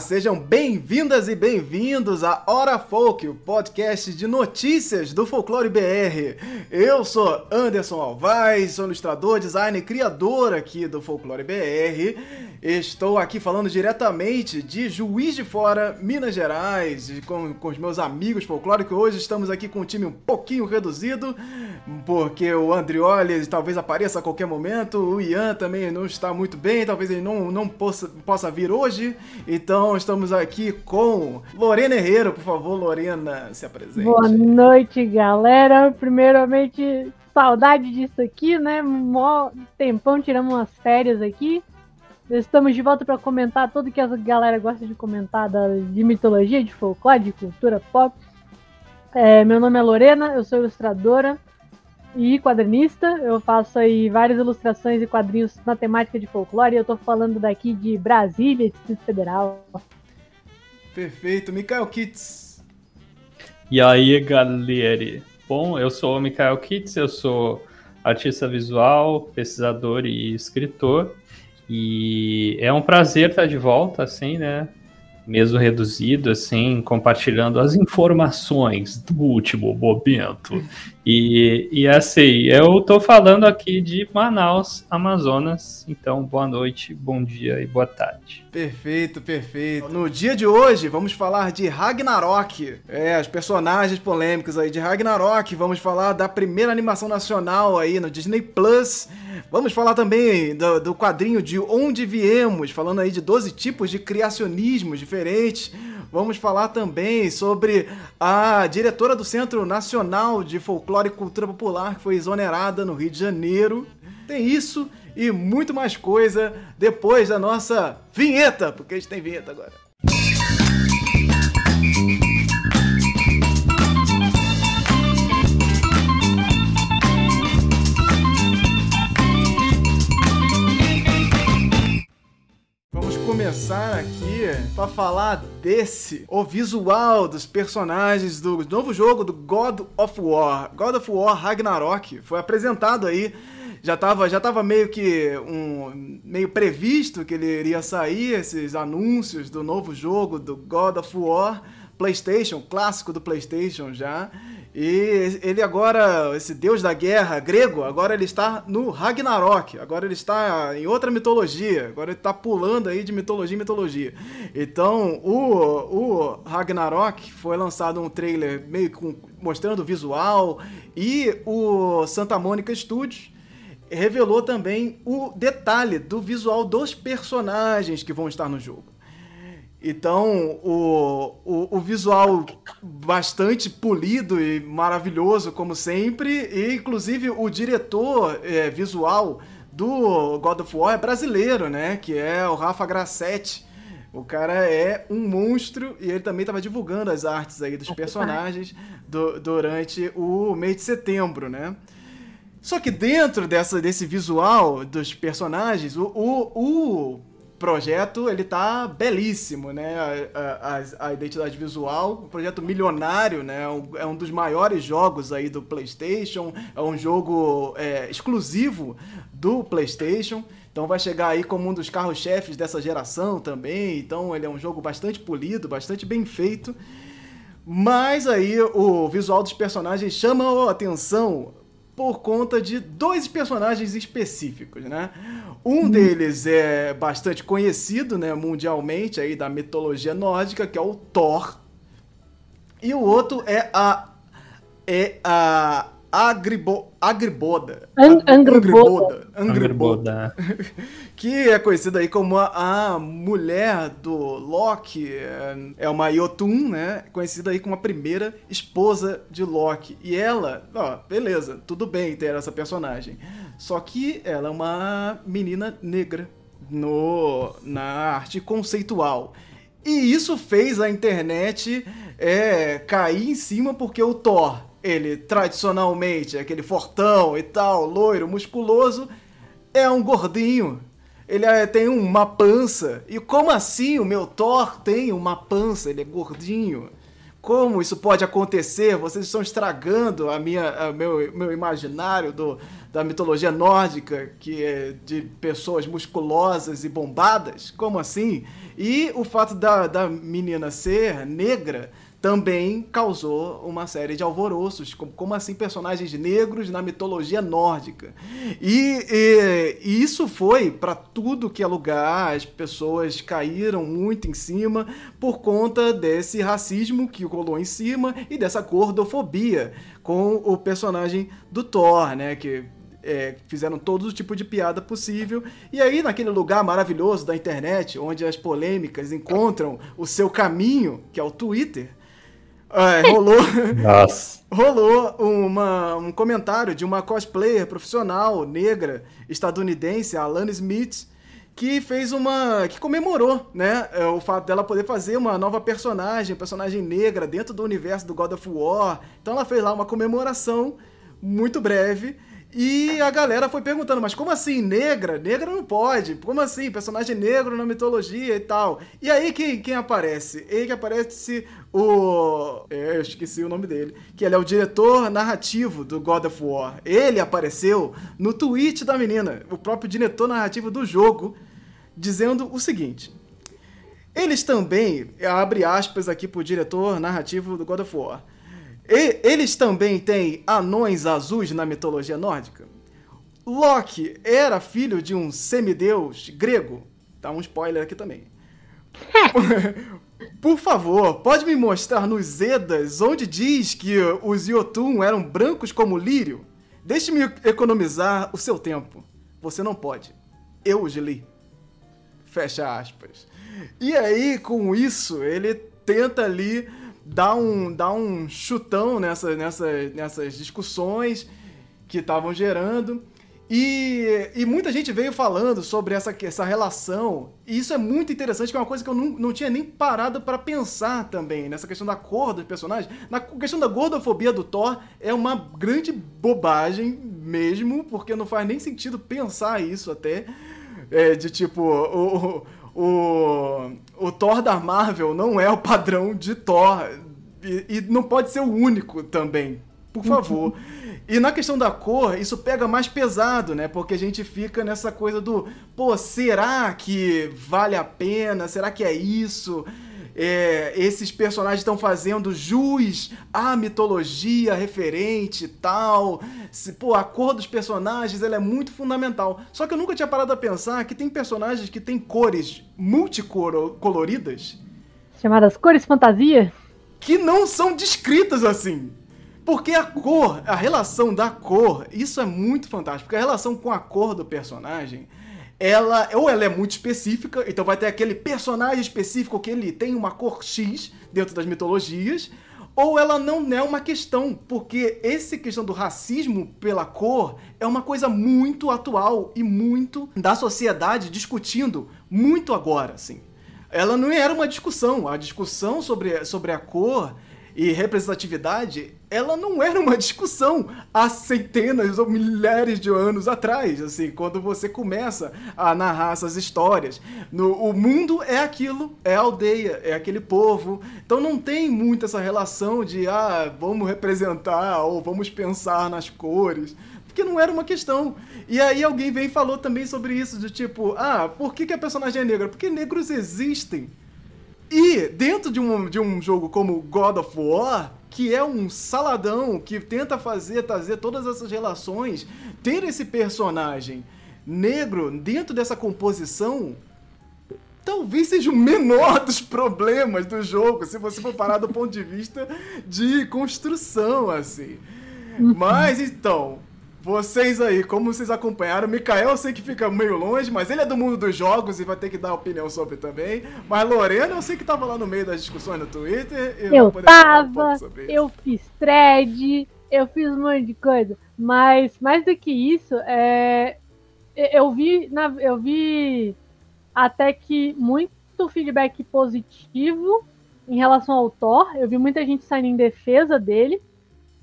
Sejam bem-vindas e bem-vindos a Hora Folk, o podcast de notícias do Folclore BR. Eu sou Anderson Alvaz, sou ilustrador, designer e criador aqui do Folclore BR. Estou aqui falando diretamente de Juiz de Fora, Minas Gerais, com, com os meus amigos folclóricos. Hoje estamos aqui com um time um pouquinho reduzido, porque o Andrioli talvez apareça a qualquer momento, o Ian também não está muito bem, talvez ele não, não possa, possa vir hoje. Então estamos aqui com Lorena Herrera, por favor, Lorena, se apresente. Boa noite, galera. Primeiramente, saudade disso aqui, né? Mó tempão tiramos umas férias aqui. Estamos de volta para comentar tudo que a galera gosta de comentar de mitologia, de folclore, de cultura pop. É, meu nome é Lorena, eu sou ilustradora e quadrinista. Eu faço aí várias ilustrações e quadrinhos na temática de folclore. E eu tô falando daqui de Brasília, Distrito Federal. Perfeito. Mikael Kitts. E aí, galera? Bom, eu sou o Mikael Kitts, eu sou artista visual, pesquisador e escritor. E é um prazer estar de volta, assim, né? Mesmo reduzido, assim, compartilhando as informações do último momento. E, e assim, eu tô falando aqui de Manaus, Amazonas. Então, boa noite, bom dia e boa tarde. Perfeito, perfeito. No dia de hoje, vamos falar de Ragnarok. É, os personagens polêmicos aí de Ragnarok. Vamos falar da primeira animação nacional aí no Disney Plus. Vamos falar também do, do quadrinho de Onde Viemos, falando aí de 12 tipos de criacionismos diferentes. Vamos falar também sobre a diretora do Centro Nacional de Folclore e Cultura Popular, que foi exonerada no Rio de Janeiro. Tem isso e muito mais coisa depois da nossa vinheta, porque a gente tem vinheta agora. Começar aqui para falar desse, o visual dos personagens do novo jogo do God of War. God of War Ragnarok foi apresentado aí já tava, já tava meio que um meio previsto que ele iria sair esses anúncios do novo jogo do God of War PlayStation, clássico do PlayStation já. E ele agora, esse deus da guerra grego, agora ele está no Ragnarok. Agora ele está em outra mitologia. Agora ele está pulando aí de mitologia em mitologia. Então, o, o Ragnarok foi lançado um trailer meio com, mostrando o visual. E o Santa Mônica Studios revelou também o detalhe do visual dos personagens que vão estar no jogo. Então, o, o, o, visual bastante polido e maravilhoso, como sempre, e inclusive o diretor é, visual do God of War é brasileiro, né? Que é o Rafa Grassetti. O cara é um monstro e ele também estava divulgando as artes aí dos personagens do, durante o mês de setembro, né? Só que dentro dessa, desse visual dos personagens, o, o, o projeto ele tá belíssimo, né? A, a, a, identidade visual, um projeto milionário, né? É um dos maiores jogos aí do PlayStation, é um jogo é, exclusivo do PlayStation. Então vai chegar aí como um dos carros-chefes dessa geração também. Então ele é um jogo bastante polido, bastante bem feito. Mas aí o visual dos personagens chama a atenção por conta de dois personagens específicos, né? Um deles é bastante conhecido, né, mundialmente aí da mitologia nórdica, que é o Thor. E o outro é a é a Agribo, Agriboda. An Angriboda. Angriboda. que é conhecida aí como a, a, mulher do Loki. É, é uma Jotun, né? Conhecida aí como a primeira esposa de Loki. E ela, ó, beleza, tudo bem ter essa personagem. Só que ela é uma menina negra no, na arte conceitual. E isso fez a internet é, cair em cima porque o Thor ele tradicionalmente, aquele fortão e tal, loiro, musculoso, é um gordinho. Ele é, tem uma pança. E como assim o meu Thor tem uma pança? Ele é gordinho. como isso pode acontecer? Vocês estão estragando a minha, a meu, meu imaginário do, da mitologia nórdica, que é de pessoas musculosas e bombadas? Como assim? E o fato da, da menina ser negra também causou uma série de alvoroços, como, como assim personagens negros na mitologia nórdica. E, e, e isso foi para tudo que é lugar, as pessoas caíram muito em cima por conta desse racismo que rolou em cima e dessa gordofobia com o personagem do Thor, né, que é, fizeram todo tipo de piada possível. E aí, naquele lugar maravilhoso da internet, onde as polêmicas encontram o seu caminho, que é o Twitter, é, rolou. Rolou uma, um comentário de uma cosplayer profissional negra estadunidense, a Alana Smith, que fez uma. que comemorou, né? É, o fato dela poder fazer uma nova personagem, personagem negra dentro do universo do God of War. Então ela fez lá uma comemoração muito breve e a galera foi perguntando, mas como assim, negra? Negra não pode. Como assim, personagem negro na mitologia e tal? E aí quem, quem aparece? Ele que aparece o... É, eu esqueci o nome dele. Que ele é o diretor narrativo do God of War. Ele apareceu no tweet da menina, o próprio diretor narrativo do jogo, dizendo o seguinte... Eles também, abre aspas aqui pro diretor narrativo do God of War e, eles também têm anões azuis na mitologia nórdica? Loki era filho de um semideus grego? Tá um spoiler aqui também. Por favor, pode me mostrar nos Edas onde diz que os Yotun eram brancos como lírio? Deixe-me economizar o seu tempo. Você não pode. Eu os li. Fecha aspas. E aí, com isso, ele tenta ali dá um, dá um chutão nessa, nessa, nessas discussões que estavam gerando. E, e, muita gente veio falando sobre essa, essa relação, e isso é muito interessante, que é uma coisa que eu não, não tinha nem parado para pensar também, nessa questão da cor dos personagens. Na questão da gordofobia do Thor, é uma grande bobagem mesmo, porque não faz nem sentido pensar isso até. É, de tipo, o, o, o Thor da Marvel não é o padrão de Thor. E, e não pode ser o único também. Por favor. E na questão da cor, isso pega mais pesado, né? Porque a gente fica nessa coisa do, pô, será que vale a pena? Será que é isso? É, esses personagens estão fazendo jus à mitologia referente e tal. Se, pô, a cor dos personagens ela é muito fundamental. Só que eu nunca tinha parado a pensar que tem personagens que têm cores multicoloridas. Chamadas cores fantasia? Que não são descritas assim. Porque a cor, a relação da cor, isso é muito fantástico. Porque a relação com a cor do personagem ela ou ela é muito específica, então vai ter aquele personagem específico que ele tem uma cor X dentro das mitologias, ou ela não é uma questão, porque essa questão do racismo pela cor é uma coisa muito atual e muito da sociedade discutindo muito agora, assim. Ela não era uma discussão, a discussão sobre, sobre a cor e representatividade, ela não era uma discussão há centenas ou milhares de anos atrás, assim, quando você começa a narrar essas histórias. No, o mundo é aquilo, é a aldeia, é aquele povo. Então não tem muito essa relação de, ah, vamos representar ou vamos pensar nas cores porque não era uma questão. E aí alguém vem e falou também sobre isso, de tipo, ah, por que, que a personagem é negra? Porque negros existem. E dentro de um, de um jogo como God of War, que é um saladão que tenta fazer, trazer todas essas relações, ter esse personagem negro dentro dessa composição, talvez seja o menor dos problemas do jogo, se você for parar do ponto de vista de construção, assim. Uhum. Mas então, vocês aí, como vocês acompanharam, o Mikael eu sei que fica meio longe, mas ele é do mundo dos jogos e vai ter que dar opinião sobre também. Mas Lorena, eu sei que tava lá no meio das discussões no Twitter. eu tava, um eu fiz thread, eu fiz um monte de coisa. Mas mais do que isso, é, eu vi, na, eu vi até que muito feedback positivo em relação ao Thor. Eu vi muita gente saindo em defesa dele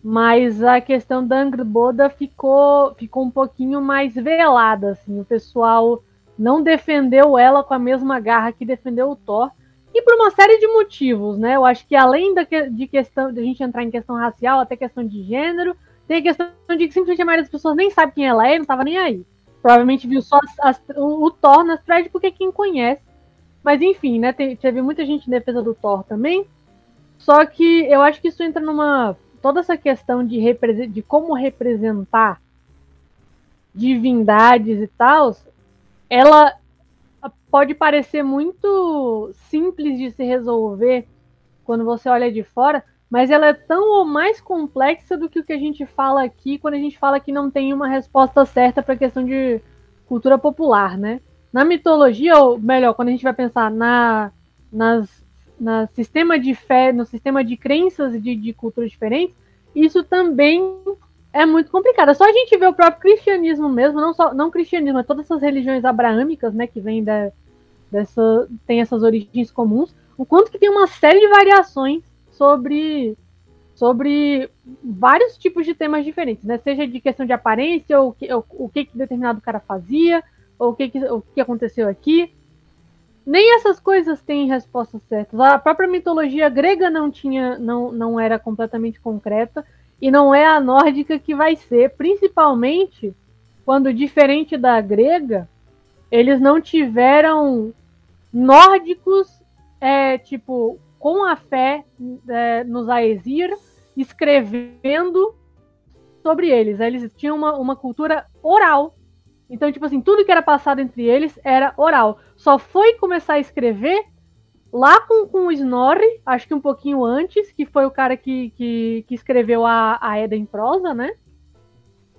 mas a questão da Angry Boda ficou, ficou um pouquinho mais velada, assim, o pessoal não defendeu ela com a mesma garra que defendeu o Thor, E por uma série de motivos, né? Eu acho que além da que, de questão de a gente entrar em questão racial, até questão de gênero, tem a questão de que simplesmente a maioria das pessoas nem sabe quem ela é não tava nem aí. Provavelmente viu só as, as, o, o Thor nas threads porque quem conhece. Mas enfim, né? Teve muita gente em defesa do Thor também. Só que eu acho que isso entra numa. Toda essa questão de, de como representar divindades e tal, ela pode parecer muito simples de se resolver quando você olha de fora, mas ela é tão ou mais complexa do que o que a gente fala aqui quando a gente fala que não tem uma resposta certa para a questão de cultura popular, né? Na mitologia, ou melhor, quando a gente vai pensar na, nas, na sistema de fé, no sistema de crenças de, de culturas diferentes, isso também é muito complicado. É só a gente ver o próprio cristianismo mesmo, não só não cristianismo, mas todas essas religiões abraâmicas, né, que vêm da, dessa tem essas origens comuns, o quanto que tem uma série de variações sobre sobre vários tipos de temas diferentes, né? Seja de questão de aparência, ou, ou o que, que determinado cara fazia, ou o que, que, o que aconteceu aqui. Nem essas coisas têm respostas certas. A própria mitologia grega não tinha, não, não era completamente concreta e não é a nórdica que vai ser, principalmente quando, diferente da grega, eles não tiveram nórdicos, é, tipo, com a fé é, nos Aesir, escrevendo sobre eles. Eles tinham uma, uma cultura oral. Então, tipo assim, tudo que era passado entre eles era oral. Só foi começar a escrever Lá com, com o Snorri, acho que um pouquinho antes, que foi o cara que, que, que escreveu a, a Eda em prosa, né?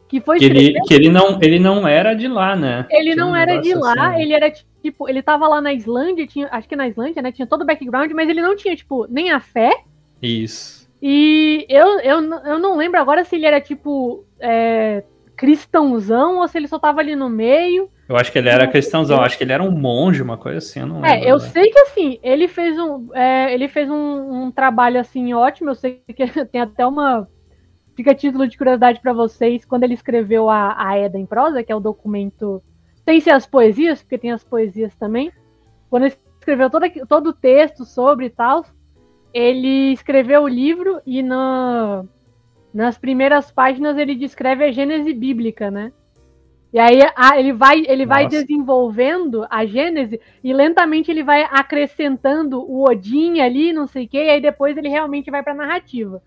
Que foi que ele, que ele não ele não era de lá, né? Ele tinha não um era de lá, assim. ele era tipo, ele tava lá na Islândia, tinha, acho que na Islândia, né? Tinha todo o background, mas ele não tinha, tipo, nem a fé. Isso. E eu, eu, eu não lembro agora se ele era, tipo, é, cristãozão ou se ele só tava ali no meio. Eu acho que ele era cristãozão, acho que ele era um monge, uma coisa assim, eu não é, lembro. É, eu sei que assim, ele fez um, é, ele fez um, um, trabalho assim ótimo, eu sei que tem até uma fica título de curiosidade para vocês, quando ele escreveu a, a Eda em prosa, que é o documento, tem se as poesias, porque tem as poesias também. Quando ele escreveu todo, todo o texto sobre e tal, ele escreveu o livro e na, nas primeiras páginas ele descreve a Gênese bíblica, né? E aí a, ele vai, ele vai desenvolvendo a Gênese e lentamente ele vai acrescentando o Odin ali, não sei o quê, e aí depois ele realmente vai pra narrativa.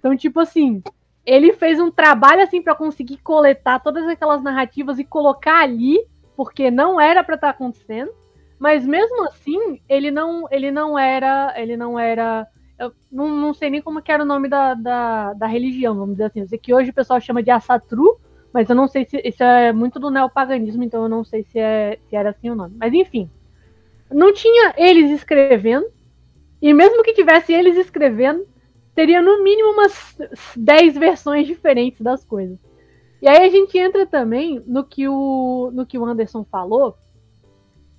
Então, tipo assim, ele fez um trabalho assim para conseguir coletar todas aquelas narrativas e colocar ali, porque não era para estar tá acontecendo. Mas mesmo assim, ele não, ele não era, ele não era eu não, não sei nem como que era o nome da, da, da, religião, vamos dizer assim. Eu sei que hoje o pessoal chama de Assatru, mas eu não sei se isso é muito do neopaganismo, então eu não sei se, é, se era assim o nome. Mas enfim, não tinha eles escrevendo, e mesmo que tivesse eles escrevendo, teria no mínimo umas 10 versões diferentes das coisas. E aí a gente entra também no que o, no que o Anderson falou,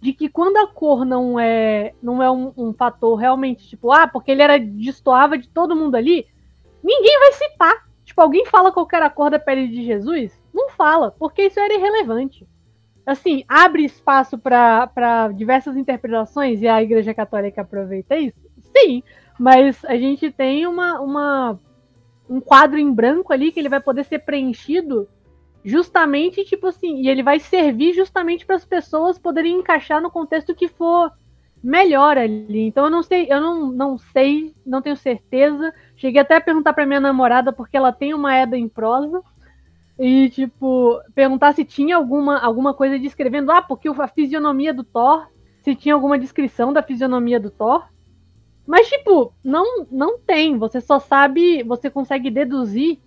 de que quando a cor não é não é um, um fator realmente, tipo, ah, porque ele era destoava de todo mundo ali, ninguém vai citar. Tipo, alguém fala qual era a cor da pele de Jesus? Não fala, porque isso era irrelevante. Assim, abre espaço para diversas interpretações e a Igreja Católica aproveita isso? Sim, mas a gente tem uma, uma, um quadro em branco ali que ele vai poder ser preenchido justamente, tipo assim, e ele vai servir justamente para as pessoas poderem encaixar no contexto que for melhor ali. Então eu não sei, eu não, não sei, não tenho certeza. Cheguei até a perguntar para minha namorada porque ela tem uma Eda em prosa e, tipo, perguntar se tinha alguma, alguma coisa descrevendo, ah, porque a fisionomia do Thor, se tinha alguma descrição da fisionomia do Thor. Mas, tipo, não, não tem. Você só sabe, você consegue deduzir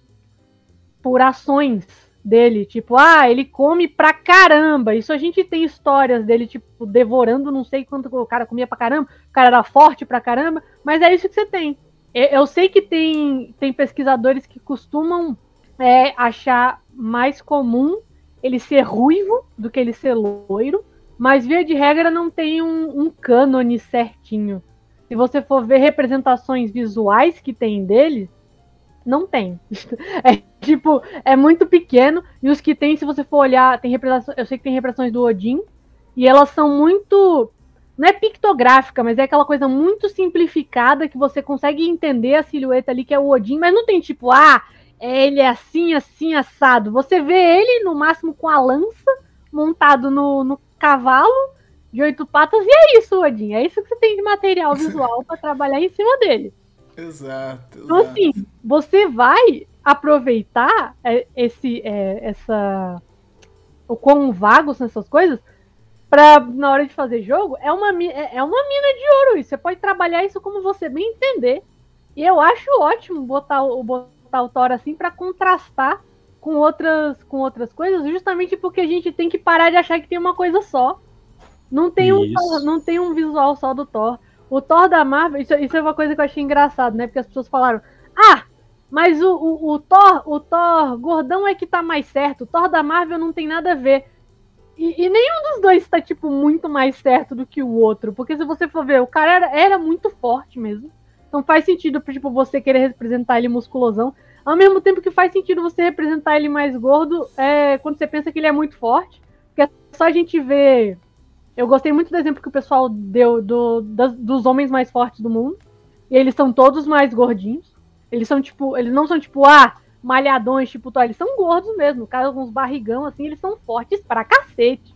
por ações dele. Tipo, ah, ele come pra caramba. Isso a gente tem histórias dele, tipo, devorando não sei quanto o cara comia pra caramba. O cara era forte pra caramba. Mas é isso que você tem. Eu sei que tem, tem pesquisadores que costumam é achar mais comum ele ser ruivo do que ele ser loiro, mas via de regra não tem um, um cânone certinho. Se você for ver representações visuais que tem dele, não tem. É tipo, é muito pequeno. E os que tem, se você for olhar, tem representações. Eu sei que tem representações do Odin. E elas são muito não é pictográfica, mas é aquela coisa muito simplificada que você consegue entender a silhueta ali que é o Odin, mas não tem tipo, ah, ele é assim, assim, assado. Você vê ele no máximo com a lança montado no, no cavalo de oito patas e é isso, Odin. É isso que você tem de material visual para trabalhar em cima dele. Exato, Então, assim, você vai aproveitar é, esse, é, essa, o quão vagos são essas coisas para na hora de fazer jogo é uma, é, é uma mina de ouro. E você pode trabalhar isso como você bem entender. E eu acho ótimo botar o, botar o Thor assim para contrastar com outras, com outras coisas, justamente porque a gente tem que parar de achar que tem uma coisa só. Não tem, um, não tem um visual só do Thor. O Thor da Marvel, isso, isso, é uma coisa que eu achei engraçado, né? Porque as pessoas falaram, ah, mas o, o, o, Thor, o Thor gordão é que tá mais certo. O Thor da Marvel não tem nada a ver. E, e, nenhum dos dois tá, tipo, muito mais certo do que o outro. Porque se você for ver, o cara era, era muito forte mesmo. Então faz sentido, tipo, você querer representar ele musculosão. Ao mesmo tempo que faz sentido você representar ele mais gordo é, quando você pensa que ele é muito forte. Porque é só a gente ver eu gostei muito do exemplo que o pessoal deu do, das, dos homens mais fortes do mundo. E eles são todos mais gordinhos. Eles são tipo, eles não são tipo, ah, malhadões, tipo, tá, eles são gordos mesmo. Cara, uns barrigão assim, eles são fortes pra cacete.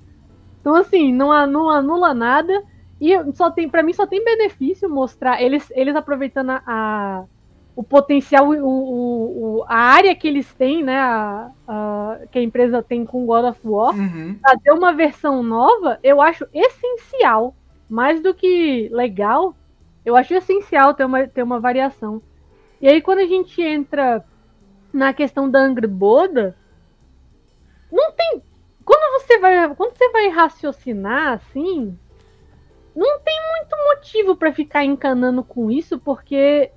Então, assim, não, não anula nada. E só tem, para mim, só tem benefício mostrar eles, eles aproveitando a, o potencial, o, o, a área que eles têm, né? A, a, que a empresa tem com God of War, uhum. fazer uma versão nova, eu acho essencial. Mais do que legal, eu acho essencial ter uma, ter uma variação. E aí, quando a gente entra na questão da Angry Boda, não tem. Quando você vai, quando você vai raciocinar assim, não tem muito motivo para ficar encanando com isso, porque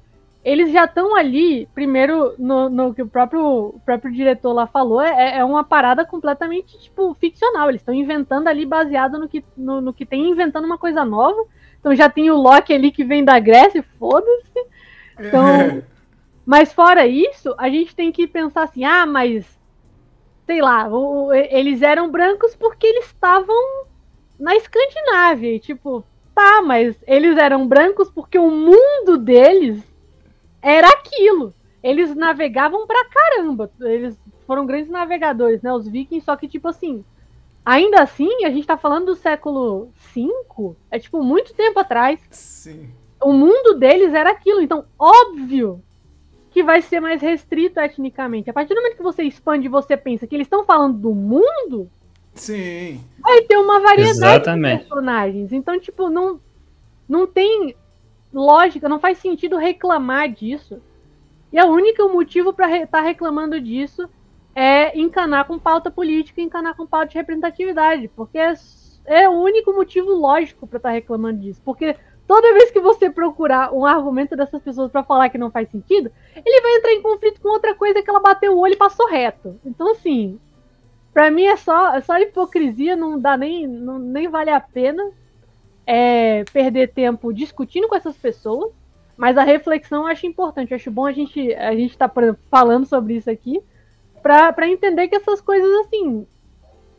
eles já estão ali, primeiro, no, no, que o próprio, o próprio diretor lá falou, é, é uma parada completamente, tipo, ficcional. Eles estão inventando ali baseado no que, no, no, que tem, inventando uma coisa nova. Então já tem o Loki ali que vem da Grécia, foda-se. Então, mas fora isso, a gente tem que pensar assim, ah, mas, sei lá, o, eles eram brancos porque eles estavam na Escandinávia. E, tipo, tá, mas eles eram brancos porque o mundo deles era aquilo. Eles navegavam pra caramba. Eles foram grandes navegadores, né? Os vikings, só que, tipo assim, ainda assim, a gente tá falando do século V, é tipo muito tempo atrás. Sim. O mundo deles era aquilo. Então, óbvio que vai ser mais restrito etnicamente. A partir do momento que você expande e você pensa que eles estão falando do mundo, Sim. vai ter uma variedade Exatamente. de personagens. Então, tipo, não, não tem lógica, não faz sentido reclamar disso. E o único motivo para estar tá reclamando disso é encanar com pauta política encanar com pauta de representatividade, porque é, é o único motivo lógico para estar tá reclamando disso. Porque toda vez que você procurar um argumento dessas pessoas para falar que não faz sentido, ele vai entrar em conflito com outra coisa que ela bateu o olho e passou reto. Então, assim, para mim é só, é só hipocrisia, não dá nem, não, nem vale a pena é, perder tempo discutindo com essas pessoas, mas a reflexão eu acho importante. Eu acho bom a gente a gente estar tá falando sobre isso aqui para entender que essas coisas assim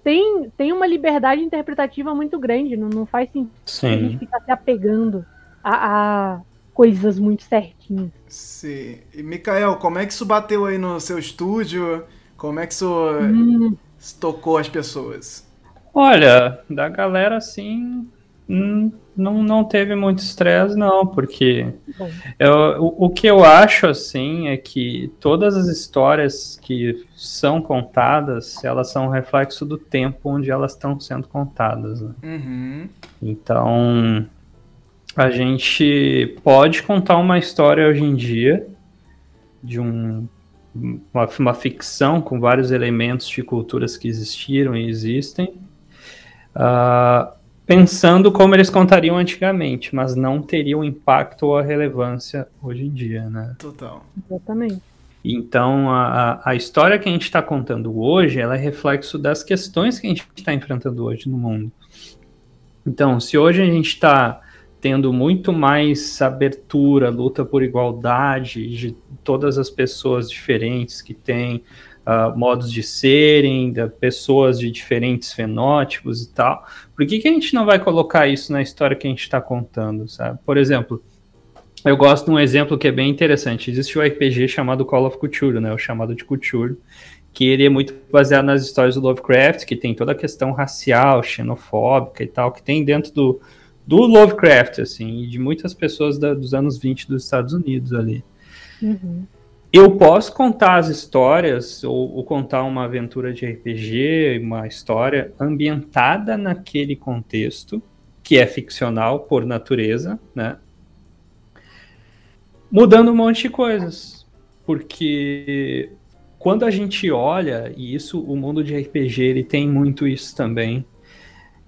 tem, tem uma liberdade interpretativa muito grande. Não, não faz sentido Sim. a gente ficar se apegando a, a coisas muito certinhas. Sim. E, Mikael, como é que isso bateu aí no seu estúdio? Como é que isso Hum, tocou as pessoas? Olha, da galera assim, não, não teve muito estresse, não, porque eu, o, o que eu acho assim é que todas as histórias que são contadas, elas são um reflexo do tempo onde elas estão sendo contadas. né? Uhum. Então, a gente pode contar uma história hoje em dia de um, uma, uma ficção com vários elementos de culturas que existiram e existem, ah, pensando como eles contariam antigamente, mas não teria o impacto ou a relevância hoje em dia, né? Total. Exatamente. Então, a, a- a história que a gente está contando hoje, ela é reflexo das questões que a gente está enfrentando hoje no mundo. Então, se hoje a gente está tendo muito mais abertura, luta por igualdade de todas as pessoas diferentes que tem, uh, modos de serem, de pessoas de diferentes fenótipos e tal. Por que, que a gente não vai colocar isso na história que a gente está contando, sabe? Por exemplo, eu gosto de um exemplo que é bem interessante. Existe o um RPG chamado Call of Cthulhu, né? O chamado de Cthulhu, que ele é muito baseado nas histórias do Lovecraft, que tem toda a questão racial, xenofóbica e tal, que tem dentro do, do Lovecraft, assim, e de muitas pessoas da, dos anos 20 dos Estados Unidos ali. Uhum. Eu posso contar as histórias, ou, ou, contar uma aventura de RPG, uma história ambientada naquele contexto, que é ficcional por natureza, né? Mudando um monte de coisas. Porque quando a gente olha, e isso, o mundo de RPG, ele tem muito isso também,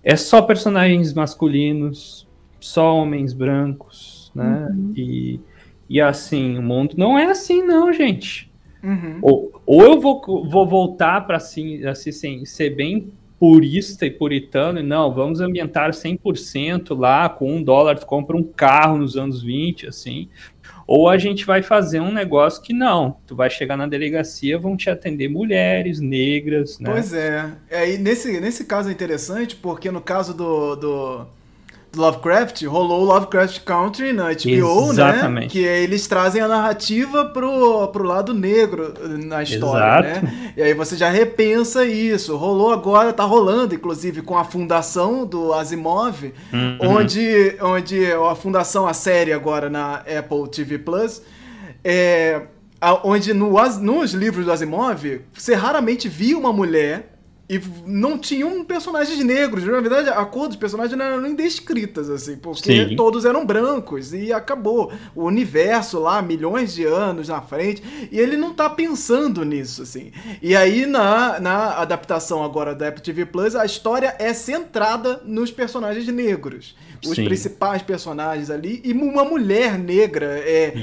é só personagens masculinos, só homens brancos, né? Uhum. E, e assim, o mundo não é assim, não, gente. Uhum. Ou, ou eu vou, vou voltar para assim, assim, ser bem purista e puritano, e não, vamos ambientar 100% lá, com um dólar tu compra um carro nos anos 20, assim, ou a gente vai fazer um negócio que não, tu vai chegar na delegacia, vão te atender mulheres, negras, né? Pois é. é nesse, nesse caso é interessante, porque no caso do, do Lovecraft, rolou o Lovecraft Country na HBO, né? Exatamente. né? Que eles trazem a narrativa pro, pro lado negro na história, Exato. né? E aí você já repensa isso. Rolou agora, tá rolando, inclusive, com a fundação do Asimov, uhum. onde, onde a fundação, a série agora na Apple TV Plus, é, onde no, nos livros do Asimov, você raramente via uma mulher e não tinham personagens negros. Na verdade, a cor dos personagens não eram nem descritas, assim, porque Sim. todos eram brancos e acabou. O universo lá, milhões de anos na frente, e ele não tá pensando nisso, assim. E aí, na, na adaptação agora da Apple TV Plus, a história é centrada nos personagens negros. Os Sim. principais personagens ali, e uma mulher negra é,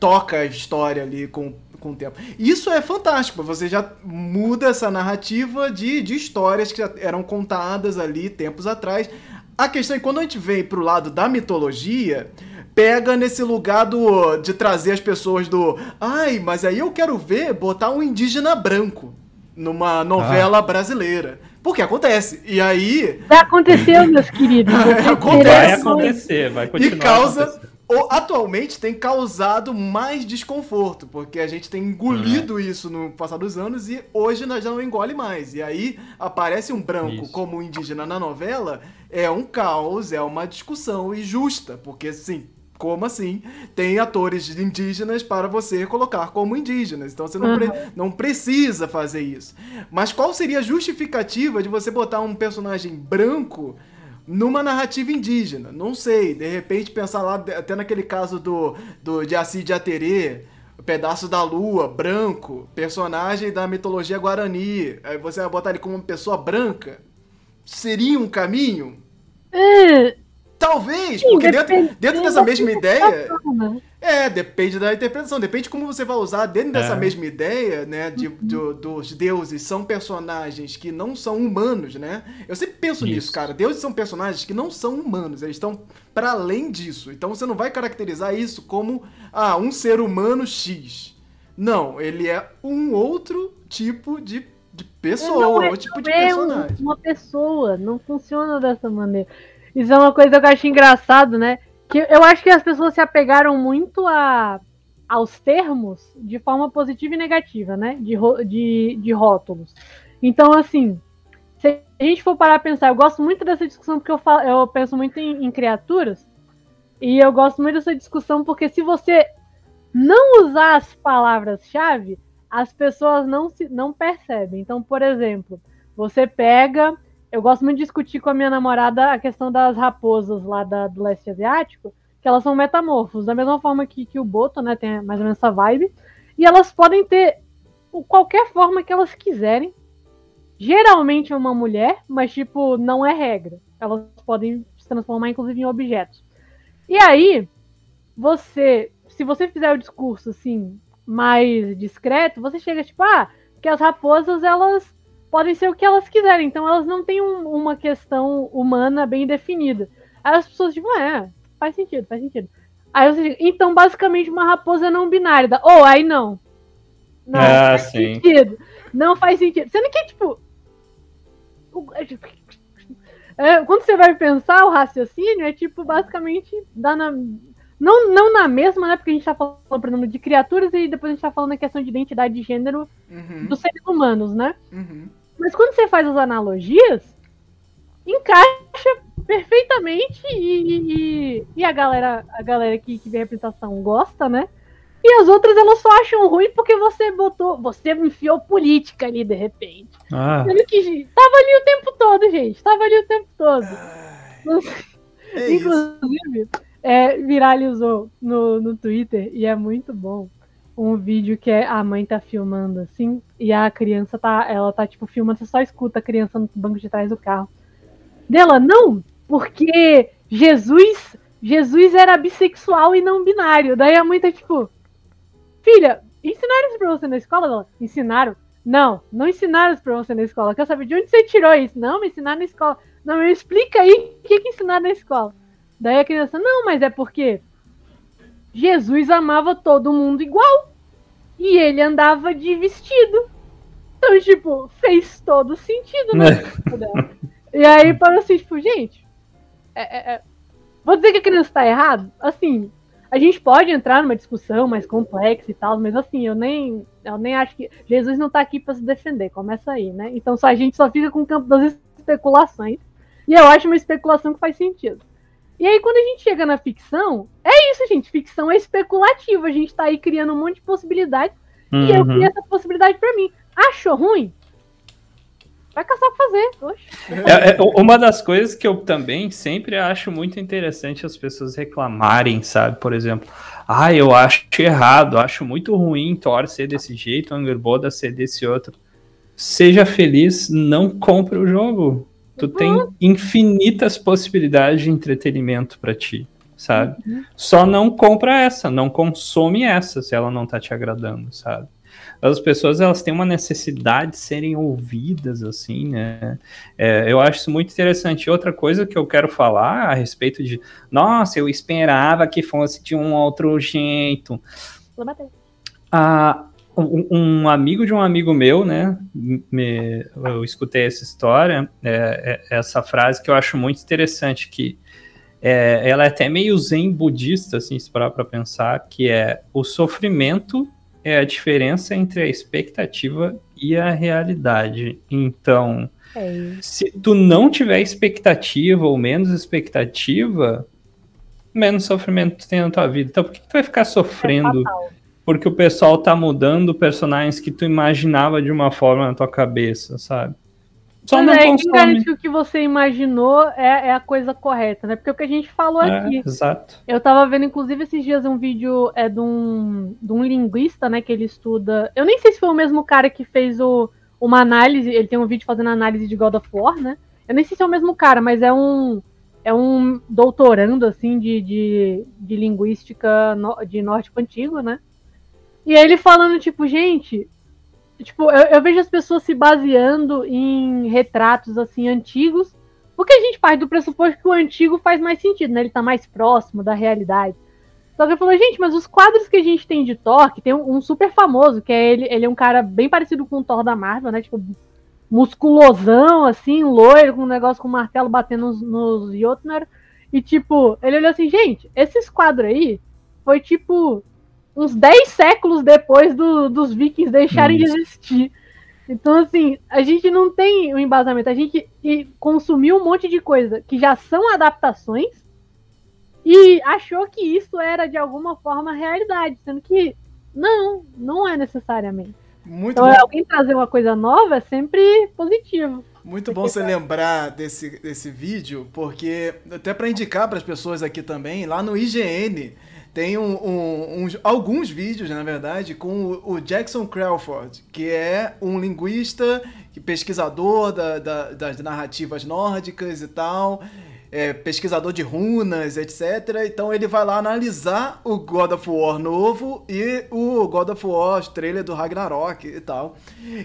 toca a história ali com com o tempo. Isso é fantástico, você já muda essa narrativa de, de histórias que já eram contadas ali tempos atrás. A questão é que quando a gente vem pro lado da mitologia, pega nesse lugar do, de trazer as pessoas do. Ai, mas aí eu quero ver botar um indígena branco numa novela ah. brasileira. Porque acontece. E aí. Já aconteceu, meus queridos. acontece. Vai acontecer, vai continuar. E causa atualmente tem causado mais desconforto, porque a gente tem engolido uhum. isso no passar dos anos e hoje nós já não engole mais. E aí aparece um branco isso. como indígena na novela, é um caos, é uma discussão injusta, porque assim, como assim? Tem atores indígenas para você colocar como indígenas. Então você não, uhum. pre não precisa fazer isso. Mas qual seria a justificativa de você botar um personagem branco numa narrativa indígena. Não sei, de repente pensar lá, até naquele caso do, do de Assi de Aterê, pedaço da lua, branco, personagem da mitologia guarani. Aí você vai botar ele como uma pessoa branca. Seria um caminho? É, Talvez, Sim, porque dentro, dentro dessa mesma ideia. Né? É, depende da interpretação, depende de como você vai usar. Dentro dessa é. mesma ideia, né, de, uhum. dos deuses são personagens que não são humanos, né? Eu sempre penso Isso. nisso, cara. Deuses são personagens que não são humanos, eles estão para além disso. Então você não vai caracterizar isso como ah, um ser humano X. Não, ele é um outro tipo de, de pessoa, é outro tipo de personagem. Uma pessoa, não funciona dessa maneira. Isso é uma coisa que eu acho engraçado, né? Que eu acho que as pessoas se apegaram muito a, aos termos de forma positiva e negativa, né? De, de, de rótulos. Então, assim, se a gente for parar a pensar, eu gosto muito dessa discussão porque eu, falo, eu penso muito em, em criaturas. E eu gosto muito dessa discussão porque se você não usar as palavras-chave, as pessoas não, se, não percebem. Então, por exemplo, você pega eu gosto muito de discutir com a minha namorada a questão das raposas lá da, do leste asiático, que elas são metamorfos, da mesma forma que, que o Boto, né, tem mais ou menos essa vibe, e elas podem ter qualquer forma que elas quiserem. Geralmente é uma mulher, mas tipo, não é regra. Elas podem se transformar inclusive em objetos. E aí, você, se você fizer o discurso assim mais discreto, você chega tipo, ah, que as raposas elas podem ser o que elas quiserem. Então elas não têm um, uma questão humana bem definida. Aí as pessoas tipo, é, faz sentido, faz sentido. Aí você diz, então basicamente uma raposa não binária. Ou oh, aí não. Não, ah, faz sim. sentido. Não faz sentido. Sendo que, tipo. É, quando você vai pensar o raciocínio, é tipo, basicamente, dá na. Não, não na mesma, né? Porque a gente tá falando, por exemplo, de criaturas e depois a gente tá falando na questão de identidade de gênero Uhum, dos seres humanos, né? uhum. Mas quando você faz as analogias, encaixa perfeitamente e, e, e a galera, a galera que, que vê a representação gosta, né? E as outras elas só acham ruim porque você botou. Você enfiou política ali de repente. Ah, Sendo que tava ali o tempo todo, gente. Tava ali o tempo todo. É. Inclusive, é, viralizou no, no Twitter e é muito bom. Um vídeo que é a mãe tá filmando assim, e a criança tá, ela tá tipo filmando, você só escuta a criança no banco de trás do carro. Dela, não, porque Jesus, Jesus era bissexual e não binário. Daí a mãe tá tipo, filha, ensinaram isso pra você na escola? Ensinaram. Não, não ensinaram isso pra você na escola. Quer saber de onde você tirou isso? Não, me ensinaram na escola. Não, me explica aí o que, que ensinaram na escola. Daí a criança, não, mas é porque Jesus amava todo mundo igual. E ele andava de vestido. Então, tipo, fez todo sentido, né? e aí, para assim, tipo, gente, é- é- é- vou dizer que a criança tá errado? Assim, a gente pode entrar numa discussão mais complexa e tal, mas assim, eu nem, eu nem acho que. Jesus não tá aqui pra se defender, começa aí, né? Então só, a gente só fica com o campo das especulações. E eu acho uma especulação que faz sentido. E aí, quando a gente chega na ficção, é isso, gente. Ficção é especulativa. A gente tá aí criando um monte de possibilidades. E eu uhum. criei essa possibilidade pra mim. Achou ruim? Vai caçar pra fazer. Oxe. É, é, uma das coisas que eu também sempre acho muito interessante as pessoas reclamarem, sabe? Por exemplo, ah, eu acho errado, acho muito ruim Thor ser desse jeito, Angerboda ser desse outro. Seja feliz, não compre o jogo. Tu tem infinitas possibilidades de entretenimento pra ti, sabe? Só não compra essa, não consome essa se ela não tá te agradando, sabe? As pessoas elas têm uma necessidade de serem ouvidas, assim, né? É, eu acho isso muito interessante. Outra coisa que eu quero falar a respeito de, nossa, eu esperava que fosse de um outro jeito. Vou bater. Ah, um, um amigo de um amigo meu, né? me- eu escutei essa história, é, é, essa frase que eu acho muito interessante, que é, ela é até meio zen budista, assim, se parar para pensar, que é o sofrimento é a diferença entre a expectativa e a realidade. Então, É se tu não tiver expectativa ou menos expectativa, menos sofrimento tu tem na tua vida. Então, por que tu vai ficar sofrendo? Fatal. Porque o pessoal tá mudando personagens que tu imaginava de uma forma na tua cabeça, sabe? Só Mas não é, consome. garante que o que você imaginou é, é a coisa correta, né? Porque o que a gente falou É, aqui. exato. Eu tava vendo, inclusive, esses dias um vídeo é, de, um, de um linguista, né? Que ele estuda. Eu nem sei se foi o mesmo cara que fez o, uma análise. Ele tem um vídeo fazendo análise de God of War, né? Eu nem sei se é o mesmo cara, mas é um. É um doutorando, assim, de, de, de linguística no- de nórdico antigo, né? E aí ele falando, tipo, gente. Tipo, eu, eu vejo as pessoas se baseando em retratos, assim, antigos. Porque a gente parte do pressuposto que o antigo faz mais sentido, né? Ele tá mais próximo da realidade. Só que ele falou, gente, mas os quadros que a gente tem de Thor, que tem um, um super famoso, que é ele, ele é um cara bem parecido com o Thor da Marvel, né? Tipo, musculosão, assim, loiro, com um negócio com um martelo batendo nos, nos Jotnar. E, tipo, ele olhou assim, gente, esses quadros aí foi, tipo, uns 10 séculos depois do- dos vikings deixarem de Isso. existir. Então, assim, a gente não tem o embasamento. A gente consumiu um monte de coisa que já são adaptações e achou que isso era, de alguma forma, realidade. Sendo que não, não é necessariamente. Muito Então, bom, alguém trazer uma coisa nova é sempre positivo. muito bom você lembrar desse, desse vídeo, porque até para indicar para as pessoas aqui também, lá no IGN tem um- um- uns- alguns vídeos, na verdade, com o, o Jackson Crawford, que é um linguista, pesquisador da- da- das narrativas nórdicas e tal. é, pesquisador de runas, etc. Então ele vai lá analisar o God of War novo e o God of War trailer do Ragnarok e tal.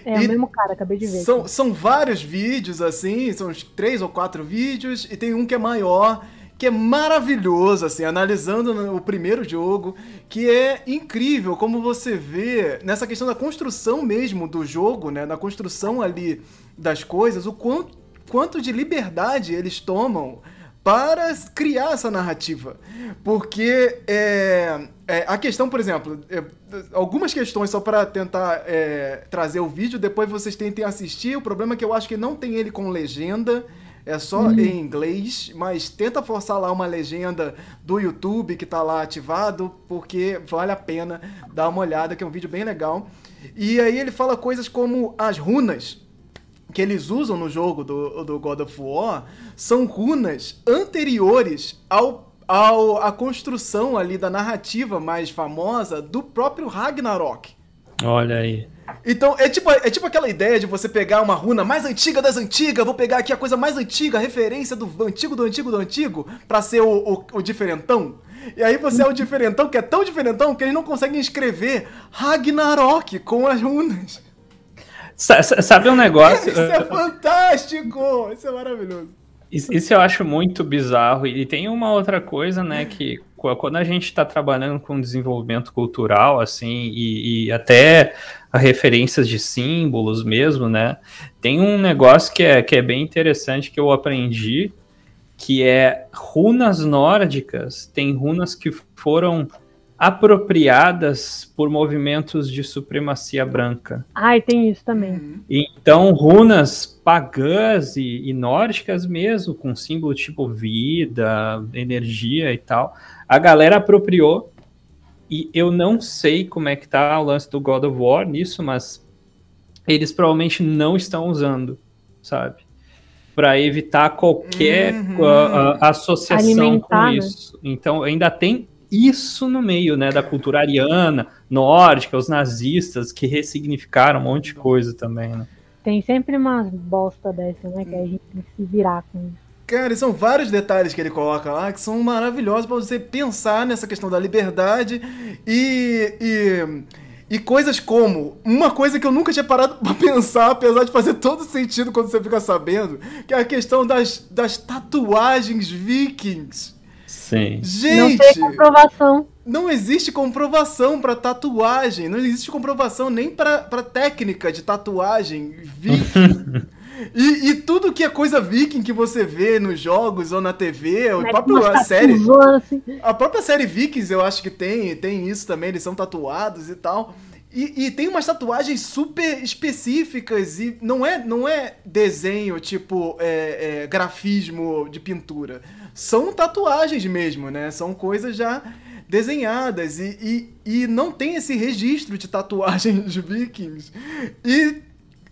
É E o mesmo cara, acabei de ver. São, são vários vídeos assim, são uns três ou quatro vídeos, e tem um que é maior, que é maravilhoso, assim, analisando o primeiro jogo, que é incrível como você vê nessa questão da construção mesmo do jogo, né? Na construção ali das coisas, o quanto, quanto de liberdade eles tomam para criar essa narrativa. Porque é, é, a questão, por exemplo, é, algumas questões só para tentar é, trazer o vídeo, depois vocês tentem assistir. O problema é que eu acho que não tem ele com legenda. É só uhum. em inglês, mas tenta forçar lá uma legenda do YouTube que tá lá ativado, porque vale a pena dar uma olhada, que é um vídeo bem legal. E aí ele fala coisas como as runas que eles usam no jogo do, do God of War são runas anteriores ao, ao a construção ali da narrativa mais famosa do próprio Ragnarok. Olha aí. Então, é tipo, é tipo aquela ideia de você pegar uma runa mais antiga das antigas, vou pegar aqui a coisa mais antiga, a referência do antigo, do antigo, do antigo, pra ser o, o, o diferentão. E aí você é o diferentão, que é tão diferentão que eles não conseguem escrever Ragnarok com as runas. Sabe um negócio? Isso é fantástico! Isso é maravilhoso. Isso eu acho muito bizarro. E tem uma outra coisa, né, que quando a gente está trabalhando com desenvolvimento cultural, assim, e, e, até referências de símbolos mesmo, né, tem um negócio que é, que é bem interessante que eu aprendi, que é runas nórdicas, tem runas que foram apropriadas por movimentos de supremacia branca. Ai, tem isso também. Então, runas pagãs e, e nórdicas mesmo, com símbolo tipo vida, energia e tal, a galera apropriou. E eu não sei como é que tá o lance do God of War nisso, mas eles provavelmente não estão usando, sabe? Para evitar qualquer uhum. uh, uh, associação Alimentar, com né? isso. Então ainda tem isso no meio, né, da cultura ariana, nórdica, os nazistas que ressignificaram um monte de coisa também, né? Tem sempre umas bosta dessa, né, que a gente tem que se virar com isso. Cara, são vários detalhes que ele coloca lá que são maravilhosos para você pensar nessa questão da liberdade e, e, e coisas como uma coisa que eu nunca tinha parado para pensar, apesar de fazer todo sentido quando você fica sabendo, que é a questão das, das tatuagens vikings. Sim. Gente! Não tem comprovação. Não existe comprovação para tatuagem, não existe comprovação nem para técnica de tatuagem viking. e, e, tudo que é coisa viking que você vê nos jogos ou na TV, a própria série. Assim. A própria série Vikings eu acho que tem, tem isso também, eles são tatuados e tal. E, e, tem umas tatuagens super específicas e não é, não é desenho, tipo é, é, grafismo de pintura são tatuagens mesmo, né? São coisas já desenhadas e, e, e não tem esse registro de tatuagens vikings. E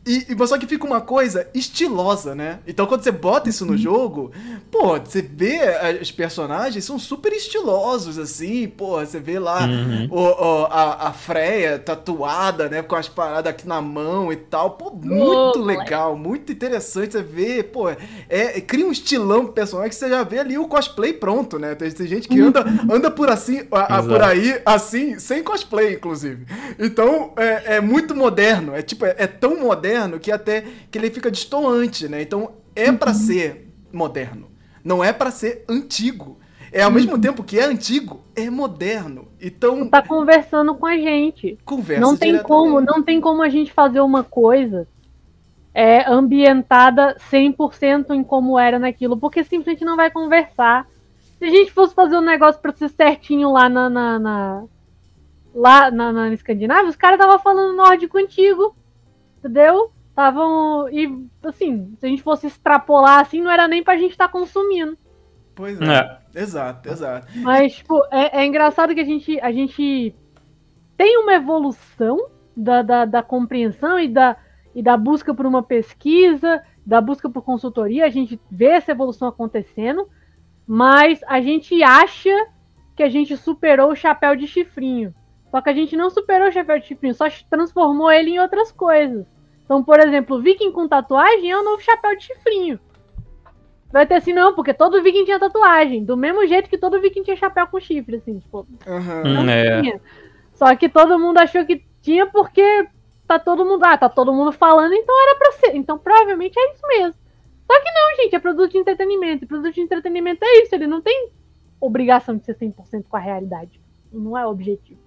e, e só que fica uma coisa estilosa, né? Então quando você bota isso no uhum. jogo, pô, você vê os personagens são super estilosos, assim, pô, você vê lá uhum. o, o, a, a Freya tatuada, né, com as paradas aqui na mão e tal. Pô, muito oh, legal, muito interessante você ver, pô, é, cria um estilão pro personagem que você já vê ali o cosplay pronto, né? Tem, tem gente que anda, uhum. anda por assim, a, a, por aí, assim, sem cosplay, inclusive. Então, é, é muito moderno, é tipo, é, é tão moderno moderno que até que ele fica destoante, né? Então é para uhum. ser moderno, não é para ser antigo. É ao uhum. mesmo tempo que é antigo, é moderno. Então tá conversando com a gente. Conversa Não tem como, não tem como a gente fazer uma coisa é, ambientada 100% em como era naquilo, porque simplesmente não vai conversar. Se a gente fosse fazer um negócio para ser certinho lá na, na, na lá na, na Escandinávia, os caras estavam falando nórdico antigo entendeu? Estavam. E, assim, se a gente fosse extrapolar assim, não era nem pra gente estar tá consumindo. Pois é. é. Exato, exato. Mas, tipo, é, é, engraçado que a gente, a gente tem uma evolução da, da, da compreensão e da, e da busca por uma pesquisa, da busca por consultoria, a gente vê essa evolução acontecendo, mas a gente acha que a gente superou o chapéu de chifrinho. Só que a gente não superou o chapéu de chifrinho, só transformou ele em outras coisas. Então, por exemplo, viking com tatuagem é o novo chapéu de chifrinho. Vai ter assim, não, porque todo viking tinha tatuagem. Do mesmo jeito que todo viking tinha chapéu com chifre, assim, tipo. Uhum. Não é. tinha. Só que todo mundo achou que tinha porque tá todo mundo. Ah, tá todo mundo falando, então era pra ser. Então provavelmente é isso mesmo. Só que não, gente, é produto de entretenimento. E produto de entretenimento é isso, ele não tem obrigação de ser 100% com a realidade. Não é o objetivo.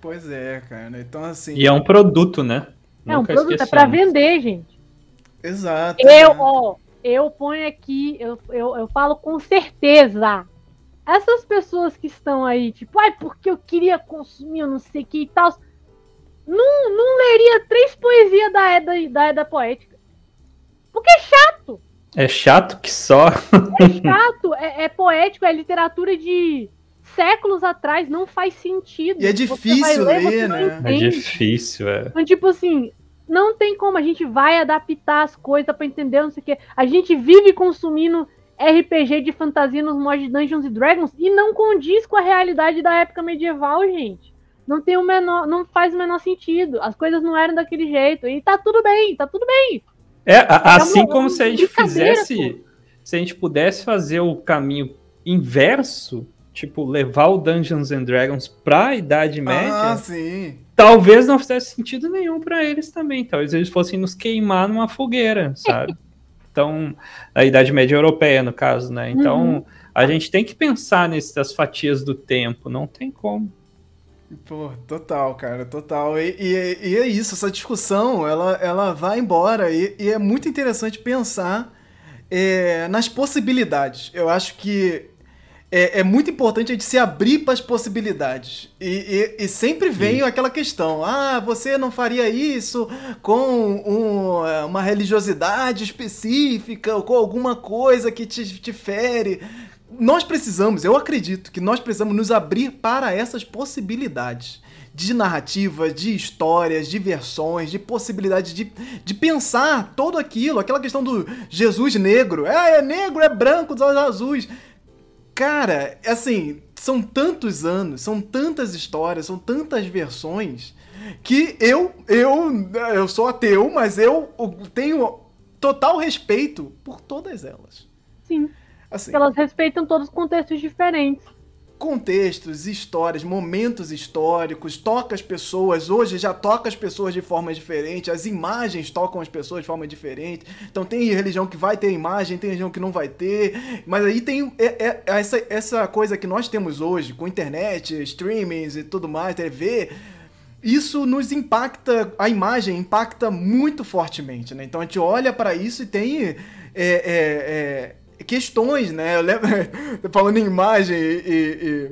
Pois é, cara. Então, assim. E é um produto, né? É um produto, é pra vender, gente. Exato. Eu, exato. ó, eu ponho aqui, eu, eu, eu falo com certeza. Essas pessoas que estão aí, tipo, ai, porque eu queria consumir, eu não sei o que e tal. Não, não leria três poesias da Eda, da Eda Poética. Porque é chato. É chato que só. É chato, é, é poético, é literatura de séculos atrás, não faz sentido. E é difícil ler, não né? É difícil, é. Então, tipo assim, não tem como, a gente vai adaptar as coisas pra entender, não sei o quê. A gente vive consumindo RPG de fantasia nos mods de Dungeons and Dragons e não condiz com a realidade da época medieval, gente. Não tem o menor, não faz o menor sentido. As coisas não eram daquele jeito. E tá tudo bem, tá tudo bem. É, a- É assim uma- como se a gente fizesse. Se a gente pudesse fazer o caminho inverso, tipo, levar o Dungeons and Dragons pra Idade Média, Ah, sim. talvez não fizesse sentido nenhum pra eles também. Talvez eles fossem nos queimar numa fogueira, sabe? Então, a Idade Média Europeia, no caso, né? Então, Uhum. a gente tem que pensar nessas fatias do tempo, não tem como. Pô, total, cara, total. E, e- e é isso, essa discussão, ela, ela vai embora e, e é muito interessante pensar é, nas possibilidades. Eu acho que é, é muito importante a gente se abrir para as possibilidades. E, e- e sempre vem aquela questão: ah, você não faria isso com um, é, uma religiosidade específica ou com alguma coisa que te, te fere. Nós precisamos, eu acredito que nós precisamos nos abrir para essas possibilidades de narrativa, de histórias, de versões, de possibilidades de, de pensar todo aquilo, aquela questão do Jesus negro, é, é negro, é branco, dos olhos azuis. Cara, assim, são tantos anos, são tantas histórias, são tantas versões que eu, eu, eu sou ateu, mas eu tenho total respeito por todas elas. Sim. Assim, elas respeitam todos os contextos diferentes. Contextos, histórias, momentos históricos, toca as pessoas. Hoje já toca as pessoas de forma diferente, as imagens tocam as pessoas de forma diferente. Então tem religião que vai ter imagem, tem religião que não vai ter. Mas aí tem é- é- essa, essa coisa que nós temos hoje, com internet, streamings e tudo mais, TV. Isso nos impacta, a imagem impacta muito fortemente, né? Então a gente olha para isso e tem é, é, é, questões, né? Eu lembro, falando em imagem e,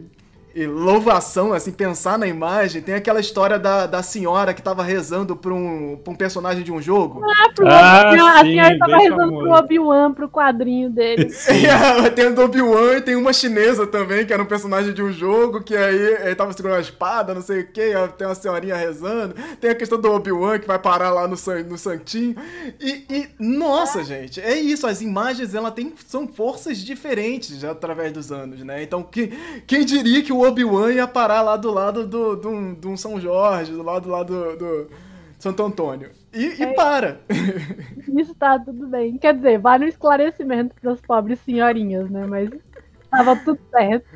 e- louvação, assim, pensar na imagem, tem aquela história da, da senhora que tava rezando pra um, pra um personagem de um jogo. Ah, pro Ah, a senhora tava rezando pro. Obi-Wan, pro quadrinho dele. E tem o do Obi-Wan e tem uma chinesa também, que era um personagem de um jogo, que aí ele tava segurando a espada, não sei o que, tem uma senhorinha rezando. Tem a questão do Obi-Wan que vai parar lá no, san- no santinho. E, e, nossa, gente, é isso, as imagens ela tem, são forças diferentes já através dos anos, né? Então, que, quem diria que o Obi-Wan ia parar lá do lado do, do, de um São Jorge, do lado lá do, do Santo Antônio. E, e para. Isso tá tudo bem. Quer dizer, vale um esclarecimento pras pobres senhorinhas, né? Mas tava tudo certo.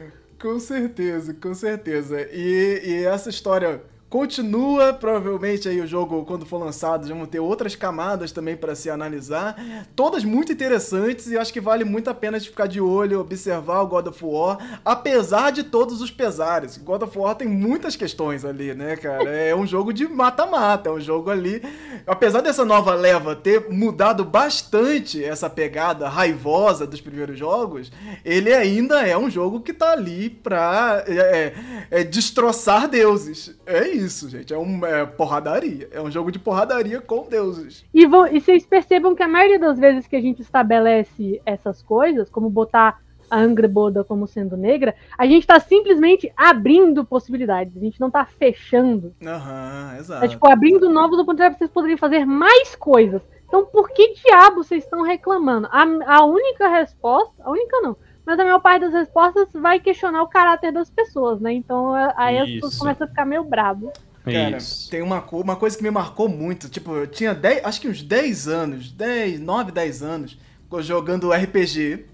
Com certeza, com certeza. E, e essa história continua, provavelmente aí o jogo, quando for lançado, já vão ter outras camadas também para se analisar. Todas muito interessantes e acho que vale muito a pena de ficar de olho, observar o God of War, apesar de todos os pesares. God of War tem muitas questões ali, né, cara? É um jogo de mata-mata, é um jogo ali. Apesar dessa nova leva ter mudado bastante essa pegada raivosa dos primeiros jogos, ele ainda é um jogo que tá ali pra é, é, é, destroçar deuses. É isso, gente. É, um, é porradaria. É um jogo de porradaria com deuses. E, e vocês percebam que a maioria das vezes que a gente estabelece essas coisas, como botar a Angra Boda como sendo negra, a gente tá simplesmente abrindo possibilidades. A gente não tá fechando. Aham, exato. Tá, tipo, abrindo novos oportunidades pra vocês poderem fazer mais coisas. Então, por que diabo vocês estão reclamando? A, a única resposta, a única não, mas a maior parte das respostas vai questionar o caráter das pessoas, né? Então, a- aí as pessoas Isso. começam a ficar meio brabo. Cara, Isso. tem uma, uma coisa que me marcou muito. Tipo, eu tinha 10, acho que uns 10 anos, 10, 9, 10 anos, jogando RPG.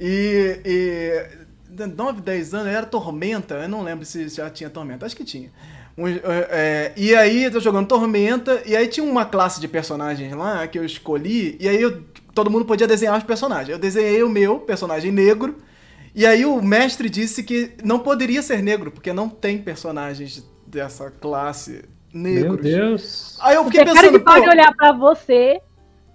E, e 9, 10 anos, era Tormenta, eu não lembro se já tinha Tormenta, acho que tinha. Um, é, e aí eu tô jogando Tormenta, e aí tinha uma classe de personagens lá que eu escolhi, e aí eu, todo mundo podia desenhar os personagens. Eu desenhei o meu personagem negro, e aí o mestre disse que não poderia ser negro, porque não tem personagens dessa classe negros. Meu Deus. Aí eu fiquei Porque cara pensando, que pode olhar pra você,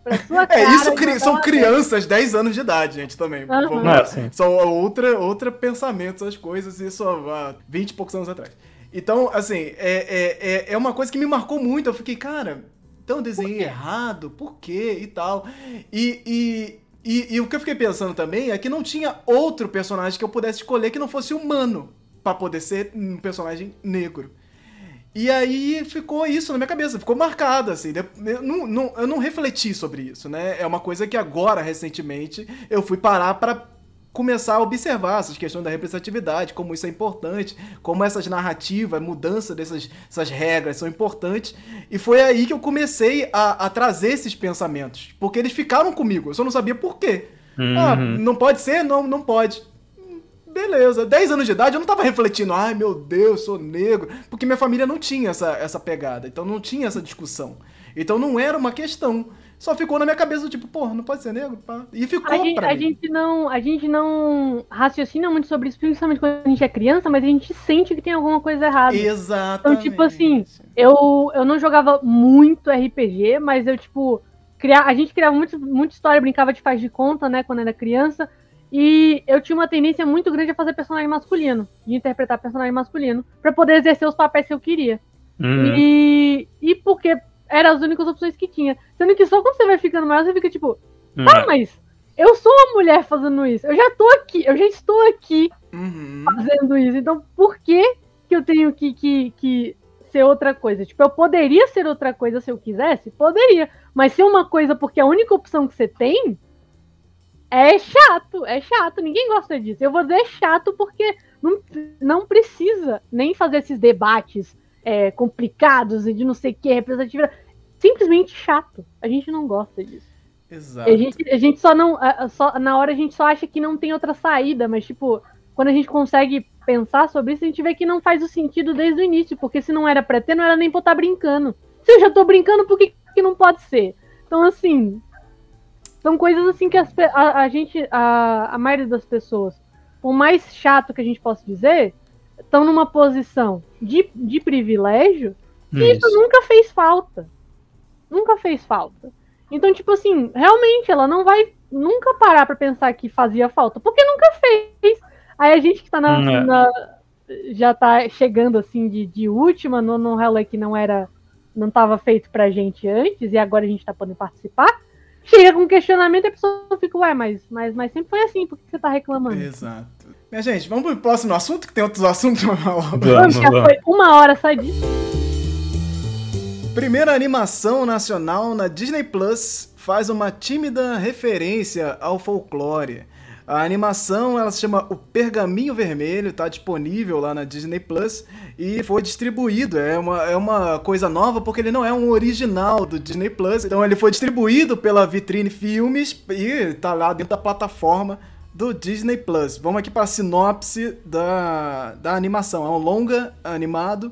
pra sua cara. é, isso cri- são crianças, 10 anos de idade, gente, também. Aham. Vamos Ah, lá. sim. São outra, outra pensamento, as coisas, isso há 20 e poucos anos atrás. Então, assim, é, é, é, é uma coisa que me marcou muito. Eu fiquei, cara, então eu desenhei errado, por quê? E tal. E, e, e, e o que eu fiquei pensando também é que não tinha outro personagem que eu pudesse escolher que não fosse humano pra poder ser um personagem negro. E aí ficou isso na minha cabeça, ficou marcado, assim. Eu não, não- eu não refleti sobre isso, né? É uma coisa que agora, recentemente, eu fui parar pra começar a observar essas questões da representatividade, como isso é importante, como essas narrativas, mudança dessas essas regras são importantes. E foi aí que eu comecei a, a trazer esses pensamentos. Porque eles ficaram comigo, eu só não sabia por quê. Ah, Uhum. não pode ser? Não, não pode. Beleza, 10 anos de idade eu não tava refletindo, ai meu Deus, sou negro, porque minha família não tinha essa, essa pegada, então não tinha essa discussão. Então não era uma questão. Só ficou na minha cabeça do tipo, porra, não pode ser negro? Pá. E ficou A gente, pra a mim. gente não, a gente não raciocina muito sobre isso, principalmente quando a gente é criança, mas a gente sente que tem alguma coisa errada. Exatamente. Então, tipo assim, Eu, eu não jogava muito RPG, mas eu, tipo, cria, a gente criava muito, muita história, brincava de faz de conta, né, quando era criança. E eu tinha uma tendência muito grande a fazer personagem masculino, de interpretar personagem masculino, pra poder exercer os papéis que eu queria. Uhum. E, e porque eram as únicas opções que tinha. Sendo que só quando você vai ficando maior, você fica tipo, tá, É. mas eu sou uma mulher fazendo isso. Eu já tô aqui, eu já estou aqui Uhum. fazendo isso. Então, por que que eu tenho que, que, que ser outra coisa? Tipo, eu poderia ser outra coisa se eu quisesse? Poderia. Mas ser uma coisa porque a única opção que você tem é chato. É chato. Ninguém gosta disso. Eu vou dizer chato porque não, não precisa nem fazer esses debates é, complicados e de não sei o que, representatividade. Simplesmente chato. A gente não gosta disso. Exato. A gente, a gente só não. Só, na hora a gente só acha que não tem outra saída, mas, tipo, quando a gente consegue pensar sobre isso, a gente vê que não faz o sentido desde o início, porque se não era pra ter, não era nem pra eu estar brincando. Se eu já tô brincando, por que, que não pode ser? Então, assim. São coisas assim que as a, a gente, a, a maioria das pessoas, por mais chato que a gente possa dizer, estão numa posição de, de privilégio e isso Isso. nunca fez falta. Nunca fez falta. Então, tipo assim, realmente ela não vai nunca parar pra pensar que fazia falta, porque nunca fez. Aí a gente que tá na. Hum, é. na- já tá chegando assim de, de última, no, no rolê que não era. não tava feito pra gente antes, e agora a gente tá podendo participar. Chega com questionamento e a pessoa fica, ué, mas, mas, mas sempre foi assim, por que você tá reclamando? Exato. Minha gente, vamos pro próximo assunto, que tem outros assuntos pra falar. Vamos, Vamos, já vamos. foi uma hora só disso. Primeira animação nacional na Disney Plus faz uma tímida referência ao folclore. A animação ela se chama O Pergaminho Vermelho, está disponível lá na Disney Plus e foi distribuído. É uma, é uma coisa nova porque ele não é um original do Disney Plus. Então ele foi distribuído pela Vitrine Filmes e tá lá dentro da plataforma do Disney Plus. Vamos aqui para a sinopse da, da animação. É um longa animado.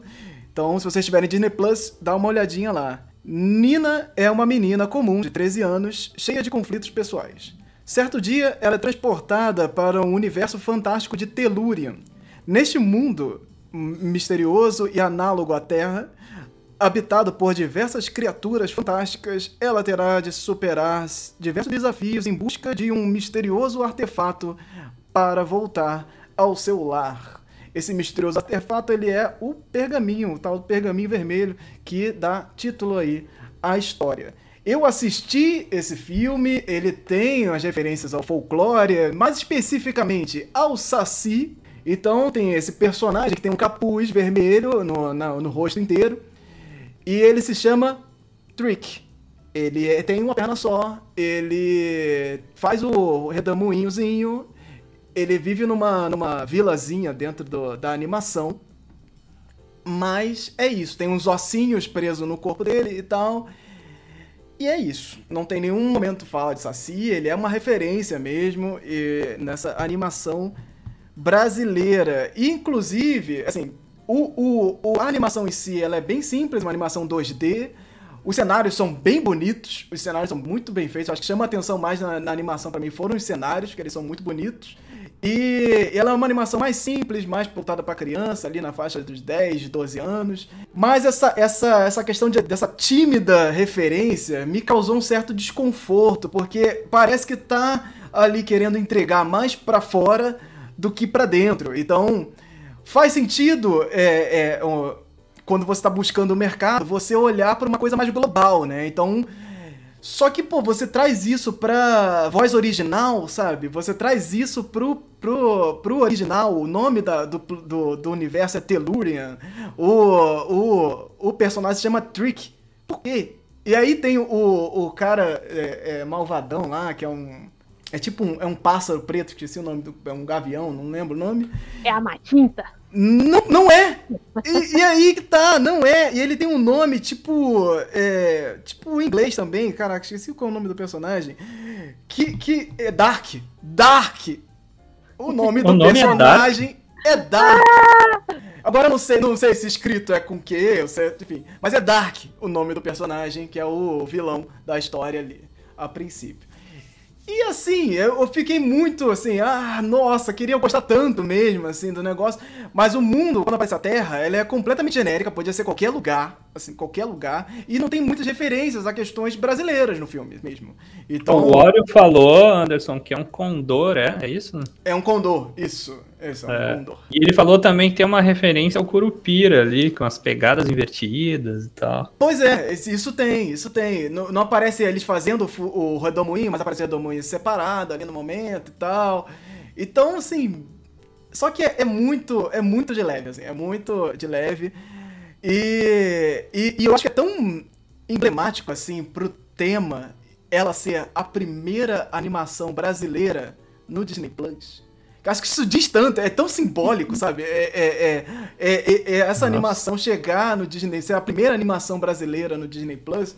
Então, se vocês tiverem Disney Plus, dá uma olhadinha lá. Nina é uma menina comum de 13 anos, cheia de conflitos pessoais. Certo dia, ela é transportada para um universo fantástico de Telurian. Neste mundo misterioso e análogo à Terra, habitado por diversas criaturas fantásticas, ela terá de superar diversos desafios em busca de um misterioso artefato para voltar ao seu lar. Esse misterioso artefato ele é o pergaminho, o tal pergaminho vermelho que dá título aí à história. Eu assisti esse filme, ele tem as referências ao folclore, mais especificamente ao Saci. Então tem esse personagem que tem um capuz vermelho no, no rosto inteiro. E ele se chama Trick. Ele é- tem uma perna só, ele faz o redemoinhozinho, ele vive numa, numa vilazinha dentro do- da animação. Mas é isso, tem uns ossinhos presos no corpo dele e tal. E é isso. Não tem nenhum momento fala de Saci, ele é uma referência mesmo e nessa animação brasileira. Inclusive, assim, o, o, a animação em si ela é bem simples, uma animação 2D. Os cenários são bem bonitos, os cenários são muito bem feitos. Acho que chama atenção mais na, na animação para mim foram os cenários, que eles são muito bonitos. E ela é uma animação mais simples, mais voltada para criança, ali na faixa dos 10, 12 anos. Mas essa, essa, essa questão de, dessa tímida referência me causou um certo desconforto, porque parece que tá ali querendo entregar mais para fora do que para dentro. Então, faz sentido é, é, quando você está buscando o mercado, você olhar para uma coisa mais global, né? Então, só que, pô, você traz isso pra voz original, sabe? Você traz isso pro, pro, pro original. O nome da, do, do, do universo é Tellurian. O, o, o personagem se chama Trick. Por quê? E aí tem o, o cara é, é, malvadão lá, que é um. É tipo um, é um pássaro preto, esqueci o nome do. É um gavião, não lembro o nome. É a Matinta. Não, não é! E, e, aí que tá, não é. E ele tem um nome tipo. É, tipo em inglês também, caraca, esqueci qual é o nome do personagem. Que, que é Dark. Dark! O nome do nome personagem é Dark. É Dark. Agora eu não sei, não sei se escrito é com que, eu sei, enfim. Mas é Dark o nome do personagem, que é o vilão da história ali, a princípio. E assim, eu fiquei muito assim, ah, nossa, queria gostar tanto mesmo, assim, do negócio. Mas o mundo, quando aparece a Terra, ela é completamente genérica, podia ser qualquer lugar, assim, qualquer lugar. E não tem muitas referências a questões brasileiras no filme mesmo. Então, o Wario falou, Anderson, que é um condor, é? É isso? É um condor, isso. Esse é é. E ele falou também que tem uma referência ao Curupira ali, com as pegadas invertidas e tal. Pois é, isso tem, isso tem. Não, não aparece eles fazendo o, o redomoinho, mas aparece o redomoinho separado ali no momento e tal. Então, assim. Só que é, é muito, é muito de leve, assim, é muito de leve. E, e, e eu acho que é tão emblemático, assim, pro tema ela ser a primeira animação brasileira no Disney Plus Acho que isso diz tanto, é tão simbólico, sabe? É, é, é, é essa Nossa. animação chegar no Disney, ser a primeira animação brasileira no Disney Plus,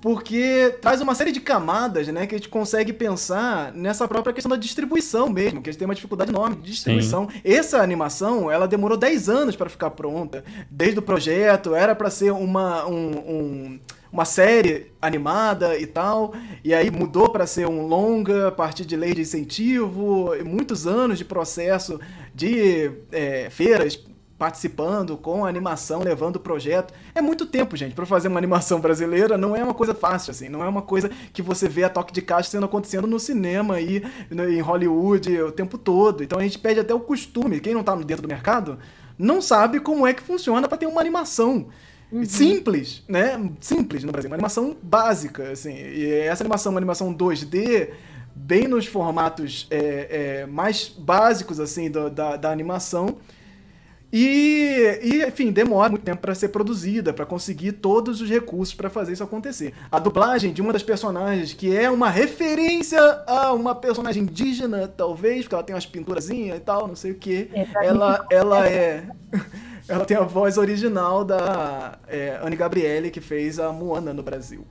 porque traz uma série de camadas, né, que a gente consegue pensar nessa própria questão da distribuição mesmo, que a gente tem uma dificuldade enorme de distribuição. Sim. Essa animação, ela demorou 10 anos para ficar pronta, desde o projeto, era para ser uma um, um uma série animada e tal, e aí mudou para ser um longa a partir de lei de incentivo, muitos anos de processo de é, feiras participando com a animação, levando o projeto. É muito tempo, gente, para fazer uma animação brasileira não é uma coisa fácil, assim, não é uma coisa que você vê a toque de caixa sendo acontecendo no cinema e em Hollywood o tempo todo. Então a gente perde até o costume. Quem não tá dentro do mercado não sabe como é que funciona para ter uma animação. Uhum. Simples, né? Simples no Brasil. Uma animação básica, assim. E essa animação, uma animação 2D, bem nos formatos é, é, mais básicos, assim, do, da, da animação. E, e, enfim, demora muito tempo para ser produzida, para conseguir todos os recursos para fazer isso acontecer. A dublagem de uma das personagens, que é uma referência a uma personagem indígena, talvez, porque ela tem umas pinturazinhas e tal, não sei o que. É, ela, ela é. Ela tem a voz original da é, Anne Gabriele, que fez a Moana no Brasil.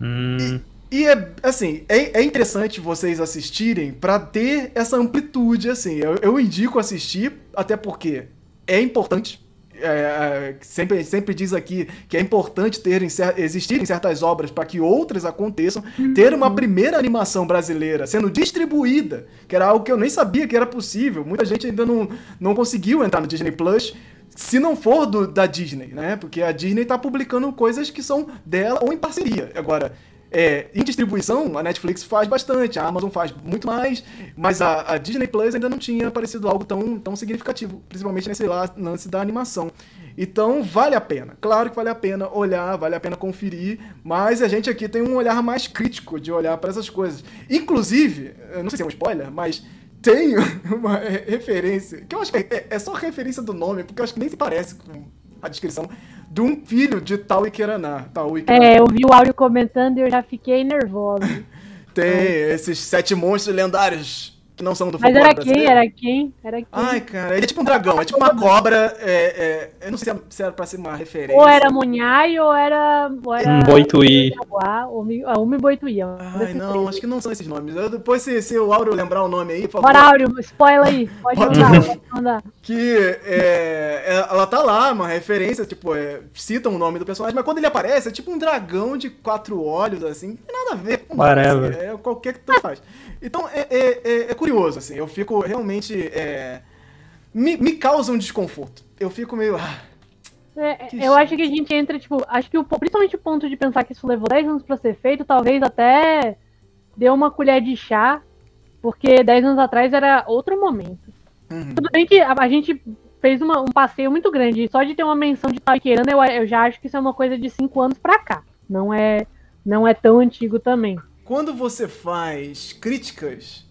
Hum. E, e, é, assim, é, é interessante vocês assistirem para ter essa amplitude, assim. Eu, eu indico assistir, até porque é importante é, é, sempre, sempre diz aqui que é importante ter existirem certas obras para que outras aconteçam. Uhum. Ter uma primeira animação brasileira sendo distribuída, que era algo que eu nem sabia que era possível. Muita gente ainda não, não conseguiu entrar no Disney Plus. Se não for do, da Disney, né? Porque a Disney está publicando coisas que são dela ou em parceria. Agora, é, em distribuição, a Netflix faz bastante, a Amazon faz muito mais, mas a, a, Disney Plus ainda não tinha aparecido algo tão, tão significativo, principalmente nesse lance da animação. Então, vale a pena. Claro que vale a pena olhar, vale a pena conferir, mas a gente aqui tem um olhar mais crítico de olhar para essas coisas. Inclusive, não sei se é um spoiler, mas tem uma referência, que eu acho que é, é só referência do nome, porque eu acho que nem se parece com a descrição de um filho de Tau Ikeraná. Tau Ikeraná. É, eu vi o áudio comentando e eu já fiquei nervoso. Tem esses sete monstros lendários que não são do Mas era quem? brasileiro. Era quem? Era quem? Ai, cara, ele é tipo um dragão, é tipo uma cobra. É, é, eu não sei se era pra ser uma referência. ou era Munhai ou era. Ou era Um boituí. Ah, Umi Boituí. um Ai, não, acho que não são esses nomes. Eu- depois, se, se o Áureo lembrar o nome aí, por favor. Bora, Áureo, spoiler aí. Pode mandar, pode mandar. que é, é- ela tá lá, uma referência, tipo, é, citam o nome do personagem, mas quando ele aparece, é tipo um dragão de quatro olhos, assim, não tem nada a ver com Whatever. assim, é qualquer que tu faz. Então, é, é- é- é curioso, assim, eu fico realmente, é, me, me causa um desconforto. Eu fico meio, ah, É, eu acho que a gente entra, tipo, acho que o, principalmente o ponto de pensar que isso levou 10 anos pra ser feito, talvez até deu uma colher de chá, porque 10 anos atrás era outro momento. uhum. Tudo bem que a, a gente fez uma- um passeio muito grande, só de ter uma menção de Taikirana, eu, eu já acho que isso é uma coisa de 5 anos pra cá. Não é, não é tão antigo também. Quando você faz críticas,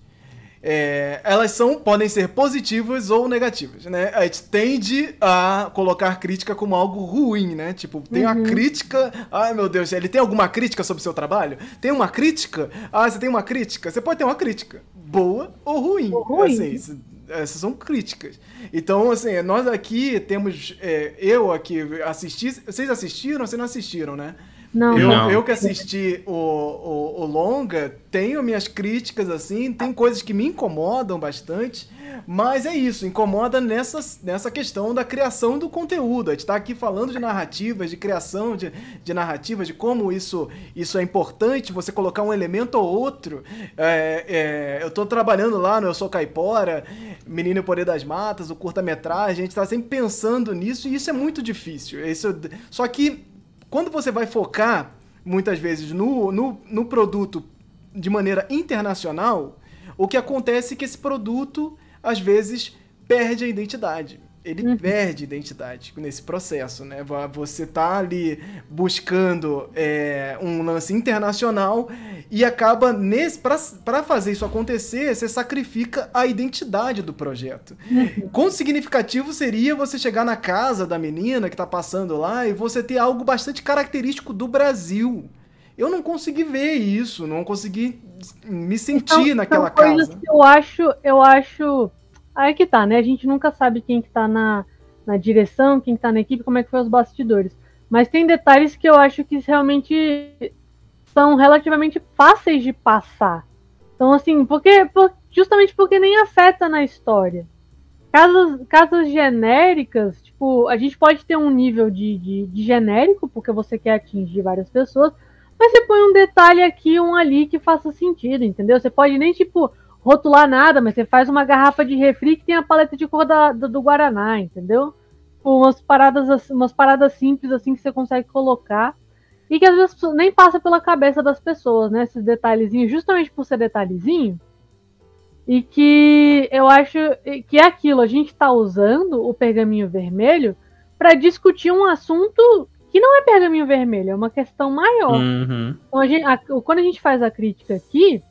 é, elas são, podem ser positivas ou negativas, né? A gente tende a colocar crítica como algo ruim, né? Tipo, tem uma Uhum. crítica. Ai, meu Deus, ele tem alguma crítica sobre o seu trabalho? Tem uma crítica? Ah, você tem uma crítica? Você pode ter uma crítica, boa ou ruim. Ou ruim. Assim, isso- essas são críticas. Então, assim, nós aqui temos. é, eu aqui assisti. Vocês assistiram? Vocês não assistiram, né? Não, Eu, Não. eu que assisti o, o, o longa, tenho minhas críticas, assim, tem coisas que me incomodam bastante, mas é isso, incomoda nessa, nessa questão da criação do conteúdo. A gente tá aqui falando de narrativas, de criação de, de narrativas, de como isso, isso é importante, você colocar um elemento ou outro. É, é, eu tô trabalhando lá no Eu Sou Caipora, Menino e Poder das Matas, o curta-metragem, a gente tá sempre pensando nisso e isso é muito difícil. Isso, só que quando você vai focar, muitas vezes, no, no, no produto de maneira internacional, o que acontece é que esse produto, às vezes, perde a identidade. Ele perde identidade nesse processo, né? Vo- Você tá ali buscando é, um lance internacional e acaba nesse para fazer isso acontecer, você sacrifica a identidade do projeto. Quão significativo seria você chegar na casa da menina que tá passando lá e você ter algo bastante característico do Brasil. Eu não consegui ver isso, não consegui me sentir Então, naquela são coisas casa. que eu acho, eu acho. Aí que tá, né? A gente nunca sabe quem que tá na, na direção, quem que tá na equipe, como é que foi os bastidores. Mas tem detalhes que eu acho que realmente são relativamente fáceis de passar. Então, assim, porque, por- justamente porque nem afeta na história. Casas, casas genéricas, tipo, a gente pode ter um nível de, de, de genérico, porque você quer atingir várias pessoas, mas você põe um detalhe aqui, um ali que faça sentido, entendeu? Você pode nem, tipo, rotular nada, mas você faz uma garrafa de refri que tem a paleta de cor da, do, do Guaraná, entendeu? Tipo, Umas paradas, assim- umas paradas simples assim que você consegue colocar. E que às vezes nem passa pela cabeça das pessoas, né? Esses detalhezinhos, justamente por ser detalhezinho. E que eu acho que é aquilo, a gente está usando o pergaminho vermelho para discutir um assunto que não é pergaminho vermelho, é uma questão maior. Uhum. Então, a gente- a- quando a gente faz a crítica aqui,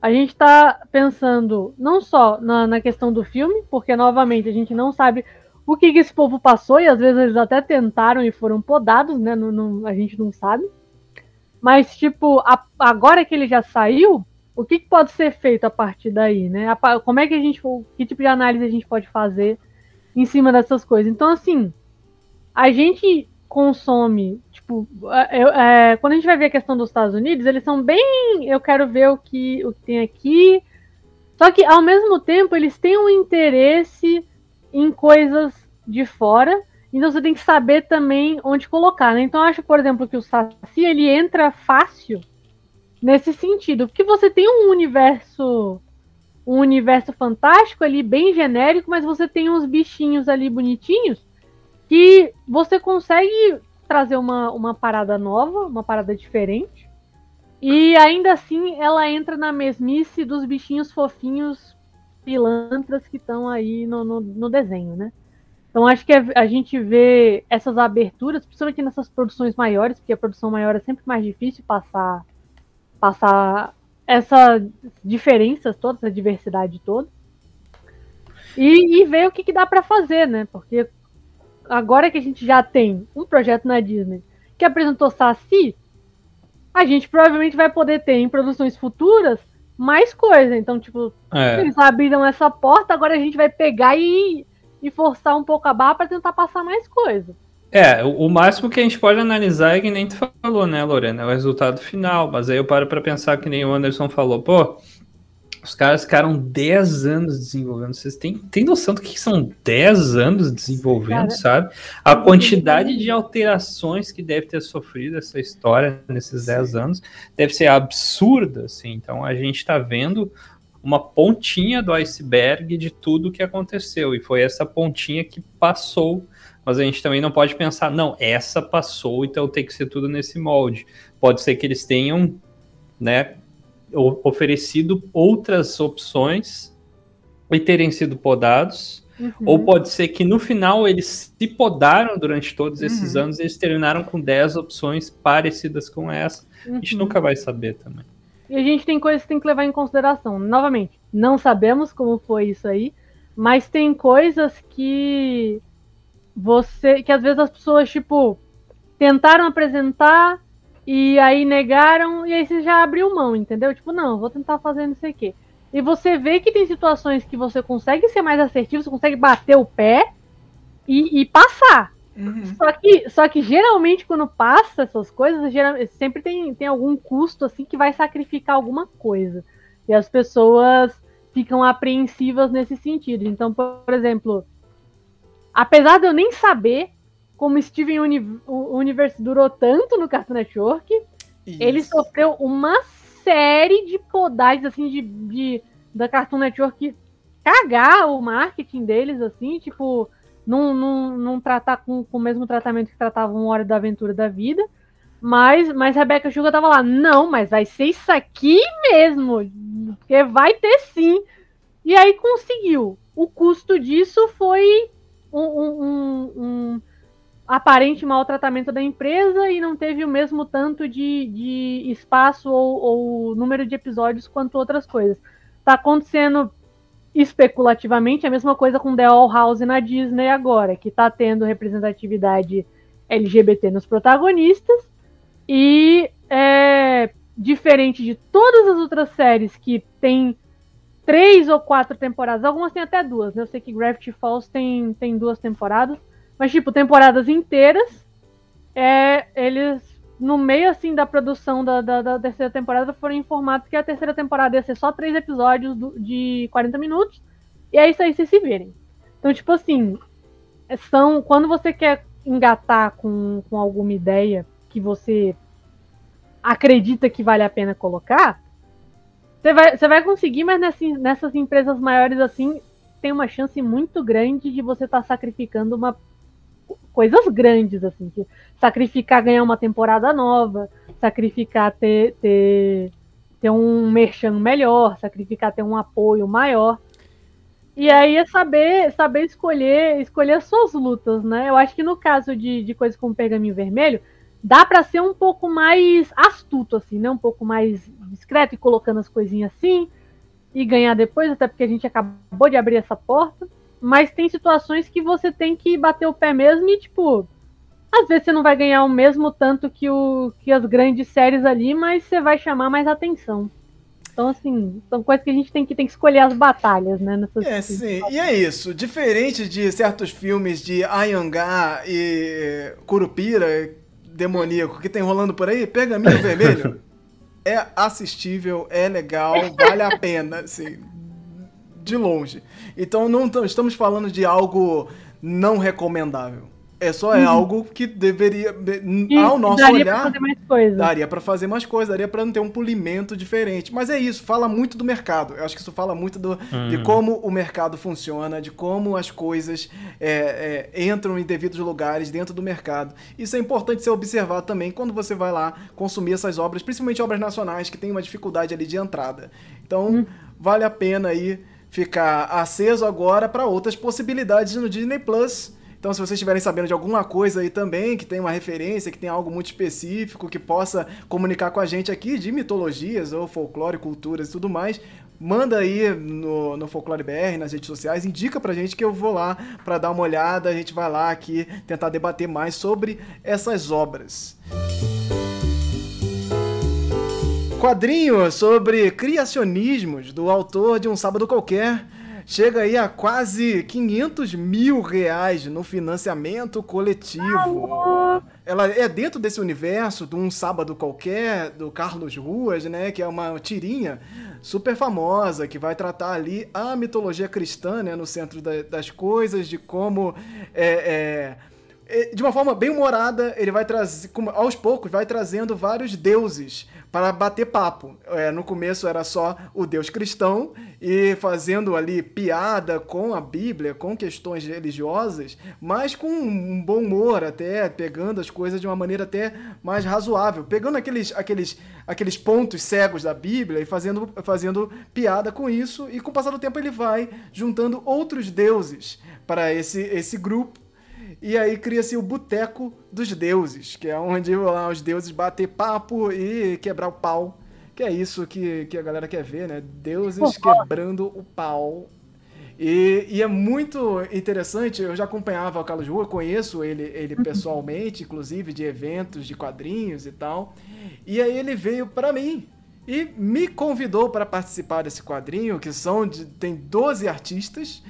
a gente está pensando não só na, na questão do filme, porque novamente a gente não sabe o que, que esse povo passou, e às vezes eles até tentaram e foram podados, né? Não, não- a gente não sabe. Mas, tipo, a- agora que ele já saiu, o que, que pode ser feito a partir daí, né? A como é que a gente. Que tipo de análise a gente pode fazer em cima dessas coisas? Então, assim, a gente consome, tipo, é, é, quando a gente vai ver a questão dos Estados Unidos, eles são bem. Eu quero ver o que, o que tem aqui. Só que, ao mesmo tempo, eles têm um interesse em coisas de fora. Então você tem que saber também onde colocar, né? Então eu acho, por exemplo, que o Saci ele entra fácil nesse sentido, porque você tem um universo um universo fantástico ali bem genérico, mas você tem uns bichinhos ali bonitinhos que você consegue trazer uma, uma parada nova, uma parada diferente. E ainda assim ela entra na mesmice dos bichinhos fofinhos pilantras que estão aí no, no, no desenho, né? Então acho que a gente vê essas aberturas, principalmente nessas produções maiores, porque a produção maior é sempre mais difícil passar passar essas diferenças todas, essa diversidade toda. E, e ver o que, que dá para fazer, né? Porque agora que a gente já tem um projeto na Disney que apresentou Saci, a gente provavelmente vai poder ter em produções futuras mais coisa. Então, tipo, é. eles abriram essa porta, agora a gente vai pegar e, e forçar um pouco a barra para tentar passar mais coisa. É, o, máximo que a gente pode analisar é que nem tu falou, né, Lorena? É o resultado final. Mas aí eu paro pra pensar que nem o Anderson falou, pô, os caras ficaram 10 anos desenvolvendo. Vocês têm, têm noção do que são 10 anos desenvolvendo, Cara, sabe? A quantidade de alterações que deve ter sofrido essa história nesses 10 anos deve ser absurda, assim. Então a gente está vendo uma pontinha do iceberg de tudo que aconteceu. E foi essa pontinha que passou. Mas a gente também não pode pensar, não, essa passou, então tem que ser tudo nesse molde. Pode ser que eles tenham, né, oferecido outras opções e terem sido podados. Uhum. Ou pode ser que no final eles se podaram durante todos esses uhum. anos e eles terminaram com 10 opções parecidas com essa. Uhum. A gente uhum. nunca vai saber também. E a gente tem coisas que tem que levar em consideração. Novamente, não sabemos como foi isso aí, mas tem coisas que você. que às vezes as pessoas, tipo, tentaram apresentar e aí negaram, e aí você já abriu mão, entendeu? Tipo, não, vou tentar fazer não sei o quê. E você vê que tem situações que você consegue ser mais assertivo, você consegue bater o pé e, e passar. Uhum. Só, que, só que geralmente quando passa essas coisas, geralmente, sempre tem, tem algum custo assim que vai sacrificar alguma coisa. E as pessoas ficam apreensivas nesse sentido. Então, por exemplo, apesar de eu nem saber como Steven Uni Universe durou tanto no Cartoon Network, Isso. ele sofreu uma série de podagens assim de, de da Cartoon Network cagar o marketing deles assim, tipo, não, não, não tratar com, com o mesmo tratamento que tratava um Hora da Aventura da Vida. Mas, mas Rebecca Sugar tava lá, não, mas vai ser isso aqui mesmo, porque vai ter sim. E aí conseguiu. O custo disso foi um, um, um aparente maltratamento da empresa e não teve o mesmo tanto de, de espaço ou, ou número de episódios quanto outras coisas. Tá acontecendo especulativamente a mesma coisa com The All House na Disney agora, que tá tendo representatividade LGBT nos protagonistas e é, diferente de todas as outras séries que tem três ou quatro temporadas, algumas têm até duas, né? Eu sei que Gravity Falls tem, tem duas temporadas, mas, tipo, temporadas inteiras, é, eles, no meio, assim, da produção da, da, da, terceira temporada, foram informados que a terceira temporada ia ser só três episódios do, de 40 minutos, e é isso aí, vocês se virem. Então, tipo assim, são, quando você quer engatar com, com alguma ideia que você acredita que vale a pena colocar, você vai, você vai conseguir, mas nessas, nessas empresas maiores assim, tem uma chance muito grande de você estar tá sacrificando uma coisas grandes, assim, que sacrificar ganhar uma temporada nova, sacrificar ter, ter, ter um merchan melhor, sacrificar ter um apoio maior. E aí é saber, saber escolher, escolher as suas lutas, né? Eu acho que no caso de, de coisas como Pergaminho Vermelho, dá para ser um pouco mais astuto, assim, né? Um pouco mais discreto e colocando as coisinhas assim e ganhar depois, até porque a gente acabou de abrir essa porta. Mas tem situações que você tem que bater o pé mesmo e, tipo, às vezes você não vai ganhar o mesmo tanto que, o, que as grandes séries ali, mas você vai chamar mais atenção. Então, assim, são coisas que a gente tem que, tem que escolher as batalhas, né? Nessas é, sim. E é isso. Diferente de certos filmes de Ayangá e Curupira, demoníaco, que tem rolando por aí, Pergaminho Vermelho é assistível, é legal, vale a pena, assim de longe. Então não estamos falando de algo não recomendável. É só é uhum. algo que deveria ao nosso daria olhar pra fazer mais coisa. daria para fazer mais coisa, daria para ter um polimento diferente. Mas é isso, fala muito do mercado. Eu acho que isso fala muito do, uhum. de como o mercado funciona, de como as coisas é, é, entram em devidos lugares dentro do mercado. Isso é importante ser observado também quando você vai lá consumir essas obras, principalmente obras nacionais que têm uma dificuldade ali de entrada. Então uhum. vale a pena aí ficar aceso agora para outras possibilidades no Disney Plus. Então, se vocês estiverem sabendo de alguma coisa aí também, que tem uma referência, que tem algo muito específico, que possa comunicar com a gente aqui de mitologias ou folclore, culturas e tudo mais, manda aí no, no Folclore BR, nas redes sociais, indica pra gente que eu vou lá para dar uma olhada, a gente vai lá aqui tentar debater mais sobre essas obras. Música quadrinho sobre criacionismos do autor de Um Sábado Qualquer chega aí a quase 500 mil reais no financiamento coletivo. Ela é dentro desse universo de Um Sábado Qualquer, do Carlos Ruas, né? Que é uma tirinha super famosa, que vai tratar ali a mitologia cristã, né? No centro da, das coisas, de como é, é de uma forma bem humorada, ele vai trazer, aos poucos, vai trazendo vários deuses para bater papo. É, no começo era só o Deus cristão e fazendo ali piada com a Bíblia, com questões religiosas, mas com um bom humor até, pegando as coisas de uma maneira até mais razoável, pegando aqueles, aqueles, aqueles pontos cegos da Bíblia e fazendo, fazendo piada com isso, e com o passar do tempo ele vai juntando outros deuses para esse, esse grupo e aí cria-se o Boteco dos Deuses, que é onde lá os deuses bater papo e quebrar o pau. Que é isso que, que a galera quer ver, né? Deuses quebrando o pau. E, e, é muito interessante, eu já acompanhava o Carlos Rua, conheço ele, ele uhum. pessoalmente, inclusive de eventos, de quadrinhos e tal. E aí ele veio para mim e me convidou para participar desse quadrinho, que são de, tem 12 artistas.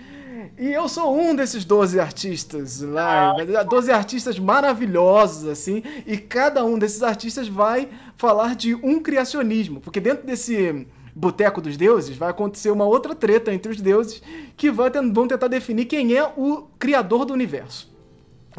E eu sou um desses 12 artistas lá. Ah, 12 artistas maravilhosos, assim. E cada um desses artistas vai falar de um criacionismo. Porque dentro desse Boteco dos Deuses vai acontecer uma outra treta entre os deuses que vão tentar definir quem é o criador do universo.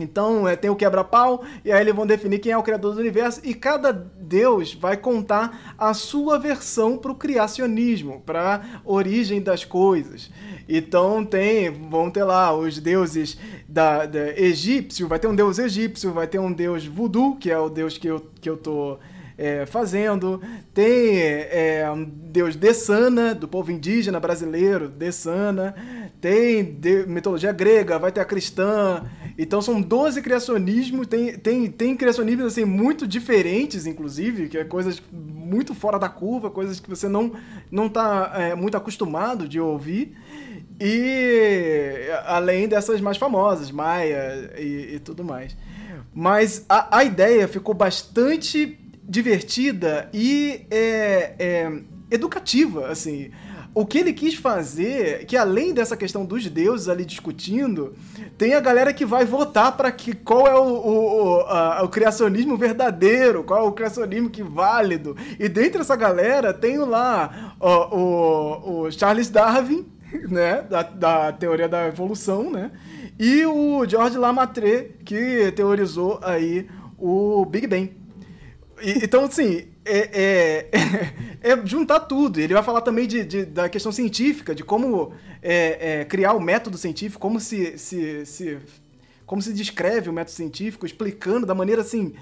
Então é, tem o quebra-pau, e aí eles vão definir quem é o criador do universo, e cada deus vai contar a sua versão para o criacionismo, para origem das coisas. Então tem, vão ter lá os deuses da, da egípcio, vai ter um deus egípcio, vai ter um deus voodoo, que é o deus que eu, que eu tô é, fazendo. Tem é, um deus Dessana, do povo indígena brasileiro, Dessana. Tem de, mitologia grega, vai ter a cristã. Então são 12 criacionismos, tem, tem, tem criacionismos assim, muito diferentes, inclusive, que é coisas muito fora da curva, coisas que você não, não tá é, muito acostumado de ouvir. E além dessas mais famosas, Maia e, e tudo mais. Mas a, a ideia ficou bastante divertida e é, é, educativa, assim. O que ele quis fazer, que além dessa questão dos deuses ali discutindo, tem a galera que vai votar para que qual é o, o, o, a, o, criacionismo verdadeiro, qual é o criacionismo que válido. E dentro dessa galera tem lá o, o, Charles Darwin, né, da, da teoria da evolução, né, e o George Lamartre, que teorizou aí o Big Bang. Então, assim, é, é, é, juntar tudo. Ele vai falar também de, de da questão científica, de como é, é, criar o método científico, como se, se, se, como se descreve o método científico, explicando da maneira assim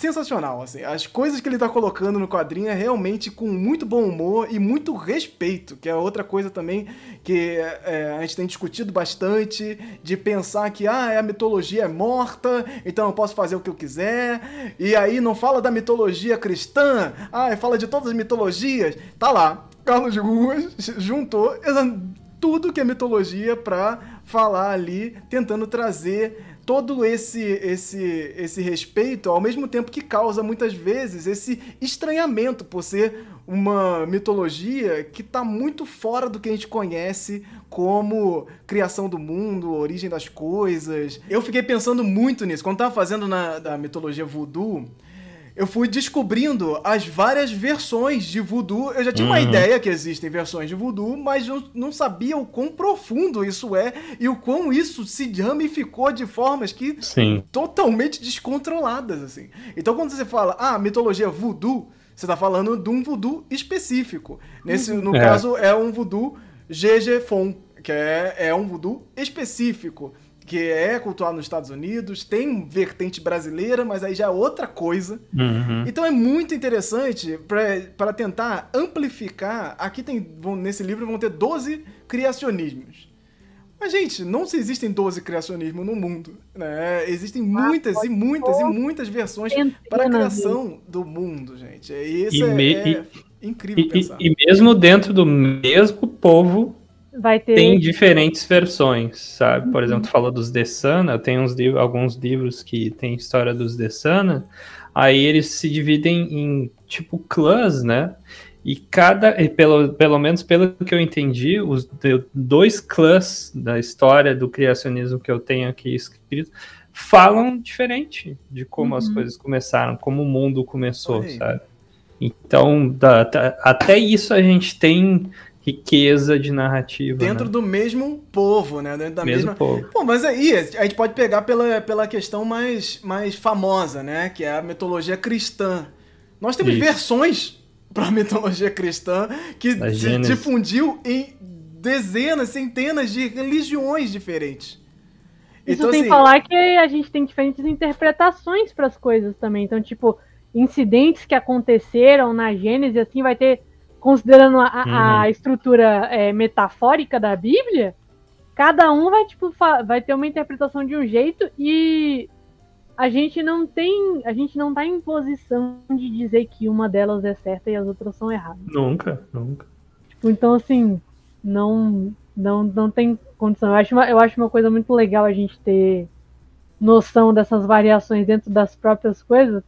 sensacional, assim. As coisas que ele tá colocando no quadrinho é realmente com muito bom humor e muito respeito, que é outra coisa também que é, a gente tem discutido bastante, de pensar que, ah, a mitologia é morta, então eu posso fazer o que eu quiser, e aí não fala da mitologia cristã, ah, fala de todas as mitologias, tá lá. Carlos Ruas juntou tudo que é mitologia pra falar ali, tentando trazer todo esse esse esse respeito, ao mesmo tempo que causa muitas vezes esse estranhamento por ser uma mitologia que está muito fora do que a gente conhece como criação do mundo, origem das coisas. Eu fiquei pensando muito nisso. Quando estava fazendo na da mitologia voodoo, eu fui descobrindo as várias versões de voodoo. Eu já tinha uhum. uma ideia que existem versões de voodoo, mas eu não sabia o quão profundo isso é e o quão isso se ramificou de formas que Sim. totalmente descontroladas assim. Então quando você fala, ah, mitologia voodoo, você está falando de um voodoo específico. Nesse, no é. caso, é um voodoo GG Fon, que é, é um voodoo específico que é cultuado nos Estados Unidos, tem vertente brasileira, mas aí já é outra coisa. Uhum. Então é muito interessante para tentar amplificar. Aqui tem, vão, nesse livro vão ter 12 criacionismos. Mas, gente, não se existem 12 criacionismos no mundo. Né? Existem muitas e muitas e muitas versões para a criação do mundo, gente. E isso é, me... é, incrível e, pensar. E, e mesmo dentro do mesmo povo, vai ter. Tem diferentes versões, sabe? Por uhum. exemplo, tu falou dos Desana, tem uns livros, alguns livros que tem história dos Desana. aí eles se dividem em tipo clãs, né? E cada, pelo, pelo menos pelo que eu entendi, os dois clãs da história do criacionismo que eu tenho aqui escrito falam diferente de como uhum. as coisas começaram, como o mundo começou, sabe? Então, da, da, até isso a gente tem riqueza de narrativa. Dentro né? do mesmo povo, né? Dentro da mesmo mesma. Povo. Pô, mas aí a gente pode pegar pela, pela questão mais, mais famosa, né? Que é a mitologia cristã. Nós temos isso. versões para a mitologia cristã que se difundiu em dezenas, centenas de religiões diferentes. Isso então, sem assim, falar que a gente tem diferentes interpretações para as coisas também. Então, tipo, incidentes que aconteceram na Gênesis, assim, vai ter, considerando a, uhum. a estrutura é, metafórica da Bíblia, cada um vai, tipo, vai ter uma interpretação de um jeito e a gente não tem, a gente não tá em posição de dizer que uma delas é certa e as outras são erradas. Nunca, nunca. Tipo, então assim, não, não, não tem condição. Eu acho, uma, eu acho uma coisa muito legal a gente ter noção dessas variações dentro das próprias coisas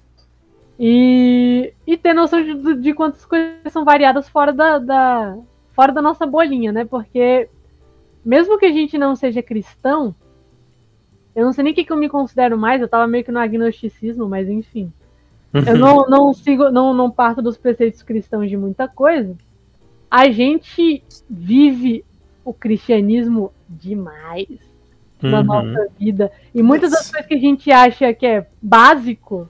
e, e ter noção de, de quantas coisas são variadas fora da, da, fora da nossa bolinha, né? Porque mesmo que a gente não seja cristão, eu não sei nem o que, que eu me considero mais, eu tava meio que no agnosticismo, mas enfim. Eu não, não sigo, não, não parto dos preceitos cristãos de muita coisa. A gente vive o cristianismo demais uhum. na nossa vida. E muitas das coisas que a gente acha que é básico,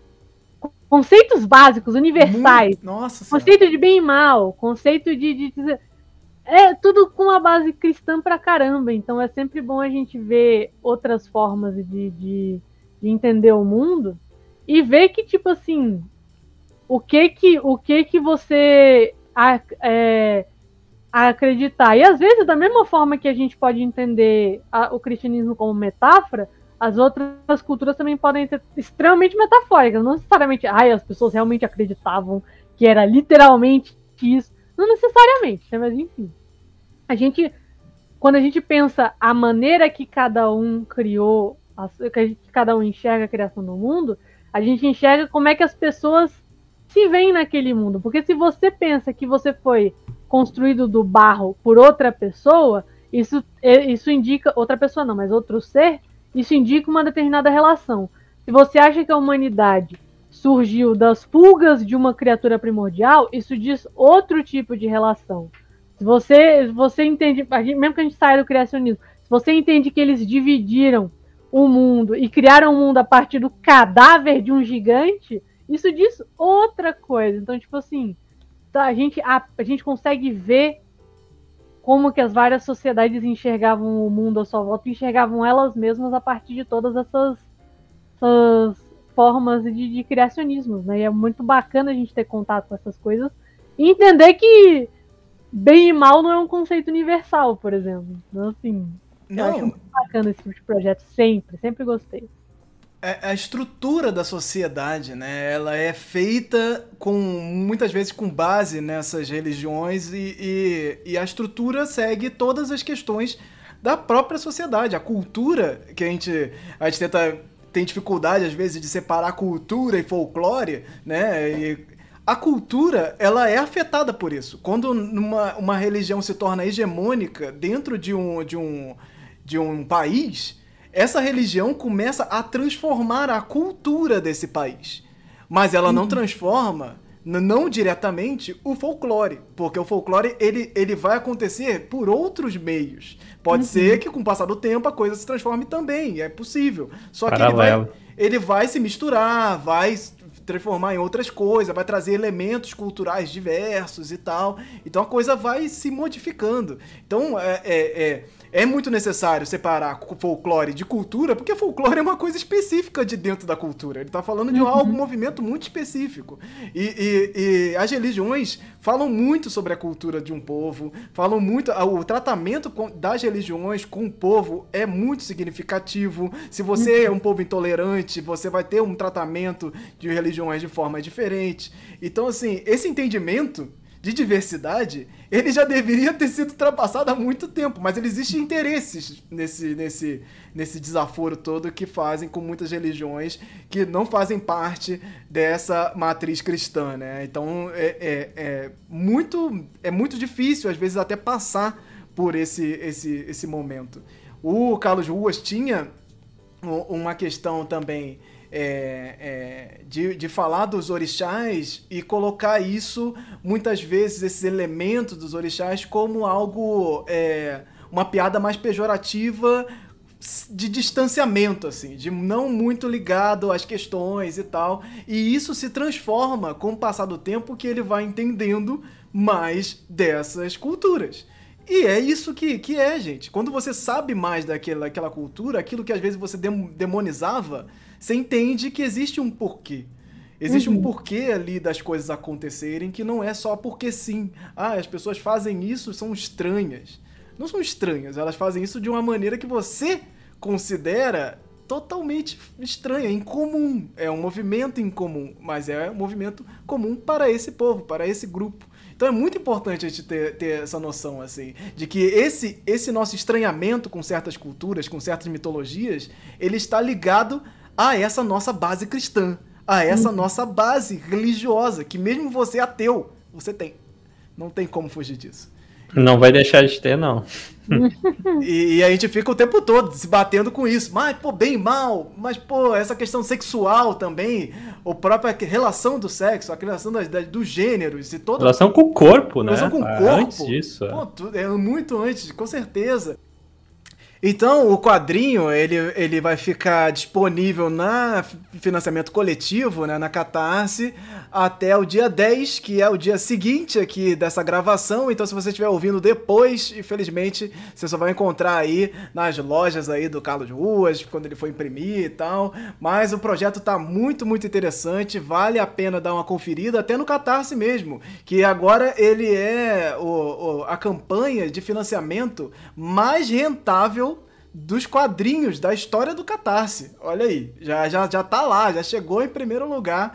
conceitos básicos, universais, Muito, nossa conceito de bem e mal, conceito de, de, de é tudo com uma base cristã pra caramba. Então é sempre bom a gente ver outras formas de, de, de, entender o mundo e ver que, tipo assim, o que que, o que, que você é, acreditar. E às vezes, da mesma forma que a gente pode entender a, o cristianismo como metáfora, as outras culturas também podem ser extremamente metafóricas. Não necessariamente, ai, as pessoas realmente acreditavam que era literalmente isso. Não necessariamente, né? mas enfim. A gente, quando a gente pensa a maneira que cada um criou, que cada um enxerga a criação do mundo, a gente enxerga como é que as pessoas se veem naquele mundo. Porque se você pensa que você foi construído do barro por outra pessoa, isso, isso indica, outra pessoa não, mas outro ser, isso indica uma determinada relação. Se você acha que a humanidade surgiu das pulgas de uma criatura primordial, isso diz outro tipo de relação. Se você, você entende, mesmo que a gente saia do criacionismo, se você entende que eles dividiram o mundo e criaram o mundo a partir do cadáver de um gigante, isso diz outra coisa. Então, tipo assim, tá, a gente, a, a gente consegue ver como que as várias sociedades enxergavam o mundo à sua volta, enxergavam elas mesmas a partir de todas essas, essas formas de, de criacionismo, né? E é muito bacana a gente ter contato com essas coisas e entender que bem e mal não é um conceito universal, por exemplo. Então, assim, não. eu acho muito bacana esse tipo de projeto, sempre, sempre gostei. É, a estrutura da sociedade, né? Ela é feita com muitas vezes com base nessas religiões e, e, e a estrutura segue todas as questões da própria sociedade. A cultura que a gente, a gente tenta tem dificuldade às vezes de separar cultura e folclore, né? E a cultura ela é afetada por isso. Quando uma, uma religião se torna hegemônica dentro de um, de um, de um país, essa religião começa a transformar a cultura desse país. Mas ela não uhum. transforma não diretamente o folclore, porque o folclore ele, ele vai acontecer por outros meios. Pode uhum. ser que com o passar do tempo a coisa se transforme também, é possível. Só que ele vai, ele vai se misturar, vai transformar em outras coisas, vai trazer elementos culturais diversos e tal. Então a coisa vai se modificando. Então é, é, é é muito necessário separar folclore de cultura, porque folclore é uma coisa específica de dentro da cultura. Ele está falando de um, uhum. algo, um movimento muito específico. E, e, e, as religiões falam muito sobre a cultura de um povo, falam muito. O tratamento das religiões com o povo é muito significativo. Se você é um povo intolerante, você vai ter um tratamento de religiões de forma diferente. Então, assim, esse entendimento de diversidade, ele já deveria ter sido ultrapassado há muito tempo, mas existem interesses nesse, nesse, nesse desaforo todo que fazem com muitas religiões que não fazem parte dessa matriz cristã, né? Então é, é, é muito, é muito difícil, às vezes, até passar por esse, esse, esse momento. O Carlos Ruas tinha uma questão também é, é, de, de falar dos orixás e colocar isso, muitas vezes, esses elementos dos orixás, como algo, é, uma piada mais pejorativa de distanciamento, assim, de não muito ligado às questões e tal. E isso se transforma com o passar do tempo que ele vai entendendo mais dessas culturas. E é isso que, que é, gente. Quando você sabe mais daquela, daquela cultura, aquilo que às vezes você demonizava, você entende que existe um porquê. Existe uhum. um porquê ali das coisas acontecerem que não é só porque sim. Ah, as pessoas fazem isso, são estranhas. Não são estranhas, elas fazem isso de uma maneira que você considera totalmente estranha, incomum. É um movimento incomum, mas é um movimento comum para esse povo, para esse grupo. Então é muito importante a gente ter, ter essa noção, assim, de que esse, esse nosso estranhamento com certas culturas, com certas mitologias, ele está ligado a essa nossa base cristã, a essa uhum. nossa base religiosa, que mesmo você ateu, você tem. Não tem como fugir disso. Não vai deixar de ter, não. e, e, a gente fica o tempo todo se batendo com isso. Mas, pô, bem mal. Mas, pô, essa questão sexual também. A própria relação do sexo, a relação das, das, dos gêneros e toda. Relação com o corpo, né? Relação com o corpo. Antes disso. Pô, é muito antes, com certeza. Então, o quadrinho, ele, ele vai ficar disponível na financiamento coletivo, né, na Catarse, até o dia 10, que é o dia seguinte aqui dessa gravação. Então, se você estiver ouvindo depois, infelizmente, você só vai encontrar aí nas lojas aí do Carlos Ruas, quando ele for imprimir e tal. Mas o projeto tá muito, muito interessante, vale a pena dar uma conferida, até no Catarse mesmo, que agora ele é o, o a campanha de financiamento mais rentável dos quadrinhos da história do Catarse. Olha aí, já, já, já tá lá, já chegou em primeiro lugar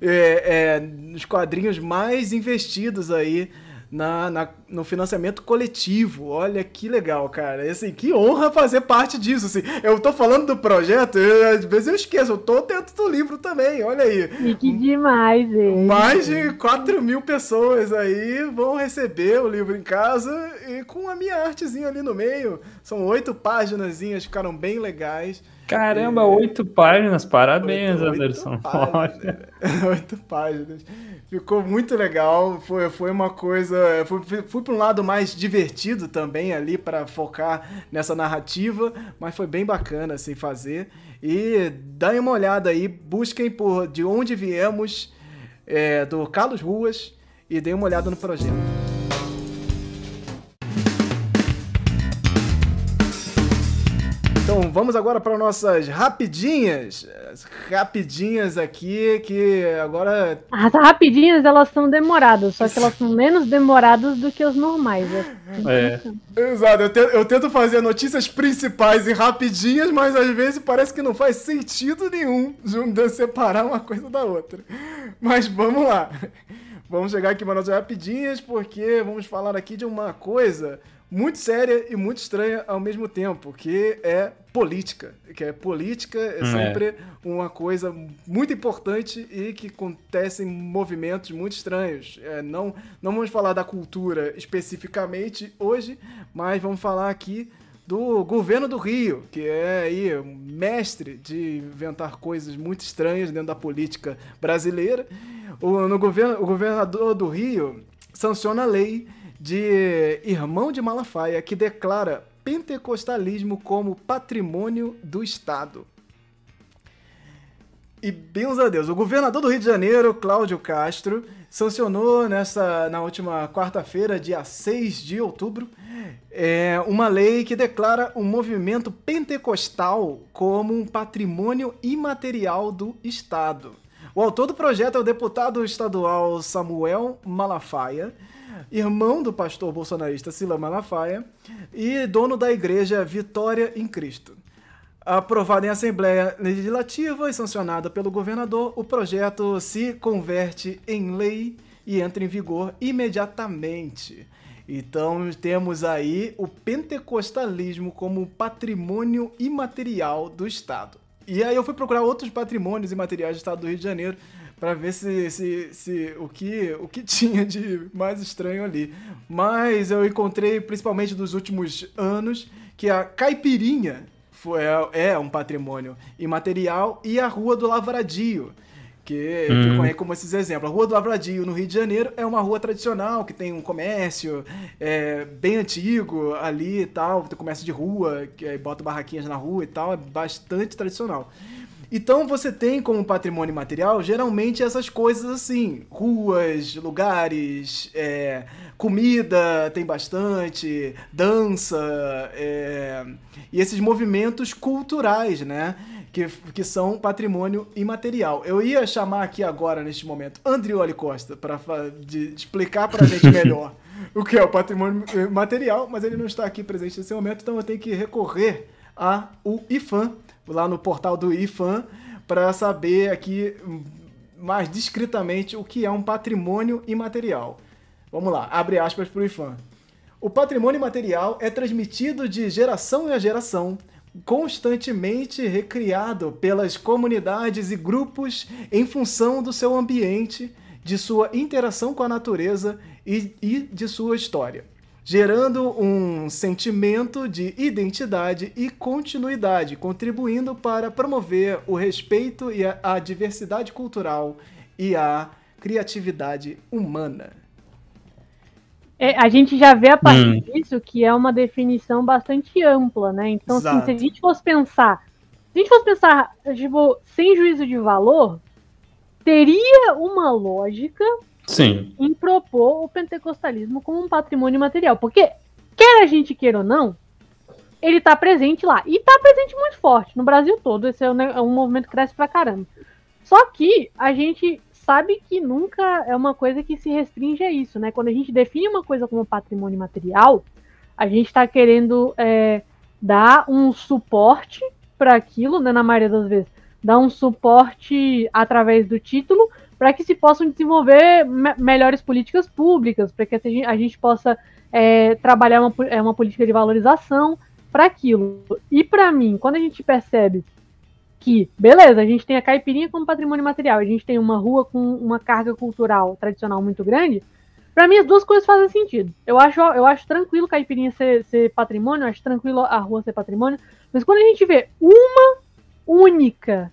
é, é, nos quadrinhos mais investidos aí na, na, no financiamento coletivo. Olha que legal, cara. E, assim, que honra fazer parte disso. Assim. Eu tô falando do projeto, eu, às vezes eu esqueço, eu tô dentro do livro também, olha aí. E que demais, hein? Mais de 4 mil pessoas aí vão receber o livro em casa e com a minha artezinha ali no meio. São oito páginas, ficaram bem legais. Caramba, oito páginas, parabéns, oito, Anderson. Oito páginas, oito páginas. Ficou muito legal, foi, foi uma coisa. Fui, fui para um lado mais divertido também ali para focar nessa narrativa, mas foi bem bacana assim fazer. E dêem uma olhada aí, busquem por de onde viemos, é, do Carlos Ruas, e deem uma olhada no projeto. Então vamos agora para nossas rapidinhas. Rapidinhas aqui, que agora. As rapidinhas elas são demoradas, só que elas são menos demoradas do que os normais. É. é. Exato, eu tento, eu tento fazer notícias principais em rapidinhas, mas às vezes parece que não faz sentido nenhum de separar uma coisa da outra. Mas vamos lá. Vamos chegar aqui para nossas rapidinhas, porque vamos falar aqui de uma coisa muito séria e muito estranha ao mesmo tempo, que é política. Que é política é, é sempre uma coisa muito importante e que acontecem movimentos muito estranhos. É, não, não vamos falar da cultura especificamente hoje, mas vamos falar aqui do governo do Rio, que é aí mestre de inventar coisas muito estranhas dentro da política brasileira. O, no governo, o governador do Rio sanciona a lei de Irmão de Malafaia, que declara pentecostalismo como patrimônio do Estado. E bens a Deus, o governador do Rio de Janeiro, Cláudio Castro, sancionou nessa, na última quarta-feira, dia 6 de outubro, é, uma lei que declara o movimento pentecostal como um patrimônio imaterial do Estado. O autor do projeto é o deputado estadual Samuel Malafaia, irmão do pastor bolsonarista Sila Malafaia e dono da igreja Vitória em Cristo. Aprovado em Assembleia Legislativa e sancionado pelo governador, o projeto se converte em lei e entra em vigor imediatamente. Então temos aí o pentecostalismo como patrimônio imaterial do Estado. E aí eu fui procurar outros patrimônios imateriais do Estado do Rio de Janeiro para ver se, se, se o, que, o que tinha de mais estranho ali. Mas eu encontrei, principalmente dos últimos anos, que a caipirinha foi, é, é um patrimônio imaterial e a Rua do Lavradio que hum. ficam aí como esses exemplos. A Rua do Lavradio, no Rio de Janeiro, é uma rua tradicional, que tem um comércio é, bem antigo ali e tal, tem comércio de rua, que bota barraquinhas na rua e tal, é bastante tradicional. Então você tem como patrimônio material geralmente essas coisas assim, ruas, lugares, é, comida tem bastante, dança é, e esses movimentos culturais, né? Que, que são patrimônio imaterial. Eu ia chamar aqui agora, neste momento, Andrioli Costa, para explicar para a gente melhor o que é o patrimônio material, mas ele não está aqui presente nesse momento, então eu tenho que recorrer ao IFAM, lá no portal do IFAM para saber aqui mais discretamente o que é um patrimônio imaterial. Vamos lá, abre aspas para o IFAM. O patrimônio imaterial é transmitido de geração em geração, constantemente recriado pelas comunidades e grupos em função do seu ambiente, de sua interação com a natureza e, e de sua história gerando um sentimento de identidade e continuidade, contribuindo para promover o respeito e a, a diversidade cultural e a criatividade humana. É, a gente já vê a partir hum. disso que é uma definição bastante ampla, né? Então, assim, se a gente fosse pensar, se a gente fosse pensar, tipo, sem juízo de valor, teria uma lógica Sim. em propor o pentecostalismo como um patrimônio material. Porque, quer a gente queira ou não, ele está presente lá. E está presente muito forte no Brasil todo. Esse é um, é um movimento que cresce pra caramba. Só que a gente sabe que nunca é uma coisa que se restringe a isso, né? Quando a gente define uma coisa como patrimônio material, a gente está querendo é, dar um suporte para aquilo, né? Na maioria das vezes, dar um suporte através do título, para que se possam desenvolver me melhores políticas públicas, para que a gente possa é, trabalhar uma, é, uma política de valorização para aquilo. E para mim, quando a gente percebe que, beleza, a gente tem a caipirinha como patrimônio material, a gente tem uma rua com uma carga cultural tradicional muito grande, para mim as duas coisas fazem sentido. Eu acho, eu acho tranquilo caipirinha ser, ser patrimônio, eu acho tranquilo a rua ser patrimônio, mas quando a gente vê uma única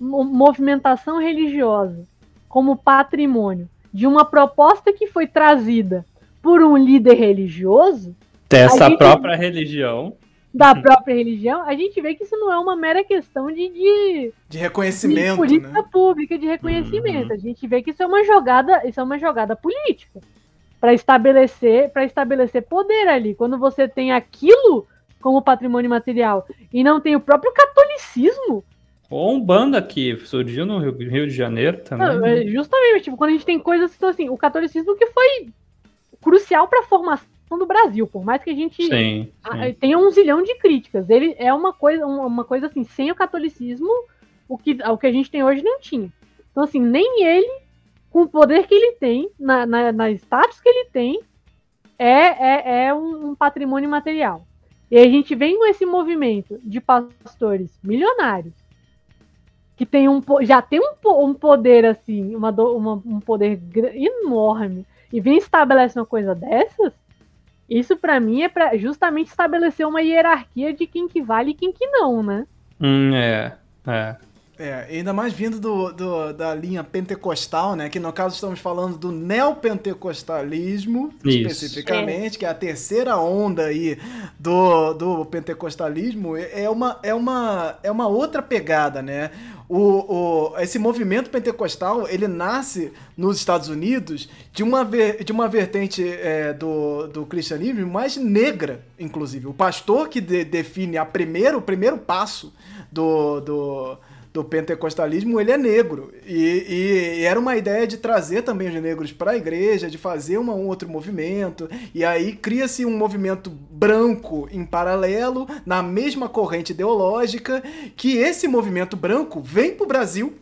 movimentação religiosa como patrimônio de uma proposta que foi trazida por um líder religioso. Dessa própria religião. Da própria religião, a gente vê que isso não é uma mera questão de. De, de reconhecimento. De política né? pública, de reconhecimento. Uhum. A gente vê que isso é uma jogada, isso é uma jogada política. para estabelecer para estabelecer poder ali. Quando você tem aquilo como patrimônio material e não tem o próprio catolicismo ou um banda que surgiu no Rio, Rio de Janeiro também. Não, é justamente, tipo, quando a gente tem coisas que assim, o catolicismo que foi crucial para a formação do Brasil, por mais que a gente sim, sim. tenha um zilhão de críticas, ele é uma coisa, uma coisa assim, sem o catolicismo, o que, o que a gente tem hoje não tinha. Então, assim, nem ele, com o poder que ele tem, na, na, na status que ele tem, é, é, é um, um patrimônio material. E a gente vem com esse movimento de pastores milionários, que tem um, já tem um, um poder assim, uma, uma, um poder enorme, e vem estabelece uma coisa dessas, isso para mim é para justamente estabelecer uma hierarquia de quem que vale e quem que não, né? Hum, é, é. É, ainda mais vindo do, do, da linha pentecostal, né? Que no caso estamos falando do neopentecostalismo, Isso. especificamente, é. que é a terceira onda aí do, do pentecostalismo, é uma, é, uma, é uma outra pegada, né? O, o, esse movimento pentecostal ele nasce nos Estados Unidos de uma, ver, de uma vertente é, do, do cristianismo mais negra, inclusive. O pastor que de, define a primeiro, o primeiro passo do, do do pentecostalismo, ele é negro. E, e, era uma ideia de trazer também os negros para a igreja, de fazer uma, um outro movimento. E aí cria-se um movimento branco em paralelo, na mesma corrente ideológica, que esse movimento branco vem para o Brasil.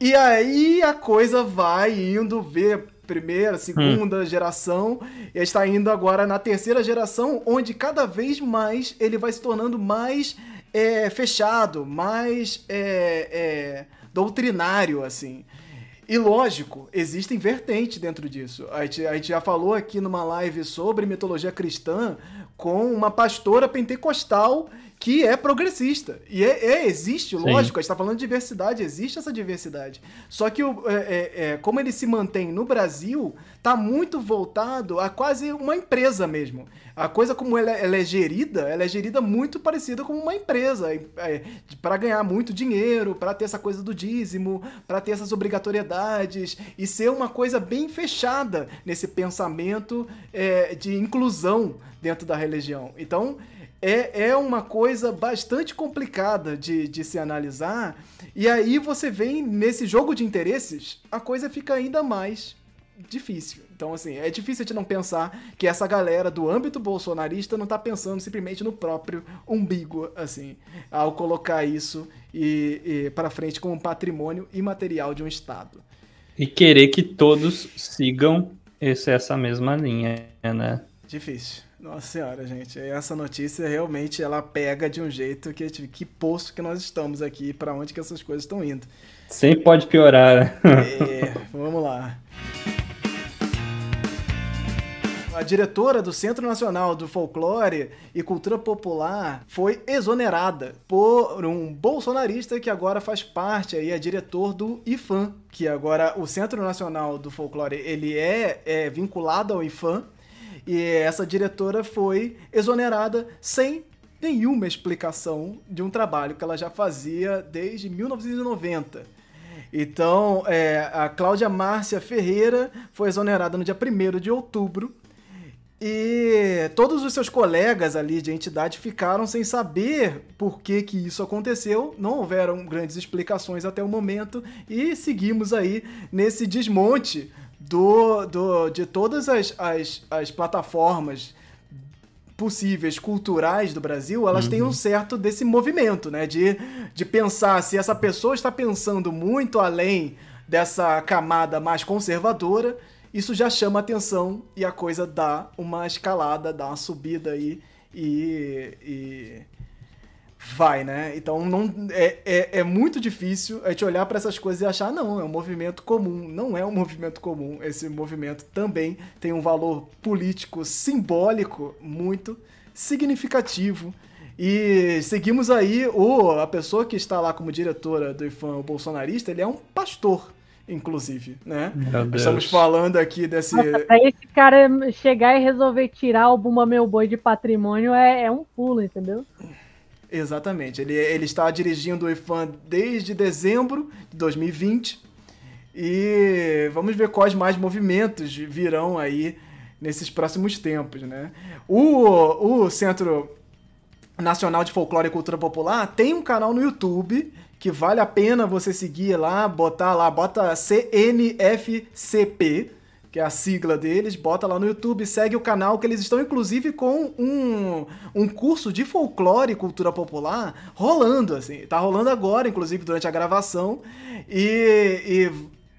E aí a coisa vai indo ver primeira, segunda hum. geração, está indo agora na terceira geração, onde cada vez mais ele vai se tornando mais é, fechado, mais é, é, doutrinário, assim. E lógico, existem vertentes dentro disso. A gente, a gente já falou aqui numa live sobre mitologia cristã com uma pastora pentecostal que é progressista. E é, é existe, Sim. lógico, a gente está falando de diversidade, existe essa diversidade. Só que o, é, é, é, como ele se mantém no Brasil, está muito voltado a quase uma empresa mesmo. A coisa como ela, ela é gerida, ela é gerida muito parecida com uma empresa. É, para ganhar muito dinheiro, para ter essa coisa do dízimo, para ter essas obrigatoriedades e ser uma coisa bem fechada nesse pensamento é, de inclusão dentro da religião. Então, é, é uma coisa bastante complicada de, de se analisar. E aí você vem nesse jogo de interesses, a coisa fica ainda mais difícil. Então, assim, é difícil de não pensar que essa galera do âmbito bolsonarista não tá pensando simplesmente no próprio umbigo, assim, ao colocar isso e, e para frente como patrimônio imaterial de um Estado. E querer que todos sigam esse, essa mesma linha, né? Difícil. Nossa senhora, gente, essa notícia realmente ela pega de um jeito que que poço que nós estamos aqui, para onde que essas coisas estão indo. Sempre pode piorar. É, vamos lá. A diretora do Centro Nacional do Folclore e Cultura Popular foi exonerada por um bolsonarista que agora faz parte aí, é diretor do IFAM, que agora o Centro Nacional do Folclore ele é, é vinculado ao IFAM e essa diretora foi exonerada sem nenhuma explicação de um trabalho que ela já fazia desde 1990. Então, é, a Cláudia Márcia Ferreira foi exonerada no dia 1 de outubro e todos os seus colegas ali de entidade ficaram sem saber por que, que isso aconteceu, não houveram grandes explicações até o momento e seguimos aí nesse desmonte do, do, de todas as, as, as plataformas possíveis culturais do Brasil, elas uhum. têm um uhum. certo desse movimento, né? De, de pensar se essa pessoa está pensando muito além dessa camada mais conservadora, isso já chama atenção e a coisa dá uma escalada, dá uma subida aí e, e vai, né? Então não é, é, é muito difícil a gente olhar para essas coisas e achar, não, é um movimento comum. Não é um movimento comum. Esse movimento também tem um valor político simbólico muito significativo. E seguimos aí o, a pessoa que está lá como diretora do IFAM, o bolsonarista, ele é um pastor inclusive, né? Estamos falando aqui desse. Nossa, pra esse cara chegar e resolver tirar o Bumba Meu Boi de patrimônio é, é um pulo, entendeu? Exatamente. Ele, ele está dirigindo o IFAN desde dezembro de 2020. E vamos ver quais mais movimentos virão aí nesses próximos tempos, né? O, o Centro Nacional de Folclore e Cultura Popular tem um canal no YouTube que vale a pena você seguir lá, botar lá, bota CNFCP, que é a sigla deles, bota lá no YouTube, segue o canal, que eles estão inclusive com um, um curso de folclore e cultura popular rolando, assim. Tá rolando agora, inclusive, durante a gravação. E, e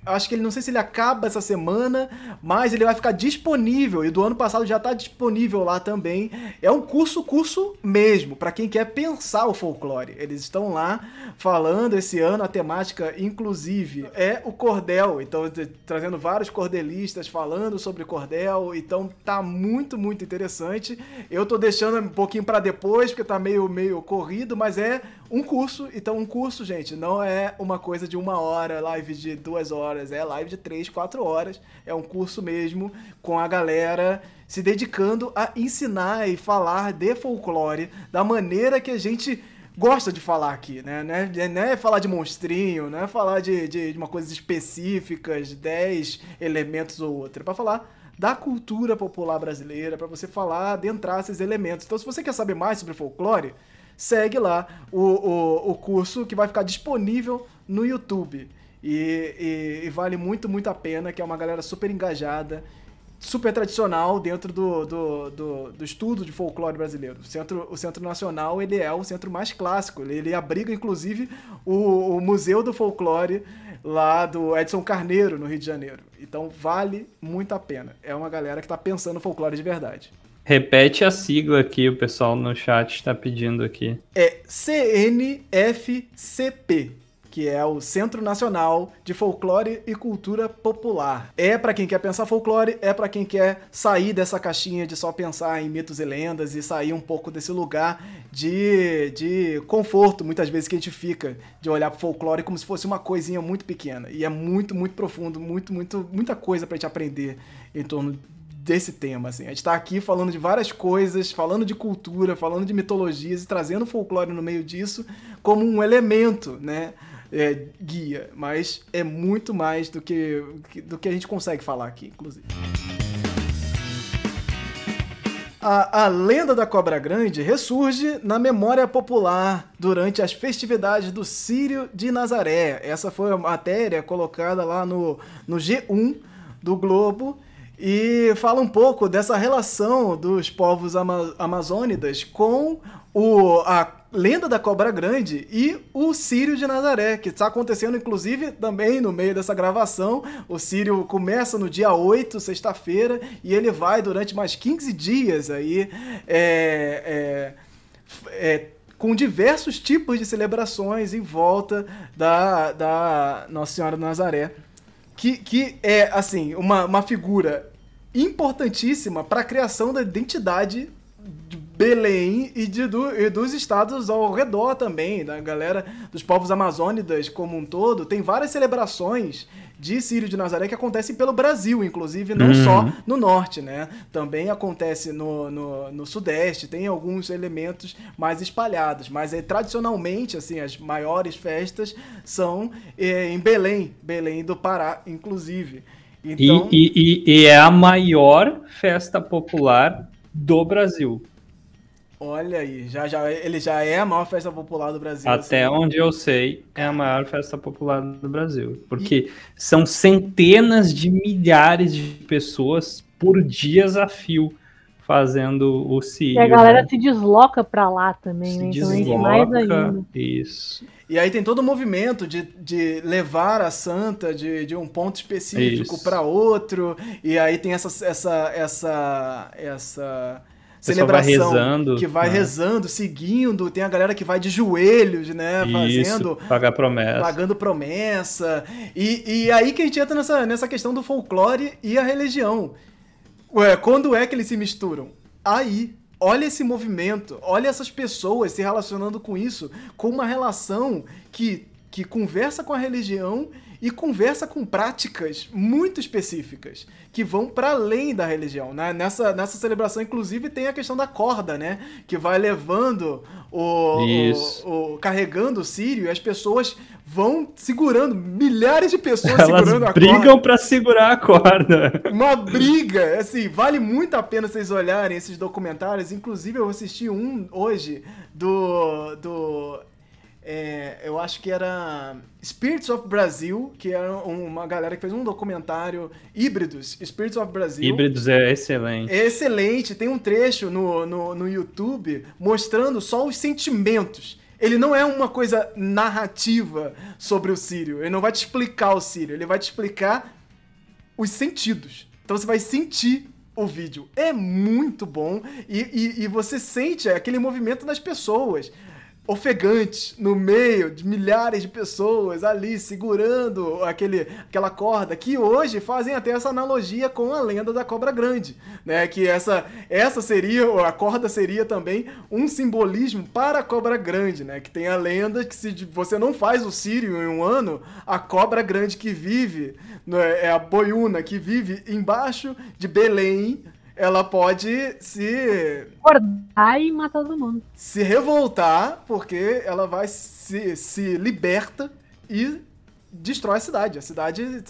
acho que ele não sei se ele acaba essa semana, mas ele vai ficar disponível e do ano passado já está disponível lá também. É um curso curso mesmo para quem quer pensar o folclore. Eles estão lá falando esse ano a temática inclusive é o cordel, então trazendo vários cordelistas falando sobre cordel, então tá muito muito interessante. Eu tô deixando um pouquinho para depois porque tá meio meio corrido, mas é um curso, então um curso, gente, não é uma coisa de uma hora, live de duas horas, é live de três, quatro horas, é um curso mesmo com a galera se dedicando a ensinar e falar de folclore da maneira que a gente gosta de falar aqui, né? Não é, não é falar de monstrinho, não é falar de, de, de uma coisa específica, de 10 elementos ou outra, é para falar da cultura popular brasileira, para você falar, adentrar esses elementos. Então, se você quer saber mais sobre folclore, segue lá o, o, o curso que vai ficar disponível no YouTube. E, e, e, vale muito, muito a pena, que é uma galera super engajada, super tradicional dentro do, do, do, do estudo de folclore brasileiro. O Centro, o Centro Nacional ele é o centro mais clássico, ele, ele abriga inclusive o, o Museu do Folclore lá do Edson Carneiro, no Rio de Janeiro. Então vale muito a pena. É uma galera que está pensando folclore de verdade. Repete a sigla aqui, o pessoal no chat está pedindo aqui. É CNFCP, que é o Centro Nacional de Folclore e Cultura Popular. É para quem quer pensar folclore, é para quem quer sair dessa caixinha de só pensar em mitos e lendas e sair um pouco desse lugar de, de conforto, muitas vezes que a gente fica, de olhar pro folclore como se fosse uma coisinha muito pequena. E é muito, muito profundo, muito, muito, muita coisa pra gente aprender em torno desse tema, assim. A gente tá aqui falando de várias coisas, falando de cultura, falando de mitologias e trazendo folclore no meio disso como um elemento, né? É, guia, mas é muito mais do que, do que a gente consegue falar aqui, inclusive. A, a, lenda da Cobra Grande ressurge na memória popular durante as festividades do Sírio de Nazaré. Essa foi a matéria colocada lá no, no G1 do Globo e fala um pouco dessa relação dos povos ama amazônidas com o, a lenda da Cobra Grande e o Sírio de Nazaré, que está acontecendo inclusive também no meio dessa gravação. O Sírio começa no dia 8, sexta-feira, e ele vai durante mais 15 dias aí. É, é, é, com diversos tipos de celebrações em volta da, da Nossa Senhora do Nazaré. Que, que é, assim, uma, uma figura importantíssima para a criação da identidade de Belém e, de, do, e dos estados ao redor também, da galera dos povos amazônidas como um todo. Tem várias celebrações de Sírio de Nazaré que acontecem pelo Brasil, inclusive, não uhum. só no norte, né? Também acontece no, no, no, sudeste, tem alguns elementos mais espalhados, mas é, tradicionalmente, assim, as maiores festas são é, em Belém, Belém do Pará, inclusive. Então... E, e, e, é a maior festa popular do Brasil. Olha aí, já, já, ele já é a maior festa popular do Brasil. Até assim. onde eu sei, é a maior festa popular do Brasil. Porque e... são centenas de milhares de pessoas por dias a fio fazendo o Círio. E a galera né? se desloca para lá também, se né? Então desloca, mais ainda. Isso. E aí tem todo o movimento de, de levar a santa de, de um ponto específico para outro. E aí tem essa essa essa essa celebração vai rezando, que vai né? rezando, seguindo. Tem a galera que vai de joelhos, né? Isso, fazendo. Pagar promessa. Pagando promessa. E, e aí que a gente entra nessa, nessa questão do folclore e a religião. Ué, quando é que eles se misturam? Aí olha esse movimento, olha essas pessoas se relacionando com isso, com uma relação que, que conversa com a religião e conversa com práticas muito específicas que vão para além da religião. Né? Nessa, nessa celebração, inclusive, tem a questão da corda, né? Que vai levando o, o, o carregando o sírio e as pessoas vão segurando, milhares de pessoas Elas segurando a corda. brigam para segurar a corda. Uma briga, assim, vale muito a pena vocês olharem esses documentários. Inclusive, eu assisti um hoje do, do é, eu acho que era Spirits of Brazil, que era uma galera que fez um documentário híbridos, Spirits of Brazil. Híbridos é excelente. É excelente, tem um trecho no, no, no YouTube mostrando só os sentimentos. Ele não é uma coisa narrativa sobre o Sírio, ele não vai te explicar o Sírio, ele vai te explicar os sentidos. Então você vai sentir o vídeo. É muito bom e, e, e você sente aquele movimento das pessoas ofegante no meio de milhares de pessoas ali segurando aquele, aquela corda que hoje fazem até essa analogia com a lenda da cobra grande, né? Que essa essa seria a corda seria também um simbolismo para a cobra grande, né? Que tem a lenda que se você não faz o sírio em um ano, a cobra grande que vive né, é a boiuna que vive embaixo de Belém ela pode se. Acordar e matar todo mundo. Se revoltar, porque ela vai se, se liberta e destrói a cidade. A cidade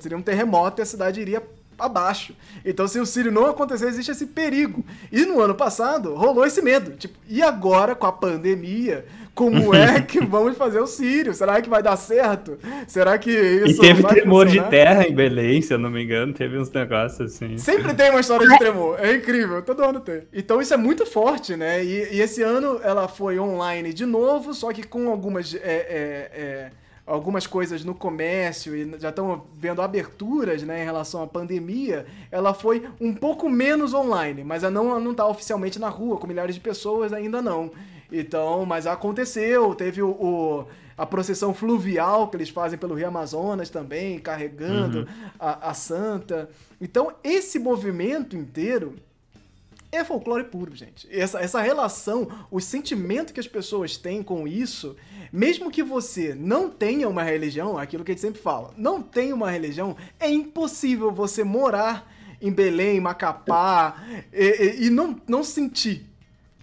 seria um terremoto e a cidade iria abaixo. Então, se o Sírio não acontecer, existe esse perigo. E no ano passado rolou esse medo. Tipo, e agora, com a pandemia, como é que vamos fazer o Sírio? Será que vai dar certo? Será que isso. E teve tremor funcionar? de terra em Belém, se eu não me engano, teve uns negócios assim. Sempre tem uma história de tremor, é incrível, todo ano tem. Então isso é muito forte, né? E, e esse ano ela foi online de novo, só que com algumas. É, é, é algumas coisas no comércio e já estão vendo aberturas né, em relação à pandemia, ela foi um pouco menos online, mas ela não, não tá oficialmente na rua com milhares de pessoas ainda não. Então, mas aconteceu, teve o, o a procissão fluvial que eles fazem pelo Rio Amazonas também, carregando uhum. a, a santa. Então, esse movimento inteiro é folclore puro, gente. Essa, essa relação, o sentimento que as pessoas têm com isso, mesmo que você não tenha uma religião, aquilo que a gente sempre fala, não tem uma religião, é impossível você morar em Belém, Macapá e, e, e não, não sentir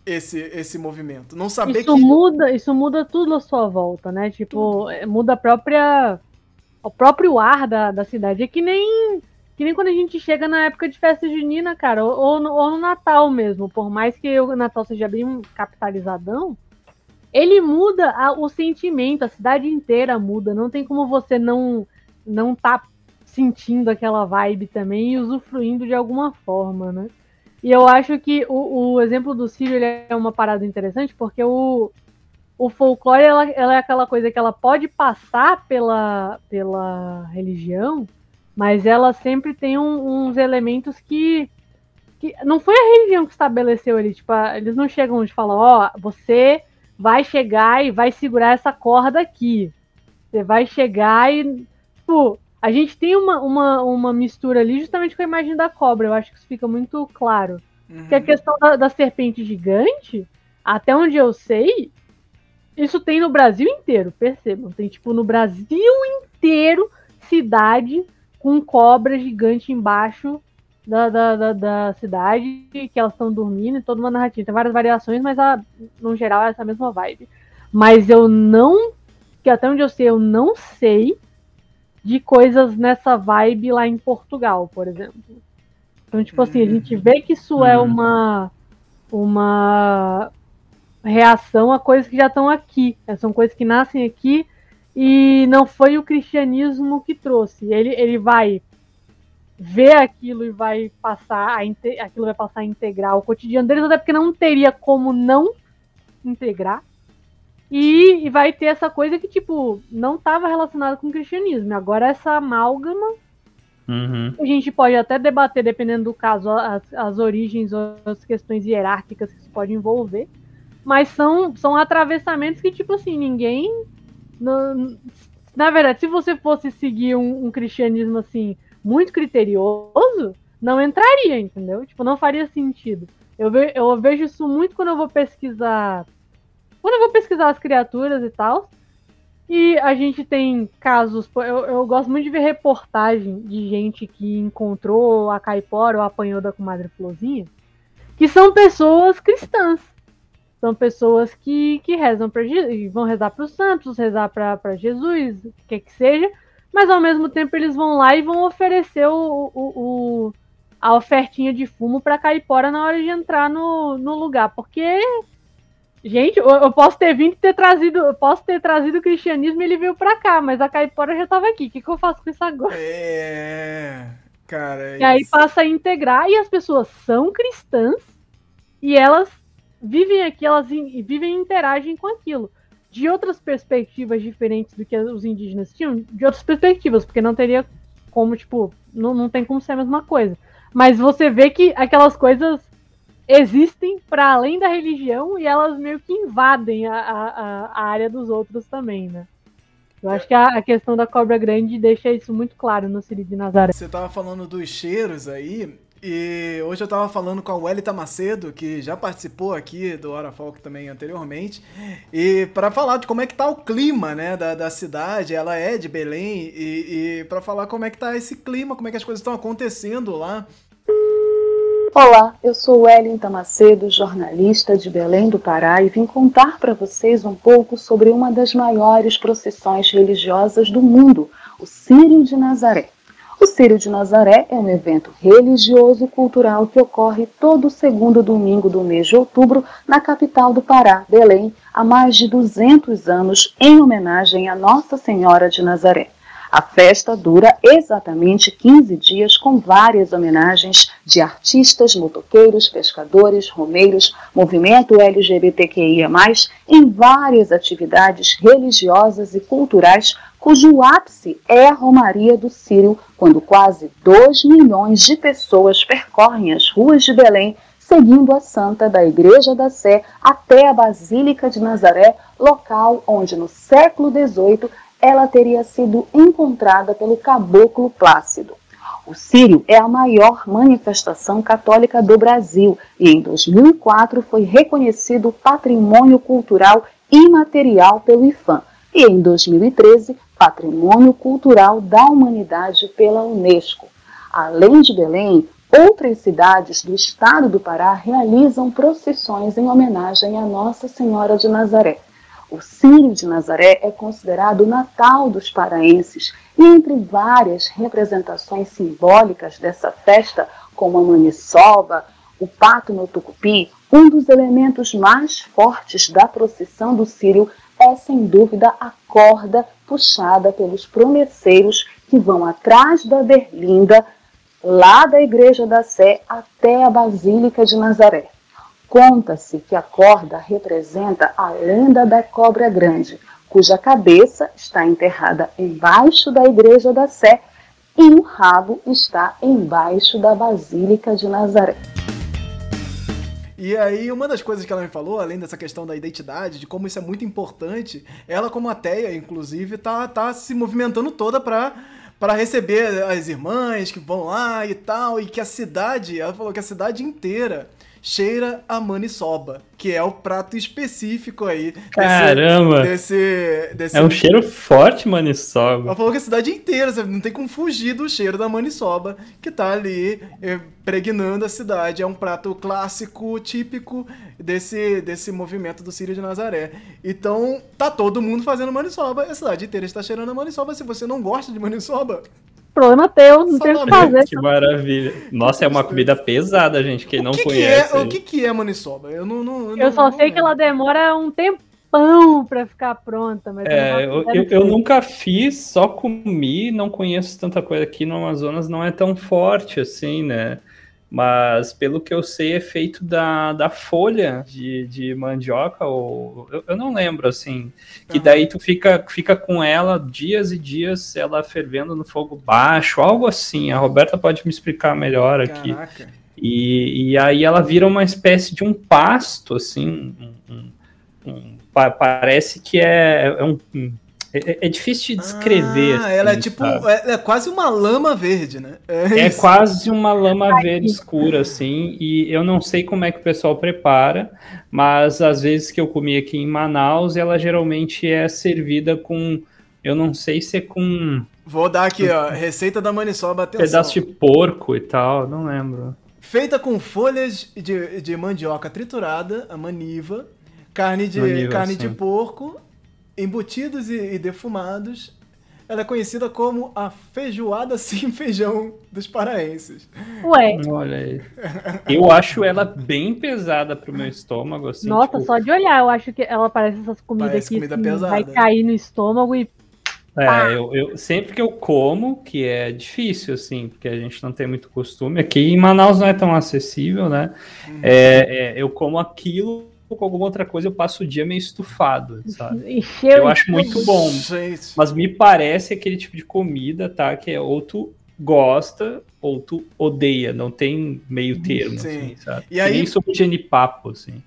esse, esse movimento. Não saber isso que. Muda, isso muda tudo à sua volta, né? Tipo, tudo. É, muda a própria. O próprio ar da, da cidade. É que nem que nem quando a gente chega na época de festa junina, cara, ou, ou, no, ou no Natal mesmo. Por mais que o Natal seja bem capitalizadão, ele muda a, o sentimento, a cidade inteira muda. Não tem como você não não tá sentindo aquela vibe também e usufruindo de alguma forma, né? E eu acho que o, o exemplo do Círio é uma parada interessante, porque o, o folclore ela, ela é aquela coisa que ela pode passar pela, pela religião, mas ela sempre tem um, uns elementos que, que. Não foi a religião que estabeleceu ele. Tipo, eles não chegam e falam: Ó, oh, você vai chegar e vai segurar essa corda aqui. Você vai chegar e. Tipo, a gente tem uma, uma, uma mistura ali justamente com a imagem da cobra. Eu acho que isso fica muito claro. Uhum. Que a questão da, da serpente gigante, até onde eu sei, isso tem no Brasil inteiro, percebam. Tem, tipo, no Brasil inteiro, cidade com cobra gigante embaixo da, da, da, da cidade, que elas estão dormindo, e toda uma narrativa. Tem várias variações, mas a, no geral é essa mesma vibe. Mas eu não, que até onde eu sei, eu não sei de coisas nessa vibe lá em Portugal, por exemplo. Então, tipo assim, a gente vê que isso é uhum. uma, uma reação a coisas que já estão aqui. São coisas que nascem aqui e não foi o cristianismo que trouxe. Ele, ele vai ver aquilo e vai passar a aquilo vai passar a integrar o cotidiano deles, até porque não teria como não integrar. E, e vai ter essa coisa que, tipo, não estava relacionada com o cristianismo. Agora essa amálgama. Uhum. A gente pode até debater, dependendo do caso, as, as origens ou as questões hierárquicas que isso pode envolver. Mas são, são atravessamentos que, tipo assim, ninguém no, na verdade, se você fosse seguir um, um, cristianismo assim, muito criterioso, não entraria, entendeu? Tipo, não faria sentido. Eu, ve, eu vejo isso muito quando eu vou pesquisar. Quando eu vou pesquisar as criaturas e tal. E a gente tem casos. Eu, eu gosto muito de ver reportagem de gente que encontrou a caipora ou apanhou da comadre Florzinha. Que são pessoas cristãs são pessoas que, que rezam para vão rezar para os santos, rezar para Jesus, o que que seja, mas ao mesmo tempo eles vão lá e vão oferecer o, o, o a ofertinha de fumo para caipora na hora de entrar no, no lugar, porque gente, eu, eu posso ter vindo ter trazido, eu posso ter trazido o cristianismo e ele veio para cá, mas a caipora já estava aqui. O que, que eu faço com isso agora? É, cara. É e aí passa a integrar e as pessoas são cristãs e elas vivem aqui, elas vivem e interagem com aquilo. De outras perspectivas diferentes do que os indígenas tinham, de outras perspectivas, porque não teria como, tipo, não, não tem como ser a mesma coisa. Mas você vê que aquelas coisas existem para além da religião e elas meio que invadem a, a, a área dos outros também, né? Eu acho que a, questão da cobra grande deixa isso muito claro no Siri de Nazaré. Você tava falando dos cheiros aí, e hoje eu tava falando com a Welita Macedo, que já participou aqui do Hora Folk também anteriormente, e para falar de como é que tá o clima, né, da, da cidade, ela é de Belém, e, e para falar como é que tá esse clima, como é que as coisas estão acontecendo lá. Olá, eu sou Wellington Macedo, jornalista de Belém do Pará e vim contar para vocês um pouco sobre uma das maiores procissões religiosas do mundo, o Sírio de Nazaré. O Círio de Nazaré é um evento religioso e cultural que ocorre todo segundo domingo do mês de outubro na capital do Pará, Belém, há mais de 200 anos, em homenagem a Nossa Senhora de Nazaré. A festa dura exatamente 15 dias com várias homenagens de artistas, motoqueiros, pescadores, romeiros, movimento LGBTQIA+, em várias atividades religiosas e culturais cujo ápice é a Romaria do Sírio, quando quase 2 milhões de pessoas percorrem as ruas de Belém, seguindo a santa da Igreja da Sé até a Basílica de Nazaré, local onde no século XVIII ela teria sido encontrada pelo caboclo Plácido. O Sírio é a maior manifestação católica do Brasil e em 2004 foi reconhecido Patrimônio Cultural Imaterial pelo IFAM e em 2013 Patrimônio Cultural da Humanidade pela Unesco. Além de Belém, outras cidades do estado do Pará realizam procissões em homenagem a Nossa Senhora de Nazaré. O Círio de Nazaré é considerado o Natal dos paraenses e entre várias representações simbólicas dessa festa, como a maniçoba, o pato no tucupi, um dos elementos mais fortes da procissão do Círio é sem dúvida a corda puxada pelos promesseiros que vão atrás da berlinda, lá da Igreja da Sé até a Basílica de Nazaré. Conta-se que a corda representa a lenda da cobra grande, cuja cabeça está enterrada embaixo da Igreja da Sé e o rabo está embaixo da Basílica de Nazaré. E aí, uma das coisas que ela me falou, além dessa questão da identidade, de como isso é muito importante, ela, como ateia, inclusive, tá, tá se movimentando toda pra, para receber as irmãs que vão lá e tal, e que a cidade, ela falou que a cidade inteira cheira a maniçoba, que é o prato específico aí. Desse, Caramba! Desse, desse, É um cheiro forte, maniçoba. Ela falou que a cidade inteira, você não tem como fugir do cheiro da maniçoba, que tá ali eh, pregnando a cidade. É um prato clássico, típico desse, desse movimento do Sírio de Nazaré. Então, tá todo mundo fazendo maniçoba, a cidade inteira está cheirando a maniçoba. Se você não gosta de maniçoba, Problema teu, não tem o que fazer. Que maravilha. Nossa, é uma comida pesada, gente. Quem não o que, que conhece. é, o que, que é maniçoba? Eu não, não Eu não- só não sei que ela demora um tempão pra ficar pronta, mas É, eu, eu, eu, eu nunca fiz, só comi, não conheço tanta coisa aqui no Amazonas, não é tão forte assim, né? Mas pelo que eu sei, é feito da, da folha de, de mandioca, ou eu, eu não lembro assim. Que daí tu fica, fica com ela dias e dias, ela fervendo no fogo baixo, algo assim. A Roberta pode me explicar melhor aqui. Caraca. E, e aí ela vira uma espécie de um pasto, assim. um- um- um- pa- parece que é, é um. Um- é, é difícil de descrever. Ah, ela é assim, tipo. É, é quase uma lama verde, né? É isso. quase uma lama verde escura, assim, e eu não sei como é que o pessoal prepara, mas às vezes que eu comi aqui em Manaus, ela geralmente é servida com, eu não sei se é com Vou dar aqui, ó. Receita da maniçoba, atenção. pedaço de porco e tal, não lembro. Feita com folhas de, de mandioca triturada, a maniva, carne de, Maniva, carne de porco, embutidos e, e defumados. Ela é conhecida como a feijoada sem feijão dos paraenses. Ué, Olha aí. Eu acho ela bem pesada pro meu estômago, assim. nossa, tipo, só de olhar, eu acho que ela parece essas comidas Parece que comida assim, pesada. vai cair no estômago e É, eu, eu- sempre que eu como, que é difícil, assim, porque a gente não tem muito costume, aqui em Manaus não é tão acessível, né? Uhum. É, é, eu como aquilo com alguma outra coisa, eu passo o dia meio estufado, sabe? encheu. Eu acho muito bom. Gente, Mas me parece aquele tipo de comida, tá? Que é ou tu gosta ou tu odeia, não tem meio termo, Sim. assim, sabe? E aí- nem sopa de genipapo, assim.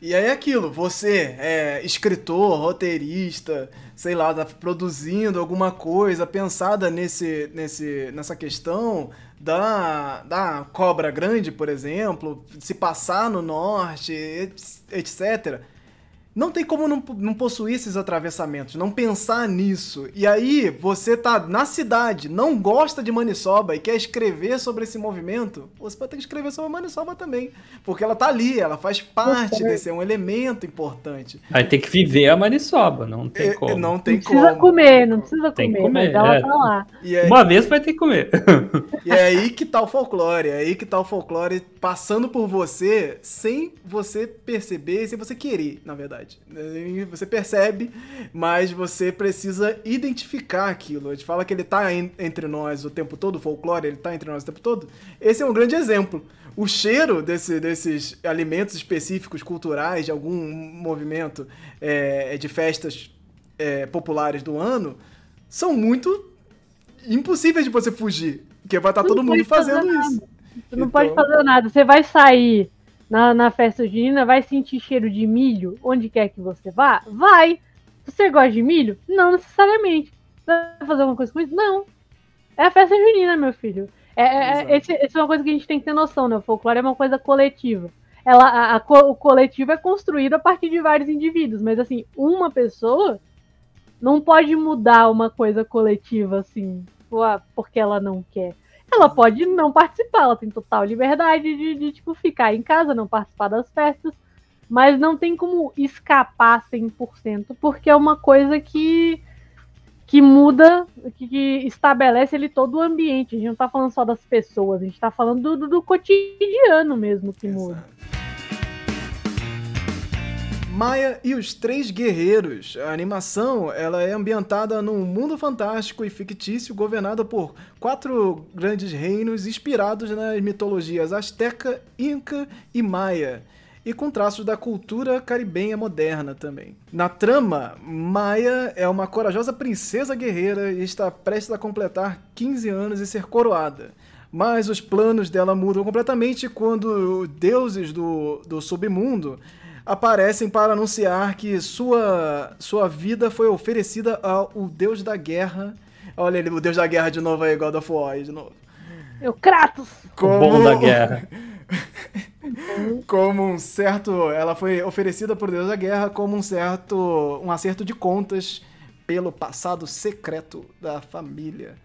E aí é aquilo, você é escritor, roteirista, sei lá, tá produzindo alguma coisa pensada nesse, nesse, nessa questão da, da cobra grande, por exemplo, se passar no norte, et- etc. Não tem como não, não possuir esses atravessamentos, não pensar nisso. E aí, você tá na cidade, não gosta de Maniçoba e quer escrever sobre esse movimento, você vai ter que escrever sobre a Maniçoba também. Porque ela tá ali, ela faz parte desse, é um elemento importante. Aí tem que viver a maniçoba, não tem É, como. Não tem não precisa como. comer, não precisa Tem que comer, comer, mas ela é. tá lá. Uma vez vai ter que comer. e é aí que tá o folclore, é aí que tá o folclore passando por você sem você perceber, sem você querer, na verdade. E Você percebe, mas você precisa identificar aquilo. A gente fala que ele tá en- entre nós o tempo todo, o folclore, ele tá entre nós o tempo todo. Esse é um grande exemplo. O cheiro desse- desses alimentos específicos, culturais, de algum movimento é, de festas é, populares do ano, são muito impossíveis de você fugir. Porque vai estar tá todo mundo fazendo isso. Você não então... pode fazer nada. Você vai sair na, na festa junina, vai sentir cheiro de milho onde quer que você vá? Vai. Você gosta de milho? Não necessariamente. Vai fazer alguma coisa com isso? Não. É a festa junina, meu filho. É, é, é esse, essa é uma coisa que a gente tem que ter noção, né? O folclore é uma coisa coletiva. Ela, a, a, o coletivo é construído a partir de vários indivíduos, mas assim, uma pessoa não pode mudar uma coisa coletiva assim, porque ela não quer. Ela pode não participar, ela tem total liberdade de, de tipo, ficar em casa, não participar das festas, mas não tem como escapar 100%, porque é uma coisa que que muda, que, que, estabelece ele todo o ambiente. A gente não tá falando só das pessoas, a gente tá falando do, do, cotidiano mesmo que Exato. Maia e os Três Guerreiros. A animação ela é ambientada num mundo fantástico e fictício governado por quatro grandes reinos inspirados nas mitologias Azteca, Inca e Maia e com traços da cultura caribenha moderna também. Na trama, Maia é uma corajosa princesa guerreira e está prestes a completar 15 anos e ser coroada. Mas os planos dela mudam completamente quando deuses do, do submundo aparecem para anunciar que sua, sua vida foi oferecida ao deus da guerra. Olha ele, o deus da guerra de novo aí, God of War de novo. É o Kratos! Como... O bom da guerra. como um certo. Ela foi oferecida por Deus da Guerra como um certo. um acerto de contas pelo passado secreto da família.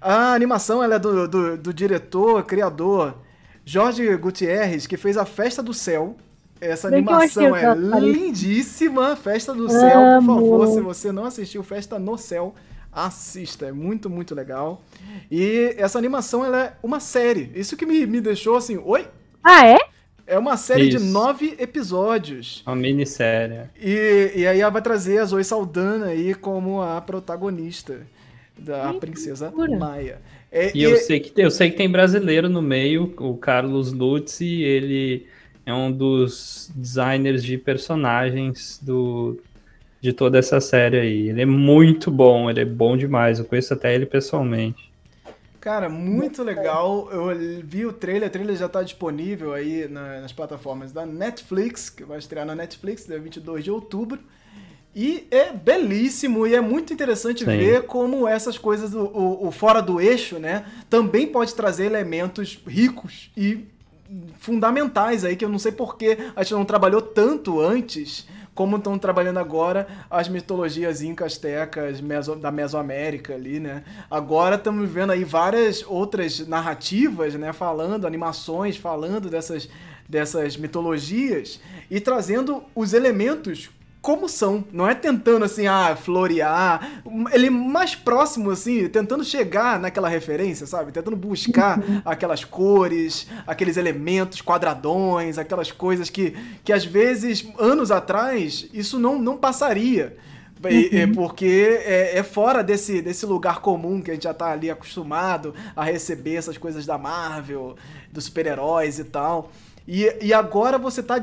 A animação ela é do, do, do diretor, criador Jorge Gutierrez, que fez a Festa do Céu. Essa Bem animação é lindíssima. Festa do Céu, por favor, se você não assistiu Festa no Céu, assista. É muito, muito legal. E essa animação ela é uma série. Isso que me, me deixou assim, oi? Ah, é? É uma série Isso. de nove episódios. Uma minissérie. E, e aí ela vai trazer a Zoe Saldana aí como a protagonista da princesa Maia. É, e, e eu, sei que, eu sei que tem brasileiro no meio, o Carlos Lutz, ele é um dos designers de personagens do, de toda essa série aí. Ele é muito bom, ele é bom demais. Eu conheço até ele pessoalmente. Cara, muito legal. Eu vi o trailer, o trailer já está disponível aí nas plataformas da Netflix, que vai estrear na Netflix, dia 22 de outubro. E é belíssimo e é muito interessante Sim. ver como essas coisas, o, o, o, fora do eixo, né, também pode trazer elementos ricos e fundamentais aí, que eu não sei porque a gente não trabalhou tanto antes como estão trabalhando agora as mitologias incas, tecas, meso, da Mesoamérica ali, né? Agora estamos vendo aí várias outras narrativas, né? Falando, animações falando dessas, dessas mitologias e trazendo os elementos como são. Não é tentando assim, ah, florear. Ele mais próximo, assim, tentando chegar naquela referência, sabe? Tentando buscar uhum. aquelas cores, aqueles elementos, quadradões, aquelas coisas que, que às vezes, anos atrás, isso não, não passaria. Uhum. porque é, é, fora desse, desse lugar comum que a gente já tá ali acostumado a receber essas coisas da Marvel, dos super-heróis e tal. E, e agora você tá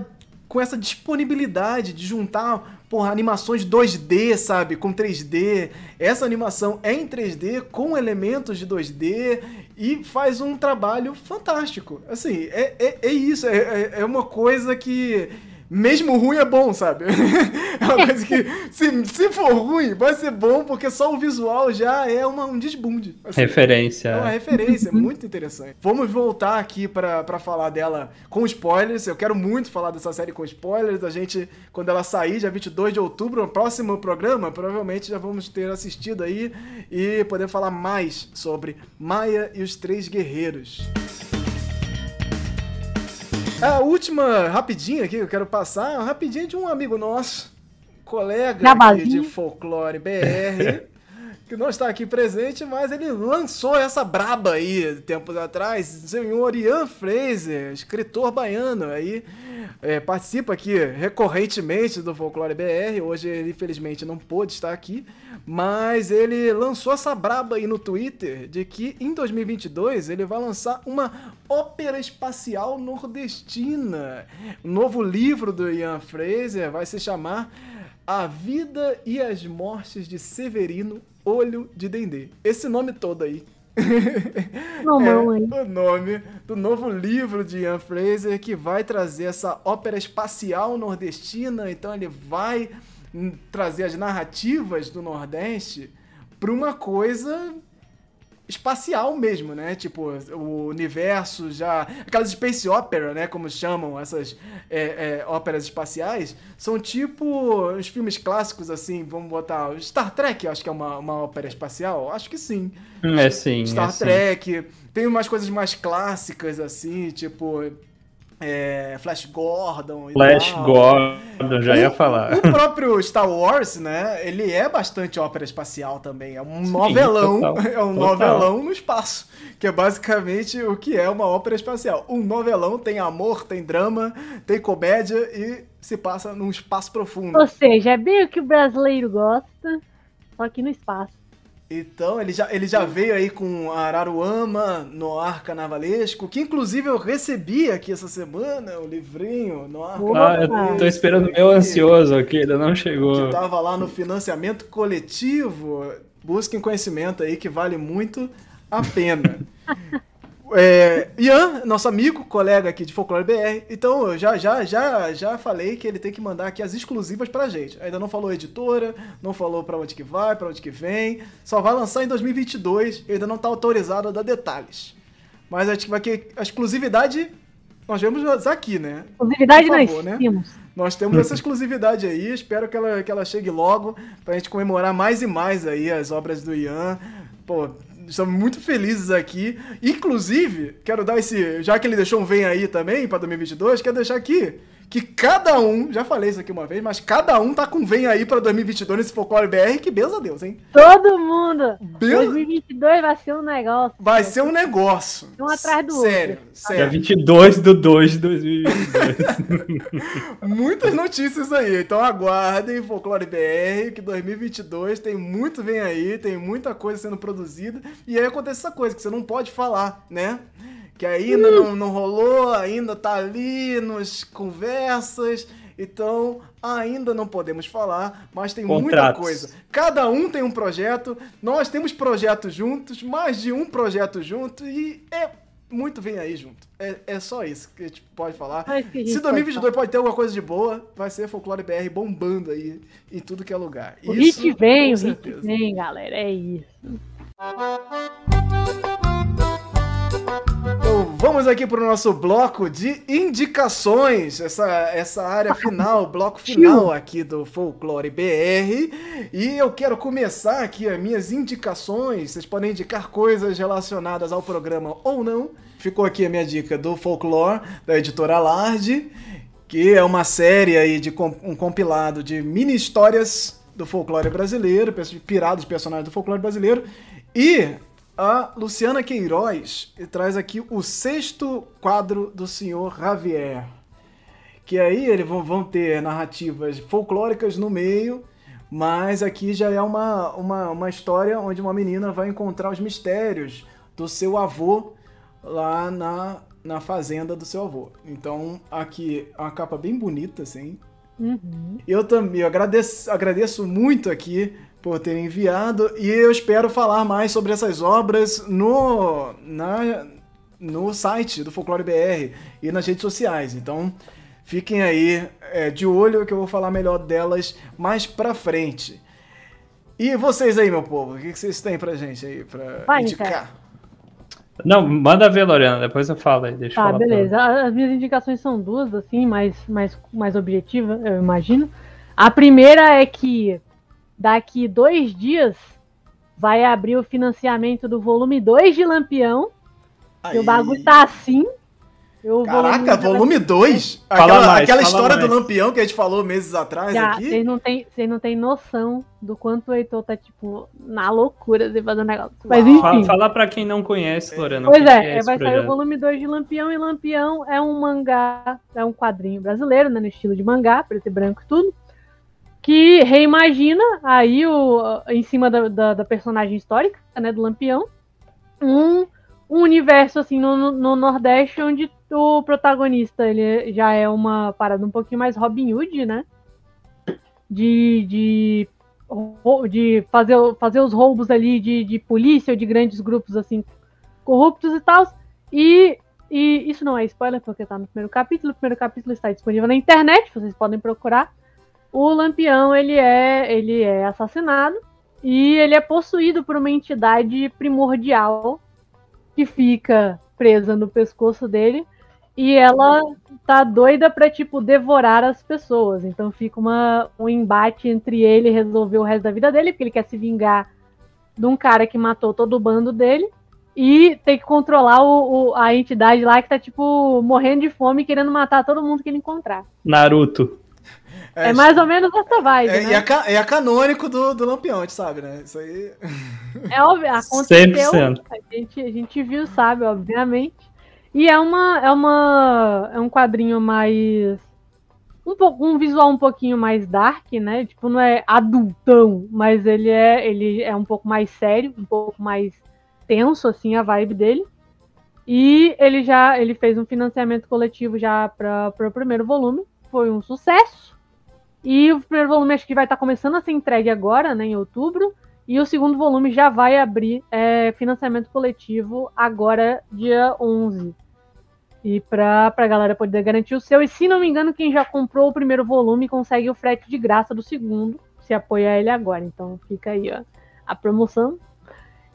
com essa disponibilidade de juntar, porra, animações 2D, sabe, com 3D. Essa animação é em 3D com elementos de 2D e faz um trabalho fantástico. Assim, é, é, é isso, é, é, é uma coisa que mesmo ruim é bom, sabe? é uma coisa que, se, se for ruim, vai ser bom, porque só o visual já é uma, um desbunde. Assim, referência. É uma referência, muito interessante. Vamos voltar aqui para falar dela com spoilers. Eu quero muito falar dessa série com spoilers. A gente, quando ela sair, dia 22 de outubro, no próximo programa, provavelmente já vamos ter assistido aí e poder falar mais sobre Maia e os Três Guerreiros. A última rapidinha aqui que eu quero passar é uma rapidinha de um amigo nosso, colega aqui de folclore BR, que não está aqui presente, mas ele lançou essa braba aí tempos atrás, senhor Ian Fraser, escritor baiano aí, é, participa aqui recorrentemente do Folclore BR. Hoje ele infelizmente não pôde estar aqui, mas ele lançou essa braba aí no Twitter de que em 2022 ele vai lançar uma ópera espacial nordestina. O novo livro do Ian Fraser vai se chamar A Vida e as Mortes de Severino Olho de Dendê. Esse nome todo aí. Aí. é o nome do novo livro de Ian Fraser que vai trazer essa ópera espacial nordestina. Então ele vai hum, trazer as narrativas do Nordeste para uma coisa espacial mesmo, né? Tipo, o universo já. Aquelas space opera, né? Como chamam essas é, é, óperas espaciais, são tipo os filmes clássicos, assim, vamos botar. Star Trek, acho que é uma, uma ópera espacial? Acho que sim. É sim. Star é sim. Trek. Tem umas coisas mais clássicas, assim, tipo. É, Flash Gordon e Flash tal. Gordon, já ia O- falar. O próprio Star Wars, né? Ele é bastante ópera espacial também. É um novelão. total, é um total. novelão no espaço. Que é basicamente o que é uma ópera espacial. Um novelão tem amor, tem drama, tem comédia e se passa num espaço profundo. Ou seja, é bem o que o brasileiro gosta, só que no espaço. Então, ele já, ele já veio aí com Araruama no ar carnavalesco, que inclusive eu recebi aqui essa semana, o livrinho no ar. Ah, eu tô esperando o meu ansioso aqui, ainda não chegou. que tava lá no financiamento coletivo. Busquem conhecimento aí que vale muito a pena. É, Ian, nosso amigo, colega aqui de Folclore BR, então eu já, já, já, já falei que ele tem que mandar aqui as exclusivas pra gente. Ainda não falou editora, não falou pra onde que vai, pra onde que vem, só vai lançar em 2022 e ainda não tá autorizado a dar detalhes. Mas acho que vai que a exclusividade nós usar aqui, né? Exclusividade Por nós favor, né? temos. Nós temos essa exclusividade aí, espero que ela, que ela chegue logo pra gente comemorar mais e mais aí as obras do Ian. Pô, estamos muito felizes aqui. Inclusive, quero dar esse, já que ele deixou um vem aí também pra 2022, quero deixar aqui que cada um, já falei isso aqui uma vez, mas cada um tá com vem aí pra 2022 nesse Folclore BR, que benza a Deus, hein? Todo mundo! Benza... 2022 vai ser um negócio. Vai ser um negócio. Um atrás do sério, outro. Dia Sério, 22 de 2 de 2022. Muitas notícias aí, então aguardem Folclore BR, que 2022 tem muito vem aí, tem muita coisa sendo produzida, e aí acontece essa coisa que você não pode falar, né? Que ainda não, não rolou, ainda tá ali nos conversas, então ainda não podemos falar, mas tem muita Contratos. coisa. Cada um tem um projeto, nós temos projetos juntos, mais de um projeto junto, e é muito vem aí junto. É, é só isso que a gente pode falar. Só isso que a gente Se pode 2022 pode ter alguma coisa de boa, vai ser Folclore BR bombando aí em tudo que é lugar. O Isso, hit vem, o hit vem, galera. É isso. Vamos aqui para o nosso bloco de indicações, essa, essa área final, bloco final aqui do Folclore BR. E eu quero começar aqui as minhas indicações. Vocês podem indicar coisas relacionadas ao programa ou não. Ficou aqui a minha dica do Folclore, da editora Larde, que é uma série aí de um compilado de mini histórias do folclore brasileiro, pirados personagens do folclore brasileiro. E a Luciana Queiroz traz aqui o sexto quadro do senhor Javier. Que aí eles vão, ter narrativas folclóricas no meio, mas aqui já é uma, uma, uma história onde uma menina vai encontrar os mistérios do seu avô lá na, na fazenda do seu avô. Então aqui é uma capa bem bonita, assim. Uhum. Eu também eu agradeço, agradeço muito aqui por ter enviado e eu espero falar mais sobre essas obras no, na, no site do Folclore BR e nas redes sociais. Então fiquem aí é, de olho que eu vou falar melhor delas mais pra frente. E vocês aí, meu povo, o que vocês têm pra gente aí pra Vai, indicar? Não, manda ver, Lorena, depois eu falo aí. Deixa eu Tá, falar pra- beleza. A- As minhas indicações são duas, assim, mais, mais, mais objetivas, eu imagino. A primeira é que daqui dois dias vai abrir o financiamento do volume 2 de Lampião. E o bagulho tá assim. O Caraca, volume volume 2? Fala Aquela, mais, aquela fala história do mais. Lampião que a gente falou meses atrás Já, aqui. vocês não têm não têm noção do quanto o Heitor tá, tipo, na loucura de fazer um negócio. Mas enfim. Fala pra quem não conhece, Lorena. o Pois é, é, vai sair o projeto. volume 2 de Lampião, e Lampião é um mangá, é um quadrinho brasileiro, né, no estilo de mangá, preto e branco e tudo, que reimagina aí, o, em cima da, da, da personagem histórica, né, do Lampião, um, um universo, assim, no, no- no Nordeste, onde o protagonista, ele já é uma parada um pouquinho mais Robin Hood, né, de, de, de fazer, fazer os roubos ali de, de polícia ou de grandes grupos assim corruptos e tal. E, e isso não é spoiler porque está no primeiro capítulo. O primeiro capítulo está disponível na internet, vocês podem procurar. O Lampião ele é ele é assassinado e ele é possuído por uma entidade primordial que fica presa no pescoço dele e ela tá doida pra, tipo, devorar as pessoas. Então fica uma, um embate entre ele resolver o resto da vida dele, porque ele quer se vingar de um cara que matou todo o bando dele. E tem que controlar o, o, a entidade lá que tá, tipo, morrendo de fome, querendo matar todo mundo que ele encontrar. Naruto. É, é mais ou menos essa vibe. É, né? é, é canônico do, do Lampião, a gente sabe, né? Isso aí. É óbvio, aconteceu. 100%. A gente, a gente viu, sabe, obviamente. E é uma é uma é um quadrinho mais um pouco um visual um pouquinho mais dark, né? Tipo, não é adultão, mas ele é ele é um pouco mais sério, um pouco mais tenso assim a vibe dele. E ele já ele fez um financiamento coletivo já para o primeiro volume, foi um sucesso. E o primeiro volume acho que vai estar tá começando a ser entregue agora, né, em outubro. E o segundo volume já vai abrir é, financiamento coletivo agora, dia 11. E para a galera poder garantir o seu. E se não me engano, quem já comprou o primeiro volume consegue o frete de graça do segundo, se apoiar ele agora. Então fica aí ó, a promoção.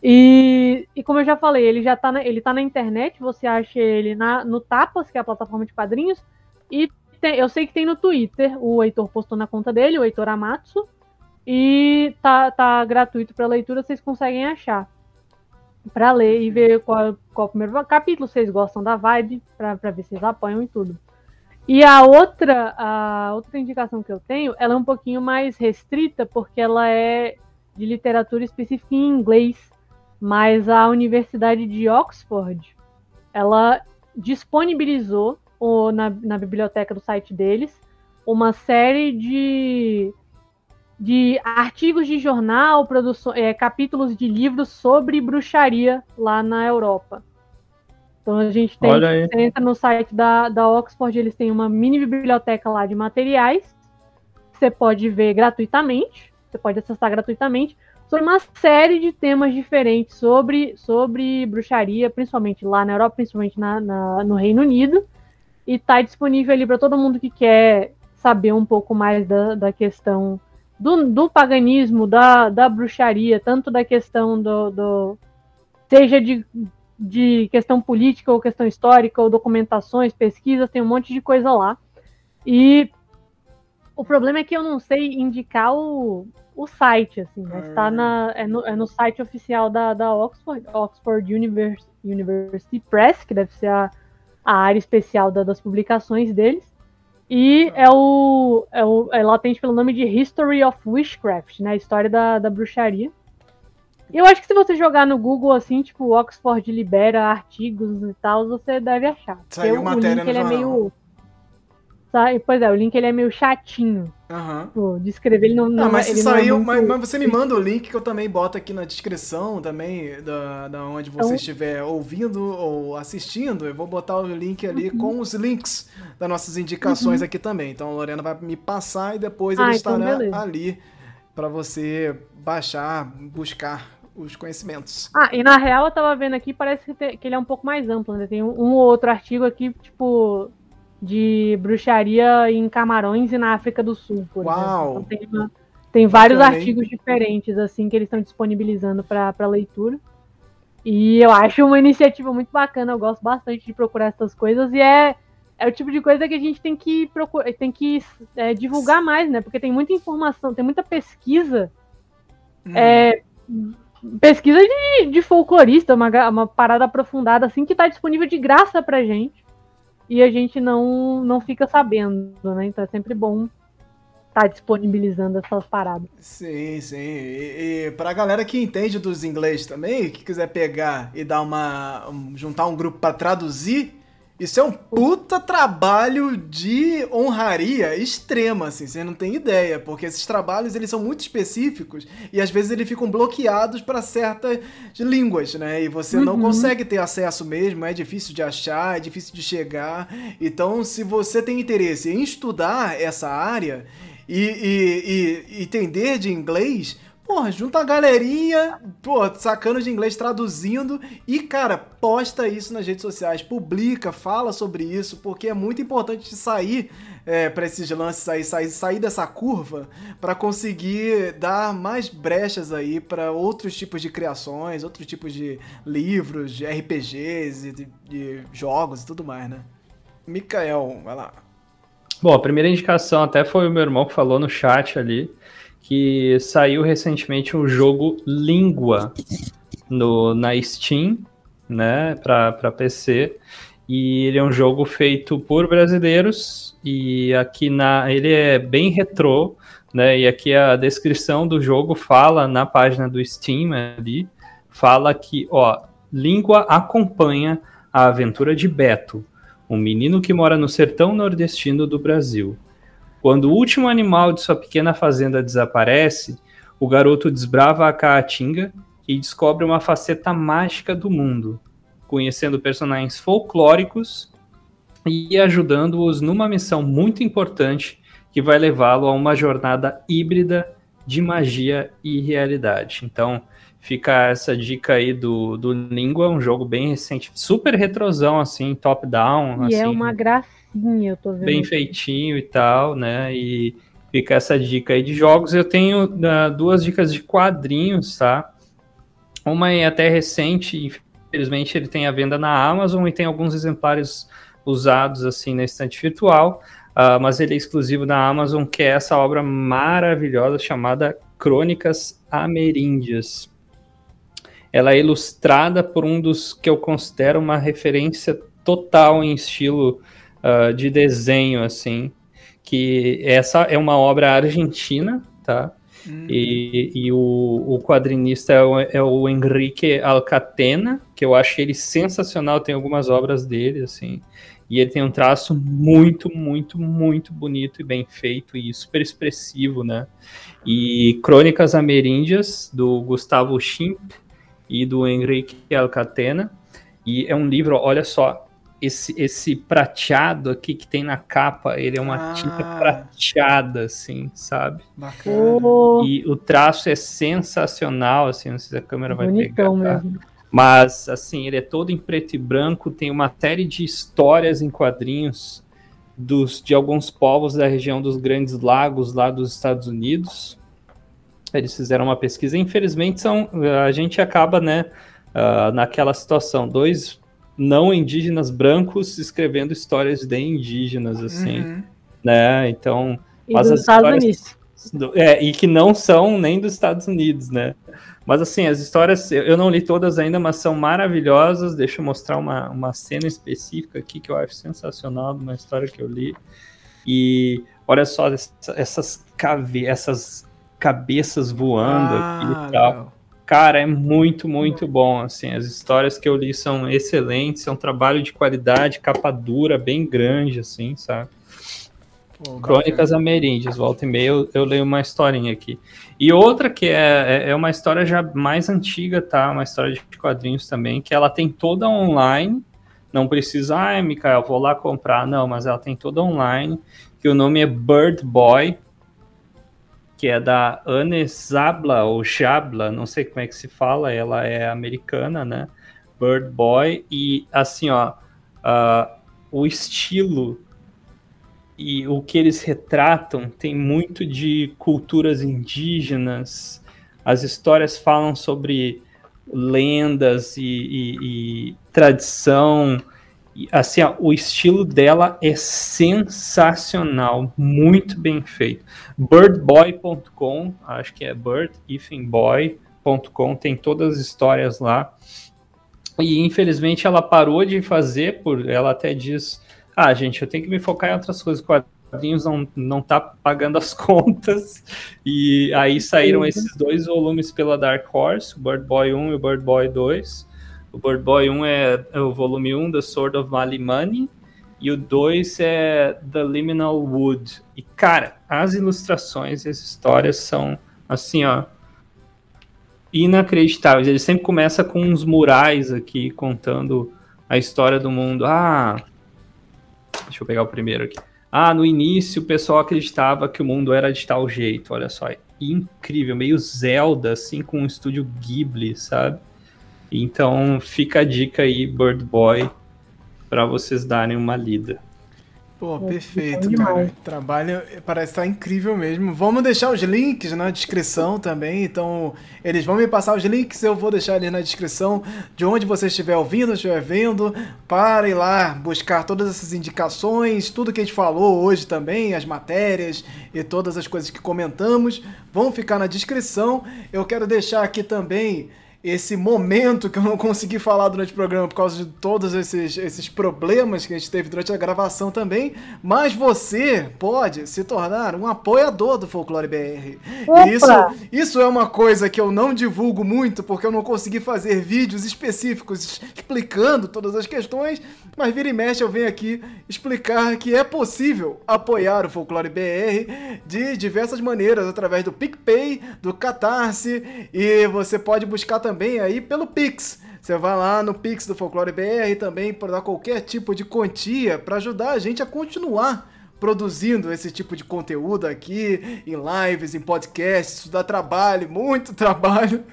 E, e como eu já falei, ele já tá na, ele tá na internet, você acha ele na, no Tapas, que é a plataforma de quadrinhos. E tem, eu sei que tem no Twitter, o Heitor postou na conta dele, o Heitor Amatsu. E tá, tá gratuito para leitura, vocês conseguem achar. para ler e ver qual, qual é o primeiro capítulo, vocês gostam da vibe, para ver se vocês apoiam e tudo. E a outra, a outra indicação que eu tenho, ela é um pouquinho mais restrita, porque ela é de literatura específica em inglês. Mas a Universidade de Oxford, ela disponibilizou na, na biblioteca do site deles uma série de de artigos de jornal, é, capítulos de livros sobre bruxaria lá na Europa. Então a gente tem, você entra no site da, da Oxford, eles têm uma mini biblioteca lá de materiais. Você pode ver gratuitamente, você pode acessar gratuitamente, sobre uma série de temas diferentes sobre, sobre bruxaria, principalmente lá na Europa, principalmente na, na no Reino Unido. E está disponível ali para todo mundo que quer saber um pouco mais da, da questão do, do paganismo, da, da bruxaria, tanto da questão do, do seja de, de questão política ou questão histórica, ou documentações, pesquisas, tem um monte de coisa lá. E o problema é que eu não sei indicar o, o site, assim, mas tá na, é, no, é no site oficial da, da Oxford, Oxford University, University Press, que deve ser a, a área especial da, das publicações deles. E é o, é o é latente pelo nome de History of Witchcraft, né? História da, da bruxaria. Eu acho que se você jogar no Google assim, tipo, Oxford libera artigos e tal, você deve achar. Saiu o matéria link ele é meio. Pois é, o link ele é meio chatinho. Uhum. Pô, de escrever ele não. não, mas ele saiu, não é muito... mas, mas, você me manda o link que eu também boto aqui na descrição também da, da onde você então... estiver ouvindo ou assistindo. Eu vou botar o link ali uhum. com os links das nossas indicações uhum. aqui também. Então a Lorena vai me passar e depois ah, ele então estará beleza. ali para você baixar, buscar os conhecimentos. Ah, e na real eu tava vendo aqui, parece que, que ele é um pouco mais amplo, né? Tem um, um ou outro artigo aqui, tipo, de bruxaria em Camarões e na África do Sul, por Uau. exemplo. Então, tem, uma, tem vários artigos diferentes assim que eles estão disponibilizando para leitura. E eu acho uma iniciativa muito bacana, eu gosto bastante de procurar essas coisas e é, é o tipo de coisa que a gente tem que procurar, tem que é, divulgar mais, né? Porque tem muita informação, tem muita pesquisa. Hum. É, pesquisa de, de folclorista, uma, uma parada aprofundada assim que está disponível de graça pra gente e a gente não, não fica sabendo, né? Então é sempre bom estar tá disponibilizando essas paradas. Sim, sim. E, e pra galera que entende dos inglês também, que quiser pegar e dar uma. Um, juntar um grupo para traduzir, isso é um puta trabalho de honraria extrema, assim, você não tem ideia, porque esses trabalhos eles são muito específicos e às vezes eles ficam bloqueados para certas línguas, né? E você uhum. não consegue ter acesso mesmo, é difícil de achar, é difícil de chegar. Então, se você tem interesse em estudar essa área, e, e, e entender de inglês, Porra, junta a galerinha, pô, sacando de inglês, traduzindo e, cara, posta isso nas redes sociais, publica, fala sobre isso, porque é muito importante sair é, para esses lances sair, sair, sair dessa curva para conseguir dar mais brechas aí para outros tipos de criações, outros tipos de livros, de RPGs de, de jogos e tudo mais, né? Mikael, vai lá. Bom, a primeira indicação até foi o meu irmão que falou no chat ali que saiu recentemente um jogo Língua no, na Steam, né, para PC. E ele é um jogo feito por brasileiros e aqui na ele é bem retrô, né? E aqui a descrição do jogo fala na página do Steam ali, fala que, ó, Língua acompanha a aventura de Beto, um menino que mora no sertão nordestino do Brasil. Quando o último animal de sua pequena fazenda desaparece, o garoto desbrava a caatinga e descobre uma faceta mágica do mundo, conhecendo personagens folclóricos e ajudando-os numa missão muito importante que vai levá-lo a uma jornada híbrida de magia e realidade. Então, fica essa dica aí do, do Língua, um jogo bem recente, super retrosão, assim, top-down. E é assim, é uma eu tô vendo. Bem feitinho e tal, né? E fica essa dica aí de jogos. Eu tenho uh, duas dicas de quadrinhos, tá? Uma é até recente, infelizmente ele tem a venda na Amazon e tem alguns exemplares usados assim na estante virtual, uh, mas ele é exclusivo da Amazon, que é essa obra maravilhosa chamada Crônicas Ameríndias. Ela é ilustrada por um dos que eu considero uma referência total em estilo uh, de desenho, assim, que essa é uma obra argentina, tá? Uhum. E, e o, o, quadrinista é o, é o, Henrique Alcatena, que eu acho ele sensacional, tem algumas obras dele, assim, e ele tem um traço muito, muito, muito bonito e bem feito e super expressivo, né? E Crônicas Ameríndias, do Gustavo Schimp e do Henrique Alcatena, e é um livro, olha só, esse, esse prateado aqui que tem na capa, ele é uma ah. tinta prateada, assim, sabe? Bacana. E o traço é sensacional, assim, não sei se a câmera vai Bonitão pegar. Tá? Mas, assim, ele é todo em preto e branco, tem uma série de histórias em quadrinhos dos, de alguns povos da região dos Grandes Lagos, lá dos Estados Unidos. Eles fizeram uma pesquisa, infelizmente são, a gente acaba, né, uh, naquela situação, dois não indígenas brancos escrevendo histórias de indígenas, assim, uhum. né? Então, e mas as Estados Unidos. É, e que não são nem dos Estados Unidos, né? Mas assim, as histórias, eu não li todas ainda, mas são maravilhosas. Deixa eu mostrar uma, uma cena específica aqui que eu acho sensacional de uma história que eu li. E olha só essas, cave essas cabeças voando ah, aqui e tal. Legal. Cara, é muito, muito bom, assim, as histórias que eu li são excelentes, é um trabalho de qualidade, capa dura, bem grande, assim, sabe? Pô, Crônicas Ameríndias, volta e meia eu, eu, leio uma historinha aqui. E outra que é, é, é uma história já mais antiga, tá? Uma história de quadrinhos também, que ela tem toda online, não precisa, ah, Mikael, vou lá comprar, não, mas ela tem toda online, que o nome é Bird Boy, que é da Anne Zabla, ou Jabla, não sei como é que se fala, ela é americana, né? Bird Boy, e assim, ó, uh, o estilo e o que eles retratam tem muito de culturas indígenas, as histórias falam sobre lendas e, e, e tradição, assim, ó, o estilo dela é sensacional, muito bem feito. Birdboy.com, acho que é birdifingboy.com, tem todas as histórias lá. E infelizmente ela parou de fazer, por ela até diz: "Ah, gente, eu tenho que me focar em outras coisas, quadrinhos não não tá pagando as contas". E aí saíram esses dois volumes pela Dark Horse, o Bird Boy 1 e o Bird Boy 2 o Bird Boy 1 é, é o volume 1 The Sword of Malimani e o 2 é The Liminal Wood. E, cara, as ilustrações e as histórias são, assim, ó, inacreditáveis. Ele sempre começa com uns murais aqui, contando a história do mundo. Ah, deixa eu pegar o primeiro aqui. Ah, no início o pessoal acreditava que o mundo era de tal jeito, olha só. Incrível, meio Zelda, assim, com um estúdio Ghibli, sabe? Então fica a dica aí, Bird Boy, para vocês darem uma lida. Pô, perfeito, cara. Trabalho parece estar incrível mesmo. Vamos deixar os links na descrição também. Então, eles vão me passar os links, eu vou deixar ali na descrição de onde você estiver ouvindo, estiver vendo, para ir lá buscar todas essas indicações, tudo que a gente falou hoje também, as matérias e todas as coisas que comentamos, vão ficar na descrição. Eu quero deixar aqui também esse momento que eu não consegui falar durante o programa por causa de todos esses, esses problemas que a gente teve durante a gravação também, mas você pode se tornar um apoiador do Folclore BR. Isso, isso é uma coisa que eu não divulgo muito porque eu não consegui fazer vídeos específicos explicando todas as questões, mas vira e mexe eu venho aqui explicar que é possível apoiar o Folclore BR de diversas maneiras, através do PicPay, do Catarse, e você pode buscar também também aí pelo Pix. Você vai lá no Pix do Folclore BR também para dar qualquer tipo de quantia para ajudar a gente a continuar produzindo esse tipo de conteúdo aqui, em lives, em podcasts. Isso dá trabalho, muito trabalho.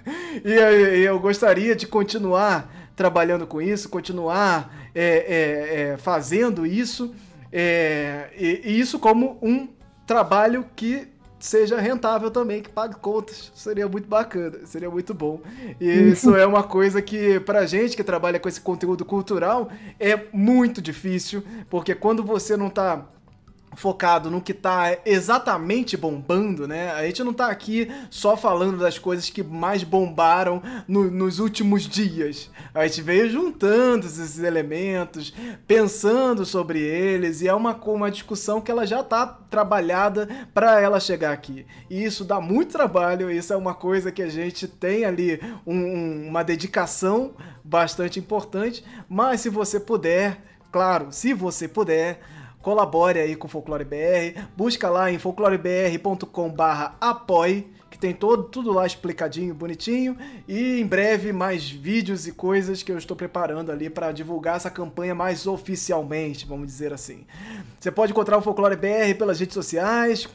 E eu gostaria de continuar trabalhando com isso, continuar é, é, é, fazendo isso. É, e, e isso como um trabalho que seja rentável também, que pague contas. Seria muito bacana, seria muito bom. E isso é uma coisa que, pra gente que trabalha com esse conteúdo cultural, é muito difícil, porque quando você não tá focado no que tá exatamente bombando, né? A gente não tá aqui só falando das coisas que mais bombaram no, nos últimos dias. A gente veio juntando esses elementos, pensando sobre eles, e é uma, uma discussão que ela já tá trabalhada para ela chegar aqui. E isso dá muito trabalho, isso é uma coisa que a gente tem ali um, uma dedicação bastante importante, mas se você puder, claro, se você puder, colabore aí com o Folclore BR, busca lá em folclorebr.com/apoie tem todo, tudo lá explicadinho, bonitinho. E em breve mais vídeos e coisas que eu estou preparando ali para divulgar essa campanha mais oficialmente, vamos dizer assim. Você pode encontrar o Folclore BR pelas redes sociais,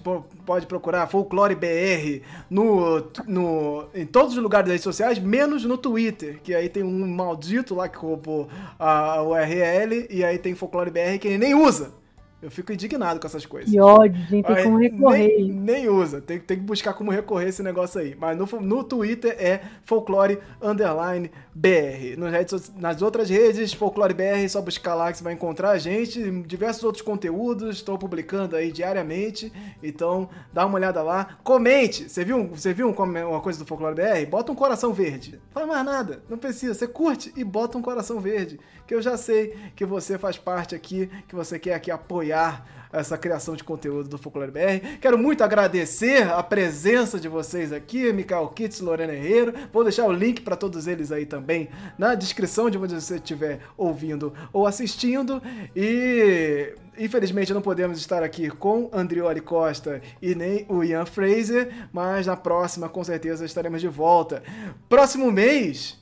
pode procurar Folclore BR no, no, em todos os lugares das redes sociais, menos no Twitter, que aí tem um maldito lá que roubou a URL e aí tem Folclore BR que ele nem usa. Eu fico indignado com essas coisas. Que ódio, gente, tem como recorrer. Nem, nem, usa, tem, tem que buscar como recorrer esse negócio aí. Mas no, no Twitter é folclore underline BR. Nas, nas outras redes, folclore BR, só buscar lá que você vai encontrar a gente. Diversos outros conteúdos, estou publicando aí diariamente. Então, dá uma olhada lá. Comente! Você viu, você viu uma coisa do folclore BR? Bota um coração verde. Não faz mais nada, não precisa. Você curte e bota um coração verde. Que eu já sei que você faz parte aqui, que você quer aqui apoiar essa criação de conteúdo do Folclore BR. Quero muito agradecer a presença de vocês aqui, Mikael Kitts, Lorena Herrero. Vou deixar o link para todos eles aí também na descrição de onde você estiver ouvindo ou assistindo. E infelizmente não podemos estar aqui com Andrioli Costa e nem o Ian Fraser, mas na próxima com certeza estaremos de volta. Próximo mês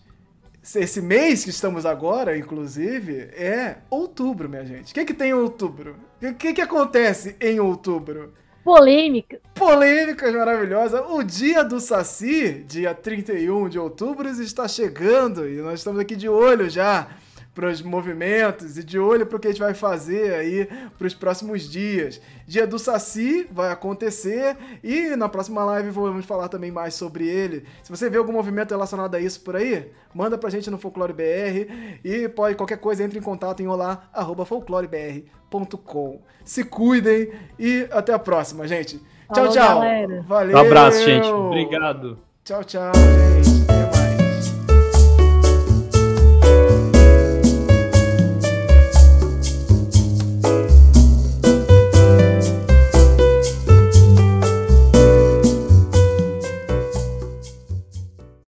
esse mês que estamos agora, inclusive, é outubro, minha gente. O que, é que tem em outubro? O que, é que acontece em outubro? Polêmica. Polêmicas maravilhosas. O dia do Saci, dia 31 de outubro, está chegando e nós estamos aqui de olho já para os movimentos e de olho para o que a gente vai fazer aí para os próximos dias. Dia do Saci vai acontecer e na próxima live vamos falar também mais sobre ele. Se você vê algum movimento relacionado a isso por aí, manda pra gente no Folclore BR e pode qualquer coisa entre em contato em olá@folclorebr.com. Se cuidem e até a próxima, gente. Tchau, Falou, tchau. Galera. Valeu. Um abraço, gente. Obrigado. Tchau, tchau, gente.